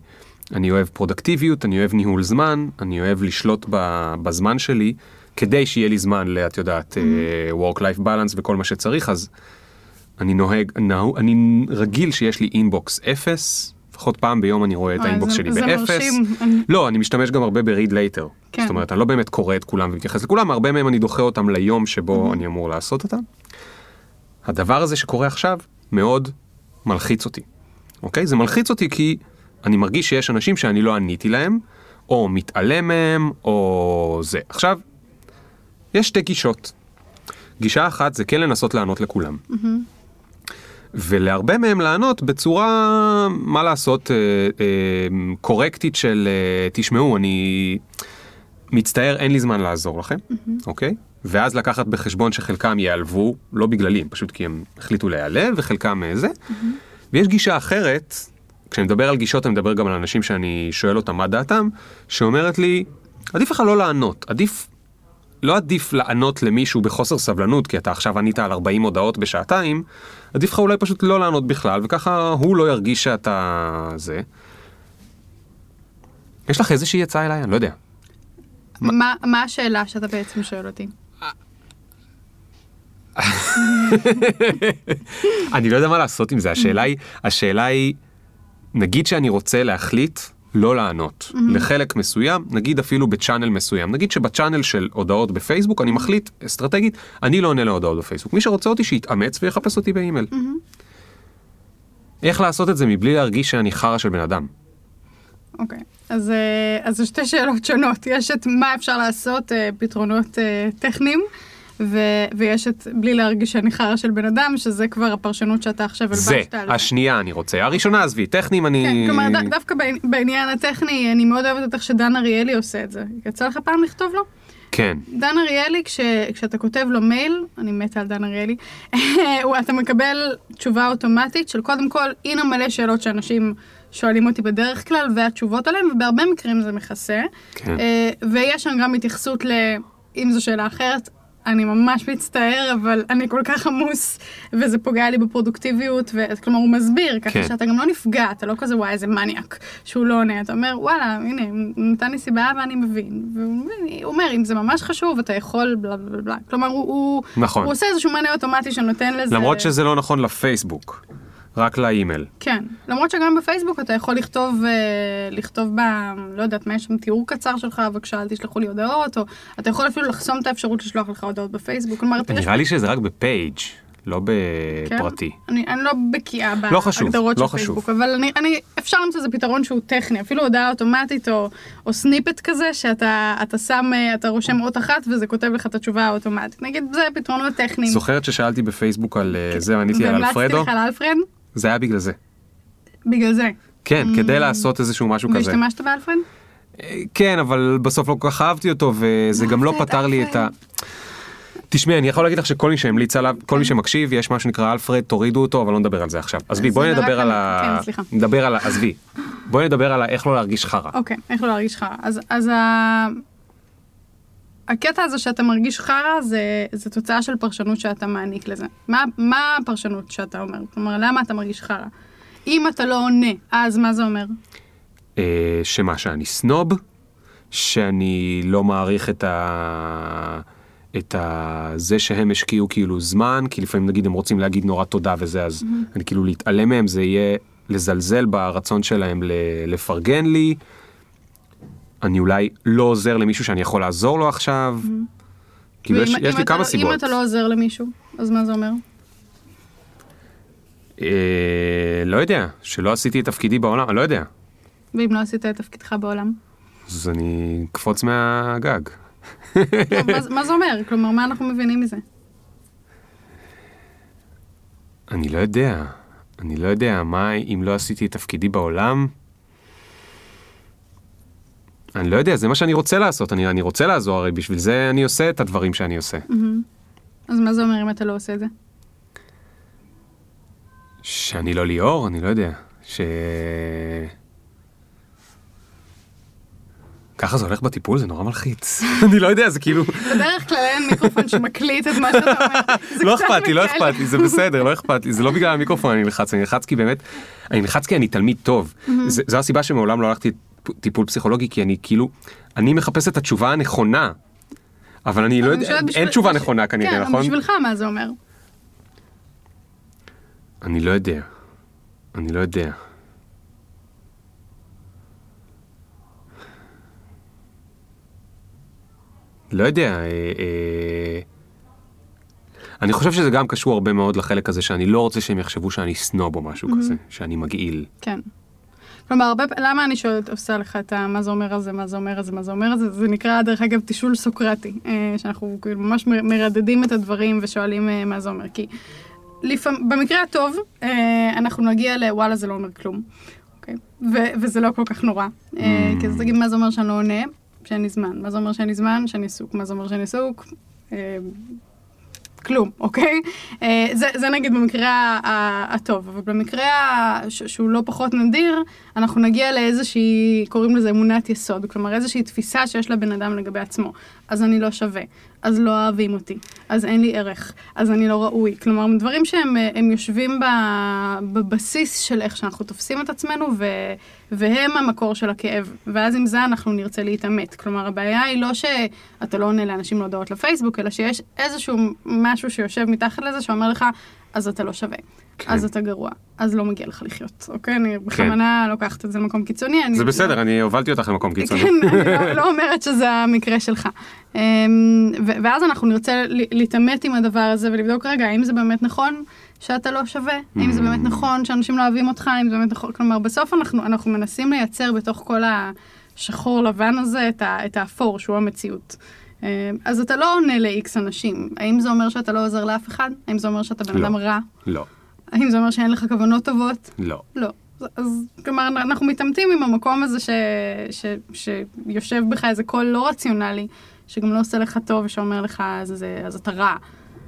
אני אוהב פרודקטיביות, אני אוהב ניהול זמן, אני אוהב לשלוט ב, בזמן שלי, כדי שיהיה לי זמן, את יודעת, אה, work-life balance וכל מה שצריך, אז אני נוהג, נהוג, אני רגיל שיש לי inbox אפס, לפחות פעם ביום אני רואה את וואי, ה inbox שלי באפס. לא, אני משתמש גם הרבה ב-read later. כן. זאת אומרת, אני לא באמת קורא את כולם ומתייחס לכולם, הרבה מהם אני דוחה אותם ליום שבו אני אמור לעשות אותם. הדבר הזה שקורה עכשיו מאוד מלחיץ אותי, אוקיי? זה מלחיץ אותי כי אני מרגיש שיש אנשים שאני לא עניתי להם, או מתעלם מהם, או זה. עכשיו, יש שתי גישות. גישה אחת זה כן לנסות לענות לכולם. ולהרבה מהם לענות בצורה, מה לעשות, אה, אה, קורקטית של אה, תשמעו, אני מצטער, אין לי זמן לעזור לכם, אוקיי? ואז לקחת בחשבון שחלקם ייעלבו, לא בגללי, פשוט כי הם החליטו להיעלב, וחלקם זה. ויש גישה אחרת, כשאני מדבר על גישות, אני מדבר גם על אנשים שאני שואל אותם מה דעתם, שאומרת לי, עדיף לך לא לענות, עדיף לא עדיף לענות למישהו בחוסר סבלנות, כי אתה עכשיו ענית על 40 הודעות בשעתיים, עדיף לך אולי פשוט לא לענות בכלל, וככה הוא לא ירגיש שאתה זה. יש לך איזושהי הצעה אליי? אני לא יודע. מה מה השאלה שאתה בעצם שואל אותי? אני לא יודע מה לעשות עם זה, השאלה היא, השאלה היא, נגיד שאני רוצה להחליט לא לענות לחלק מסוים, נגיד אפילו בצ'אנל מסוים, נגיד שבצ'אנל של הודעות בפייסבוק אני מחליט אסטרטגית, אני לא עונה להודעות בפייסבוק, מי שרוצה אותי שיתאמץ ויחפש אותי באימייל. איך לעשות את זה מבלי להרגיש שאני חרא של בן אדם? אוקיי, אז, אה, אז זה שתי שאלות שונות. יש את מה אפשר לעשות, אה, פתרונות אה, טכניים, ו, ויש את בלי להרגיש שאני חרא של בן אדם, שזה כבר הפרשנות שאתה עכשיו זה, הלבשת על זה. השנייה אני רוצה, הראשונה עזבי, טכניים אני... כן, כלומר, ד, דווקא בעני- בעניין הטכני, אני מאוד אוהבת איך שדן אריאלי עושה את זה. יצא לך פעם לכתוב לו? כן, דן אריאלי, כש, כשאתה כותב לו מייל, אני מתה על דן אריאלי, אתה מקבל תשובה אוטומטית של קודם כל, הנה מלא שאלות שאנשים שואלים אותי בדרך כלל, והתשובות עליהן, ובהרבה מקרים זה מכסה. כן. אה, ויש שם גם התייחסות ל... אם זו שאלה אחרת, אני ממש מצטער, אבל אני כל כך עמוס, וזה פוגע לי בפרודוקטיביות, ו... כלומר, הוא מסביר, ככה כן. שאתה גם לא נפגע, אתה לא כזה, וואי, איזה מניאק, שהוא לא עונה, אתה אומר, וואלה, הנה, הוא נתן לי סיבה ואני מבין. והוא אומר, אם זה ממש חשוב, אתה יכול, בלה בלה בלה. כלומר, הוא, הוא, נכון. הוא עושה איזשהו מענה אוטומטי שנותן לזה... למרות שזה לא נכון לפייסבוק, רק לאימייל. כן, למרות שגם בפייסבוק אתה יכול לכתוב, אה, לכתוב ב... לא יודעת מה, יש שם תיאור קצר שלך, בבקשה אל תשלחו לי הודעות, או אתה יכול אפילו לחסום את האפשרות לשלוח לך הודעות בפייסבוק. כלומר, יש- נראה לי שזה רק ב page, לא כן? בפרטי. אני, אני לא בקיאה לא בהגדרות לא של חשוב. פייסבוק, אבל אני, אני, אפשר למצוא איזה פתרון שהוא טכני, אפילו הודעה אוטומטית או, או snippet כזה, שאתה אתה שם, אה, אתה רושם אות אחת וזה כותב לך את התשובה האוטומטית. נגיד, זה פתרונות טכניים. זוכרת ששאלתי בפייסבוק על אה, זה, עניתי על והמלצתי לך על אלפרד? זה היה בגלל זה. בגלל זה. כן, כדי לעשות איזשהו משהו כזה. והשתמשת באלפרד? אה, כן, אבל בסוף לא כל כך אהבתי אותו, וזה גם לא פתר לי את ה... תשמעי, אני יכול להגיד לך שכל מי שהמליץ עליו, כל מי שמקשיב, יש מה שנקרא אלפרד, תורידו אותו, אבל לא נדבר על זה עכשיו. עזבי, זה בואי נדבר על- ה... כן, סליחה. נדבר על ה... עזבי. בואי נדבר על איך לא להרגיש חרא. אוקיי, איך לא להרגיש חרא. אז. הקטע הזה שאתה מרגיש חרא זה, זה תוצאה של פרשנות שאתה מעניק לזה. מה, מה הפרשנות שאתה אומר? כלומר, למה אתה מרגיש חרא? אם אתה לא עונה, אז מה זה אומר? אה, שמה, שאני סנוב? שאני לא מעריך את ה... את ה... זה שהם השקיעו כאילו זמן, כי לפעמים נגיד הם רוצים להגיד נורא תודה וזה, אז אני כאילו להתעלם מהם, זה יהיה לזלזל ברצון שלהם. לפרגן לי. אני אולי לא עוזר למישהו שאני יכול לעזור לו עכשיו. כאילו יש, יש אם לי כמה לא- סיבות. אם אתה לא עוזר למישהו, אז מה זה אומר? אה, לא יודע, שלא עשיתי את תפקידי בעולם, אני לא יודע. ואם לא עשית את תפקידך בעולם? אז אני אקפוץ מהגג. לא, מה, מה זה אומר? כלומר, מה אנחנו מבינים מזה? אני לא יודע. אני לא יודע, מה אם לא עשיתי את תפקידי בעולם? אני לא יודע, זה מה שאני רוצה לעשות, אני, אני רוצה לעזור, הרי בשביל זה אני עושה את הדברים שאני עושה. אז מה זה אומר אם אתה לא עושה את זה? שאני לא ליאור, אני לא יודע. ש... ככה זה הולך בטיפול, זה נורא מלחיץ. אני לא יודע, זה כאילו... בדרך כלל אין מיקרופון שמקליט את מה שאתה אומר. לא אכפת לי, לא. אכפת לי, זה בסדר, לא אכפת לי, זה לא בגלל המיקרופון אני נלחץ, אני נלחץ כי באמת, אני נלחץ כי אני תלמיד טוב. זה- זו הסיבה שמעולם לא הלכתי טיפול פסיכולוגי, כי אני כאילו, אני מחפש את התשובה הנכונה. אבל אני לא יודע, בשביל- אין תשובה בשביל- נכונה כנראה, כן, נכון? בשבילך מה זה אומר? אני לא יודע. אני לא יודע. לא יודע. אה, אה... אני חושב שזה גם קשור הרבה מאוד לחלק הזה שאני לא רוצה שהם יחשבו שאני סנוב או משהו כזה, שאני מגעיל. כן. כלומר, הרבה, למה אני שואלת, עושה לך את ה... מה זה אומר הזה, מה זה אומר הזה, מה זה אומר הזה, זה נקרא, דרך אגב, תשאול סוקרטי, אה, שאנחנו כאילו ממש מרדדים את הדברים ושואלים אה, מה זה אומר, כי לפעמים, במקרה הטוב, אה, אנחנו נגיע לוואלה זה לא אומר כלום, אוקיי? ו- וזה לא כל כך נורא, אה, כי אז תגיד מה זה אומר שאני לא עונה, שאין לי זמן, מה זה אומר שאין לי זמן, שאני עסוק, מה זה אומר שאני עסוק, כלום, אוקיי? אה, זה, זה נגיד במקרה הטוב, אבל במקרה שהוא לא פחות נדיר, אנחנו נגיע לאיזושהי, קוראים לזה אמונת יסוד, כלומר איזושהי תפיסה שיש לבן אדם לגבי עצמו. אז אני לא שווה, אז לא אוהבים אותי, אז אין לי ערך, אז אני לא ראוי. כלומר, דברים שהם אה, יושבים בבסיס של איך שאנחנו תופסים את עצמנו, ו, והם המקור של הכאב. ואז עם זה אנחנו נרצה להתעמת. כלומר, הבעיה היא לא שאתה לא עונה לאנשים להודעות לפייסבוק, אלא שיש איזשהו משהו שיושב מתחת לזה שאומר לך, אז אתה לא שווה, כן. אז אתה גרוע, אז לא מגיע לך לחיות, אוקיי? אני בכוונה לוקחת את זה למקום קיצוני. אני זה לא- בסדר, אני הובלתי אותך למקום קיצוני. כן, אני לא, לא אומרת שזה המקרה שלך. אמ, ואז אנחנו נרצה להתעמת עם הדבר הזה ולבדוק רגע, האם זה באמת נכון שאתה לא שווה? האם זה באמת נכון שאנשים לא אוהבים אותך? האם זה באמת נכון? כלומר, בסוף אנחנו, אנחנו מנסים לייצר בתוך כל השחור לבן הזה את, ה- את האפור, שהוא המציאות. אמ, אז אתה לא עונה ל-X אנשים. האם זה אומר שאתה לא עוזר לאף אחד? האם זה אומר שאתה בן לא. אדם רע? לא, האם זה אומר שאין לך כוונות טובות? לא. לא. אז- כלומר, אנחנו מתעמתים עם המקום הזה ש, ש, שיושב בך איזה קול לא רציונלי, שגם לא עושה לך טוב ושאומר לך, אז, אז, אז אתה רע, אה,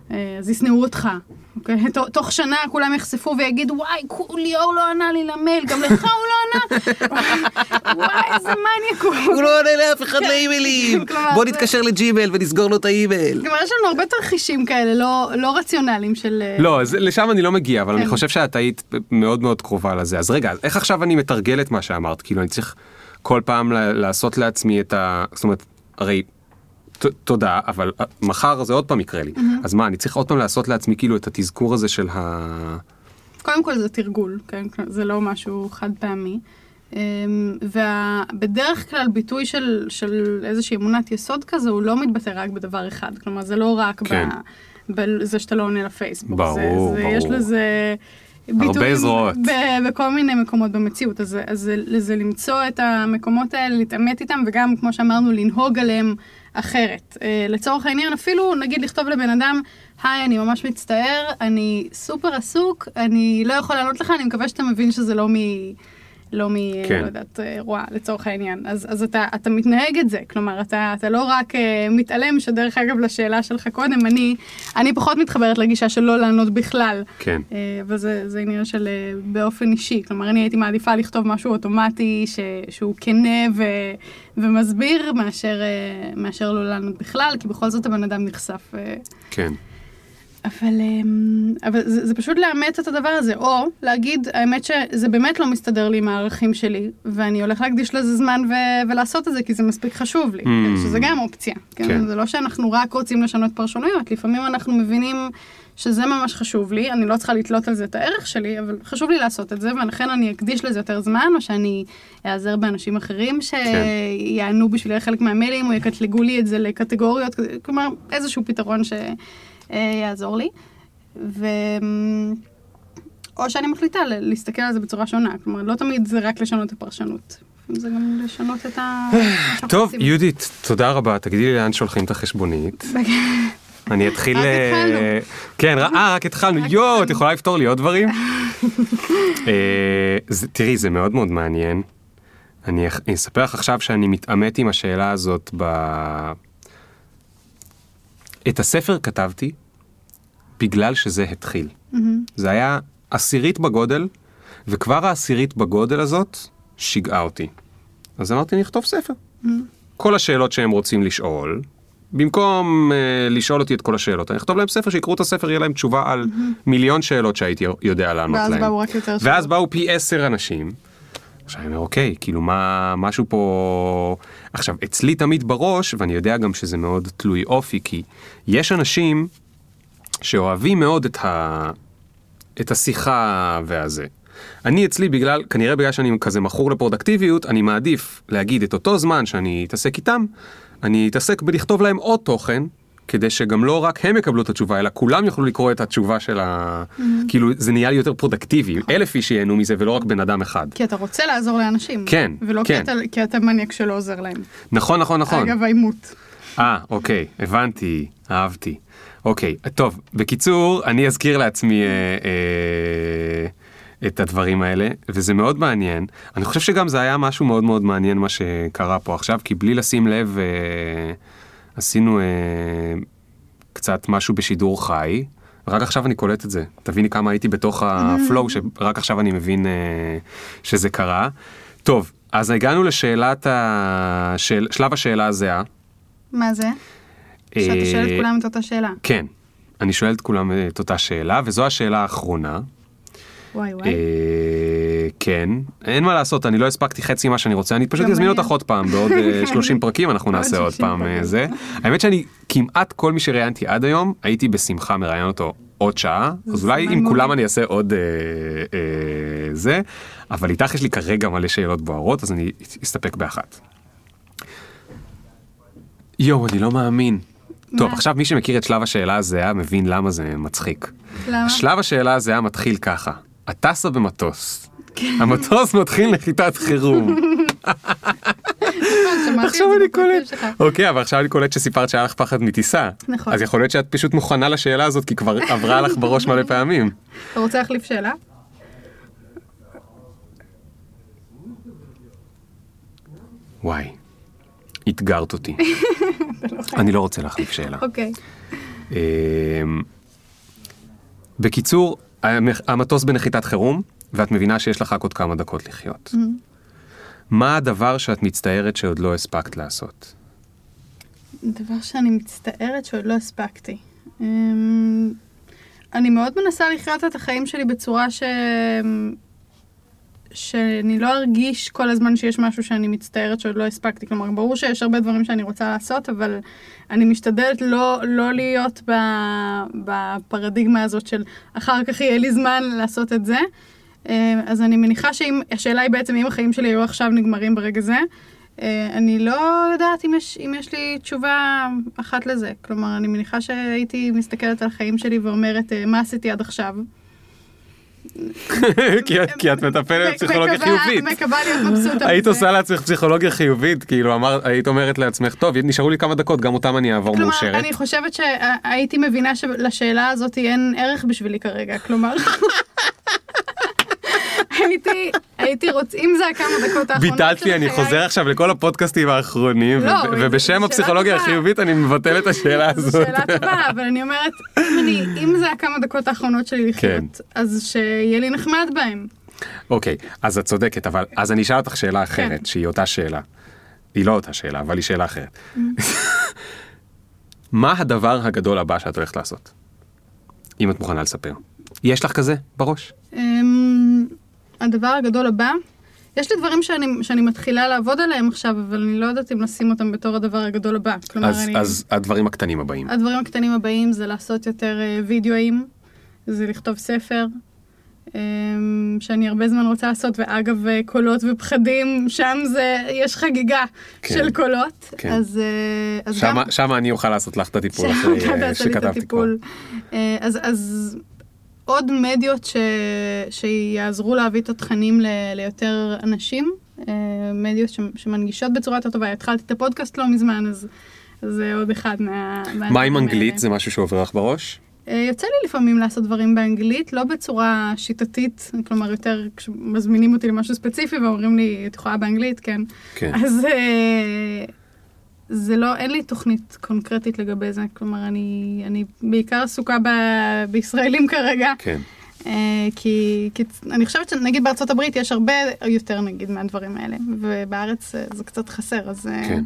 אז ישנאו אותך. אוקיי? ת- תוך שנה כולם יחשפו ויגידו, וואי, ליאור לא ענה לי למייל, גם לך הוא לא ענה? וואי, איזה מניאק הוא. הוא לא עונה לאף אחד לאימיילים. כלומר, בוא נתקשר לג'ימל ונסגור לו את האימייל. כלומר, יש לנו הרבה תרחישים כאלה לא, לא רציונליים של... אה, לא, אז לשם אני לא מגיע, אבל אני כן. חושב שאת היית מאוד מאוד קרובה לזה. אז רגע, איך עכשיו אני מתרגל את מה שאמרת? כאילו, אני צריך כל פעם לעשות לעצמי את ה... זאת אומרת, הרי... תודה, אבל אה, מחר זה עוד פעם יקרה לי. אז מה, אני צריך עוד פעם לעשות לעצמי כאילו את התזכור הזה של ה... קודם כל זה תרגול, כן? זה לא משהו חד פעמי. ובדרך כלל ביטוי של, של איזושהי אמונת יסוד כזה, הוא לא מתבטא רק בדבר אחד. כלומר, זה לא רק כן. ב, בזה שאתה לא עונה לפייסבוק. ברור, זה, זה, יש ברור. לזה ביטויים זרועות. ב- בכל מיני מקומות במציאות. אז, אז זה, זה למצוא את המקומות האלה, להתעמת איתם, וגם, כמו שאמרנו, לנהוג עליהם אחרת. אה, לצורך העניין, אפילו נגיד לכתוב לבן אדם, היי, אני ממש מצטער, אני סופר עסוק, אני לא יכול לענות לך, אני מקווה שאתה מבין שזה לא מ... לא מ... כן. לא יודעת, אה, רואה, לצורך העניין. אז, אז אתה, אתה מתנהג את זה, כלומר, אתה, אתה לא רק אה, מתעלם, שדרך אגב, לשאלה שלך קודם, אני, אני פחות מתחברת לגישה של לא לענות בכלל. כן. אה, אבל זה, זה עניין של אה, באופן אישי, כלומר אני הייתי מעדיפה לכתוב משהו אוטומטי ש, שהוא כנה ו, ומסביר מאשר, אה, מאשר לא לענות בכלל, כי בכל זאת הבן אדם נחשף. אה, כן. אבל, אמ, אבל זה, זה פשוט לאמץ את הדבר הזה, או להגיד, האמת שזה באמת לא מסתדר לי עם הערכים שלי, ואני הולך להקדיש לזה זמן ו- ולעשות את זה, כי זה מספיק חשוב לי, Mm. שזה גם אופציה. כן? כן. זה לא שאנחנו רק רוצים לשנות פרשנויות, לפעמים אנחנו מבינים שזה ממש חשוב לי, אני לא צריכה לתלות על זה את הערך שלי, אבל חשוב לי לעשות את זה, ולכן אני אקדיש לזה יותר זמן, או שאני אעזר באנשים אחרים שיענו בשבילי חלק מהמיילים, או יקטלגו לי את זה לקטגוריות, כלומר, איזשהו פתרון שיעזור לי. ו... או שאני מחליטה להסתכל על זה בצורה שונה, כלומר, לא תמיד זה רק לשנות את הפרשנות. זה גם לשנות את ה... טוב. יהודית, תודה רבה. תגידי לי לאן שולחים את החשבונית. אני אתחיל... רק אה, התחלנו. כן, ר- אה, רק התחלנו. יואו, את. יכולה לפתור לי עוד דברים? אה, תראי, זה מאוד מאוד מעניין. אני אספר לך עכשיו שאני מתעמת עם השאלה הזאת ב... את הספר כתבתי בגלל שזה התחיל. זה היה עשירית בגודל, וכבר העשירית בגודל הזאת שיגעה אותי. אז אמרתי, אני אכתוב ספר. כל השאלות שהם רוצים לשאול, במקום uh, לשאול אותי את כל השאלות, אני אכתוב להם ספר, שיקראו את הספר, יהיה להם תשובה על מיליון שאלות שהייתי יודע לענות ואז להם. באו ואז. באו פי עשר אנשים. עכשיו אני אומר, אוקיי, כאילו מה, משהו פה... עכשיו, אצלי תמיד בראש, ואני יודע גם שזה מאוד תלוי אופי, כי יש אנשים שאוהבים מאוד את, ה... את השיחה והזה. אני אצלי בגלל, כנראה בגלל שאני כזה מכור לפרודקטיביות, אני מעדיף להגיד את אותו זמן שאני אתעסק איתם, אני אתעסק בלכתוב להם עוד תוכן, כדי שגם לא רק הם יקבלו את התשובה, אלא כולם יוכלו לקרוא את התשובה של ה... כאילו, זה נהיה לי יותר פרודקטיבי, אלף איש ייהנו מזה ולא רק בן אדם אחד. כי אתה רוצה לעזור לאנשים. כן, ולא כן. כי אתה, כי אתה מניאק שלא עוזר להם. נכון, נכון, נכון. אגב, העימות. אה, אוקיי, הבנתי, אהבתי. אוקיי, טוב, בקיצור, אני אזכיר לעצמי אה, אה, את הדברים האלה, וזה מאוד מעניין. אני חושב שגם זה היה משהו מאוד מאוד מעניין מה שקרה פה עכשיו, כי בלי לשים לב, אה, עשינו אה, קצת משהו בשידור חי. רק עכשיו אני קולט את זה, תביני כמה הייתי בתוך הפלואו, שרק עכשיו אני מבין אה, שזה קרה. טוב, אז הגענו לשאלת ה... של... שלב השאלה הזהה. מה זה? שאתה שואל את אה, כולם את אותה שאלה. כן, אני שואל את כולם את אותה שאלה, וזו השאלה האחרונה. וואי וואי. אה, כן, אין מה לעשות, אני לא הספקתי חצי ממה שאני רוצה, אני פשוט אזמין. אותך עוד פעם, בעוד אה, 30 פרקים אנחנו נעשה עוד 30 פעם אה. זה. האמת שאני, כמעט כל מי שראיינתי עד היום, הייתי בשמחה מראיין אותו עוד שעה, אז אולי עם. כולם אני אעשה עוד אה, אה, זה, אבל איתך יש לי כרגע מלא שאלות בוערות, אז אני אסתפק באחת. יואו, אני לא מאמין. טוב, מה? עכשיו מי שמכיר את שלב השאלה הזהה מבין למה זה מצחיק. למה? שלב השאלה הזהה מתחיל ככה, את טסה במטוס. כן. המטוס מתחיל נחיתת חירום. את עכשיו אני קולט. אוקיי, אבל עכשיו אני קולט שסיפרת שהיה לך פחד מטיסה. נכון. אז יכול להיות שאת פשוט מוכנה לשאלה הזאת, כי כבר עברה לך בראש מלא פעמים. אתה רוצה להחליף שאלה? וואי, אתגרת אותי. אני לא רוצה להחליף שאלה. אוקיי. אמ, בקיצור, המ- המטוס בנחיתת חירום, ואת מבינה שיש לך רק עוד כמה דקות לחיות. מה הדבר שאת מצטערת שעוד לא הספקת לעשות? דבר שאני מצטערת שעוד לא הספקתי. אמ, אני מאוד מנסה לחיות את החיים שלי בצורה ש... שאני לא ארגיש כל הזמן שיש משהו שאני מצטערת שעוד לא הספקתי. כלומר, ברור שיש הרבה דברים שאני רוצה לעשות, אבל אני משתדלת לא, לא להיות בפרדיגמה הזאת של אחר כך יהיה לי זמן לעשות את זה. אה, אז אני מניחה שאם, השאלה היא בעצם אם החיים שלי היו עכשיו נגמרים ברגע זה. אה, אני לא יודעת אם יש, אם יש לי תשובה אחת לזה. כלומר, אני מניחה שהייתי מסתכלת על החיים שלי ואומרת, אה, מה עשיתי עד עכשיו? כי את- מטפלת בפסיכולוגיה מקווה- חיובית. מקווה להיות מבסוטה. היית. עושה לעצמך פסיכולוגיה חיובית, כאילו היית אומרת לעצמך, טוב, נשארו לי כמה דקות, גם אותם אני אעבור כלומר, מאושרת. אני חושבת שהייתי מבינה שלשאלה הזאת אין ערך בשבילי כרגע, כלומר... הייתי, הייתי רוצ... אם זה הכמה דקות האחרונות ביטלתי, אני חוזר עכשיו לכל הפודקאסטים האחרונים, לא, ו- ובשם זו הפסיכולוגיה. החיובית אני מבטל את השאלה זו הזאת. שאלה טובה, אבל אני אומרת, אם, אני, אם זה הכמה דקות האחרונות שלי לחיות, כן. אז שיהיה לי נחמד בהם. אוקיי, אז את צודקת, אבל אז אני אשאל אותך שאלה אחרת, כן. שהיא אותה שאלה. היא לא אותה שאלה, אבל היא שאלה אחרת. מה הדבר הגדול הבא שאת הולכת לעשות? אם את מוכנה לספר. יש לך כזה בראש? הדבר הגדול הבא, יש לי דברים שאני, שאני מתחילה לעבוד עליהם עכשיו, אבל אני לא יודעת אם לשים אותם בתור הדבר הגדול הבא. כלומר, אז, אני... אז הדברים הקטנים הבאים. הדברים הקטנים הבאים זה לעשות יותר אה, וידאוים, זה לכתוב ספר, אמ, שאני הרבה זמן רוצה לעשות, ואגב, אה, קולות ופחדים, שם זה, יש חגיגה כן. של קולות. כן. אז, אה, אז שמה, גם... שמה אני אוכל לעשות לך את הטיפול אחרי שכתבתי כבר. אה, אז, אז עוד מדיות ש... שיעזרו להביא את התכנים ל... ליותר אנשים, אה, מדיות ש... שמנגישות בצורה יותר טובה. התחלתי את הפודקאסט לא מזמן, אז זה עוד אחד מה... מה עם אנגלית? זה משהו שעובר לך בראש? אה, יוצא לי לפעמים לעשות דברים באנגלית, לא בצורה שיטתית, כלומר יותר כשמזמינים אותי למשהו ספציפי ואומרים לי, את יכולה באנגלית? כן. כן. אז אה, זה לא, אין לי תוכנית קונקרטית לגבי זה, כלומר אני, אני בעיקר עסוקה ב, בישראלים כרגע. כן. אה, כי, כי אני חושבת שנגיד בארצות הברית יש הרבה יותר נגיד מהדברים האלה, ובארץ אה, זה קצת חסר, אז... אה, כן.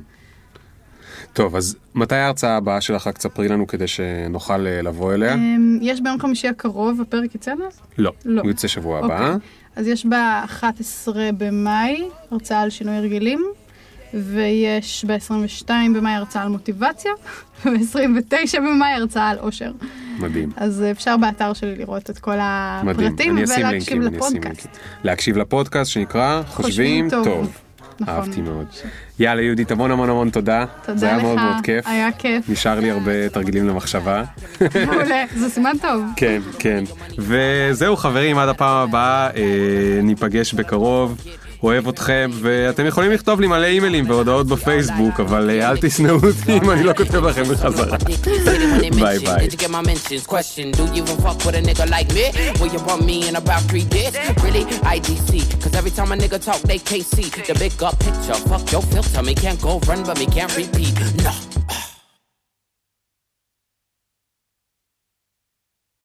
טוב, אז מתי ההרצאה הבאה שלך? רק תספרי לנו כדי שנוכל לבוא אליה. יש ביום חמישי הקרוב, הפרק יצא אז? לא, לא. הוא יוצא שבוע הבא. אוקיי. אז יש ב-11 במאי הרצאה על שינוי הרגלים, ויש ב-22 במאי הרצאה על מוטיבציה, וב-29 במאי הרצאה על אושר. מדהים. אז אפשר באתר שלי לראות את כל הפרטים ולהקשיב לפודקאסט. להקשיב לפודקאסט שנקרא חושבים טוב. נכון. אהבתי מאוד. יאללה יהודית, המון המון המון תודה. תודה זה היה לך, מאוד מאוד כיף. היה כיף. נשאר לי הרבה תרגילים למחשבה. מעולה, זה סימן טוב. כן, כן. וזהו חברים, עד הפעם הבאה, אה, ניפגש בקרוב. אוהב אתכם, ואתם יכולים לכתוב לי מלא אימיילים והודעות בפייסבוק, אבל אה, אל תשנאו אותי אם אני לא כותב לכם בחזרה. Bye bye. Did you get my mentions? Question Do you even fuck with a nigga like me? Will you want me in about three days? Really? IDC. Cause every time a nigga talk, they can't see the big up picture. Fuck your filter. Me can't go run, but me can't repeat. No.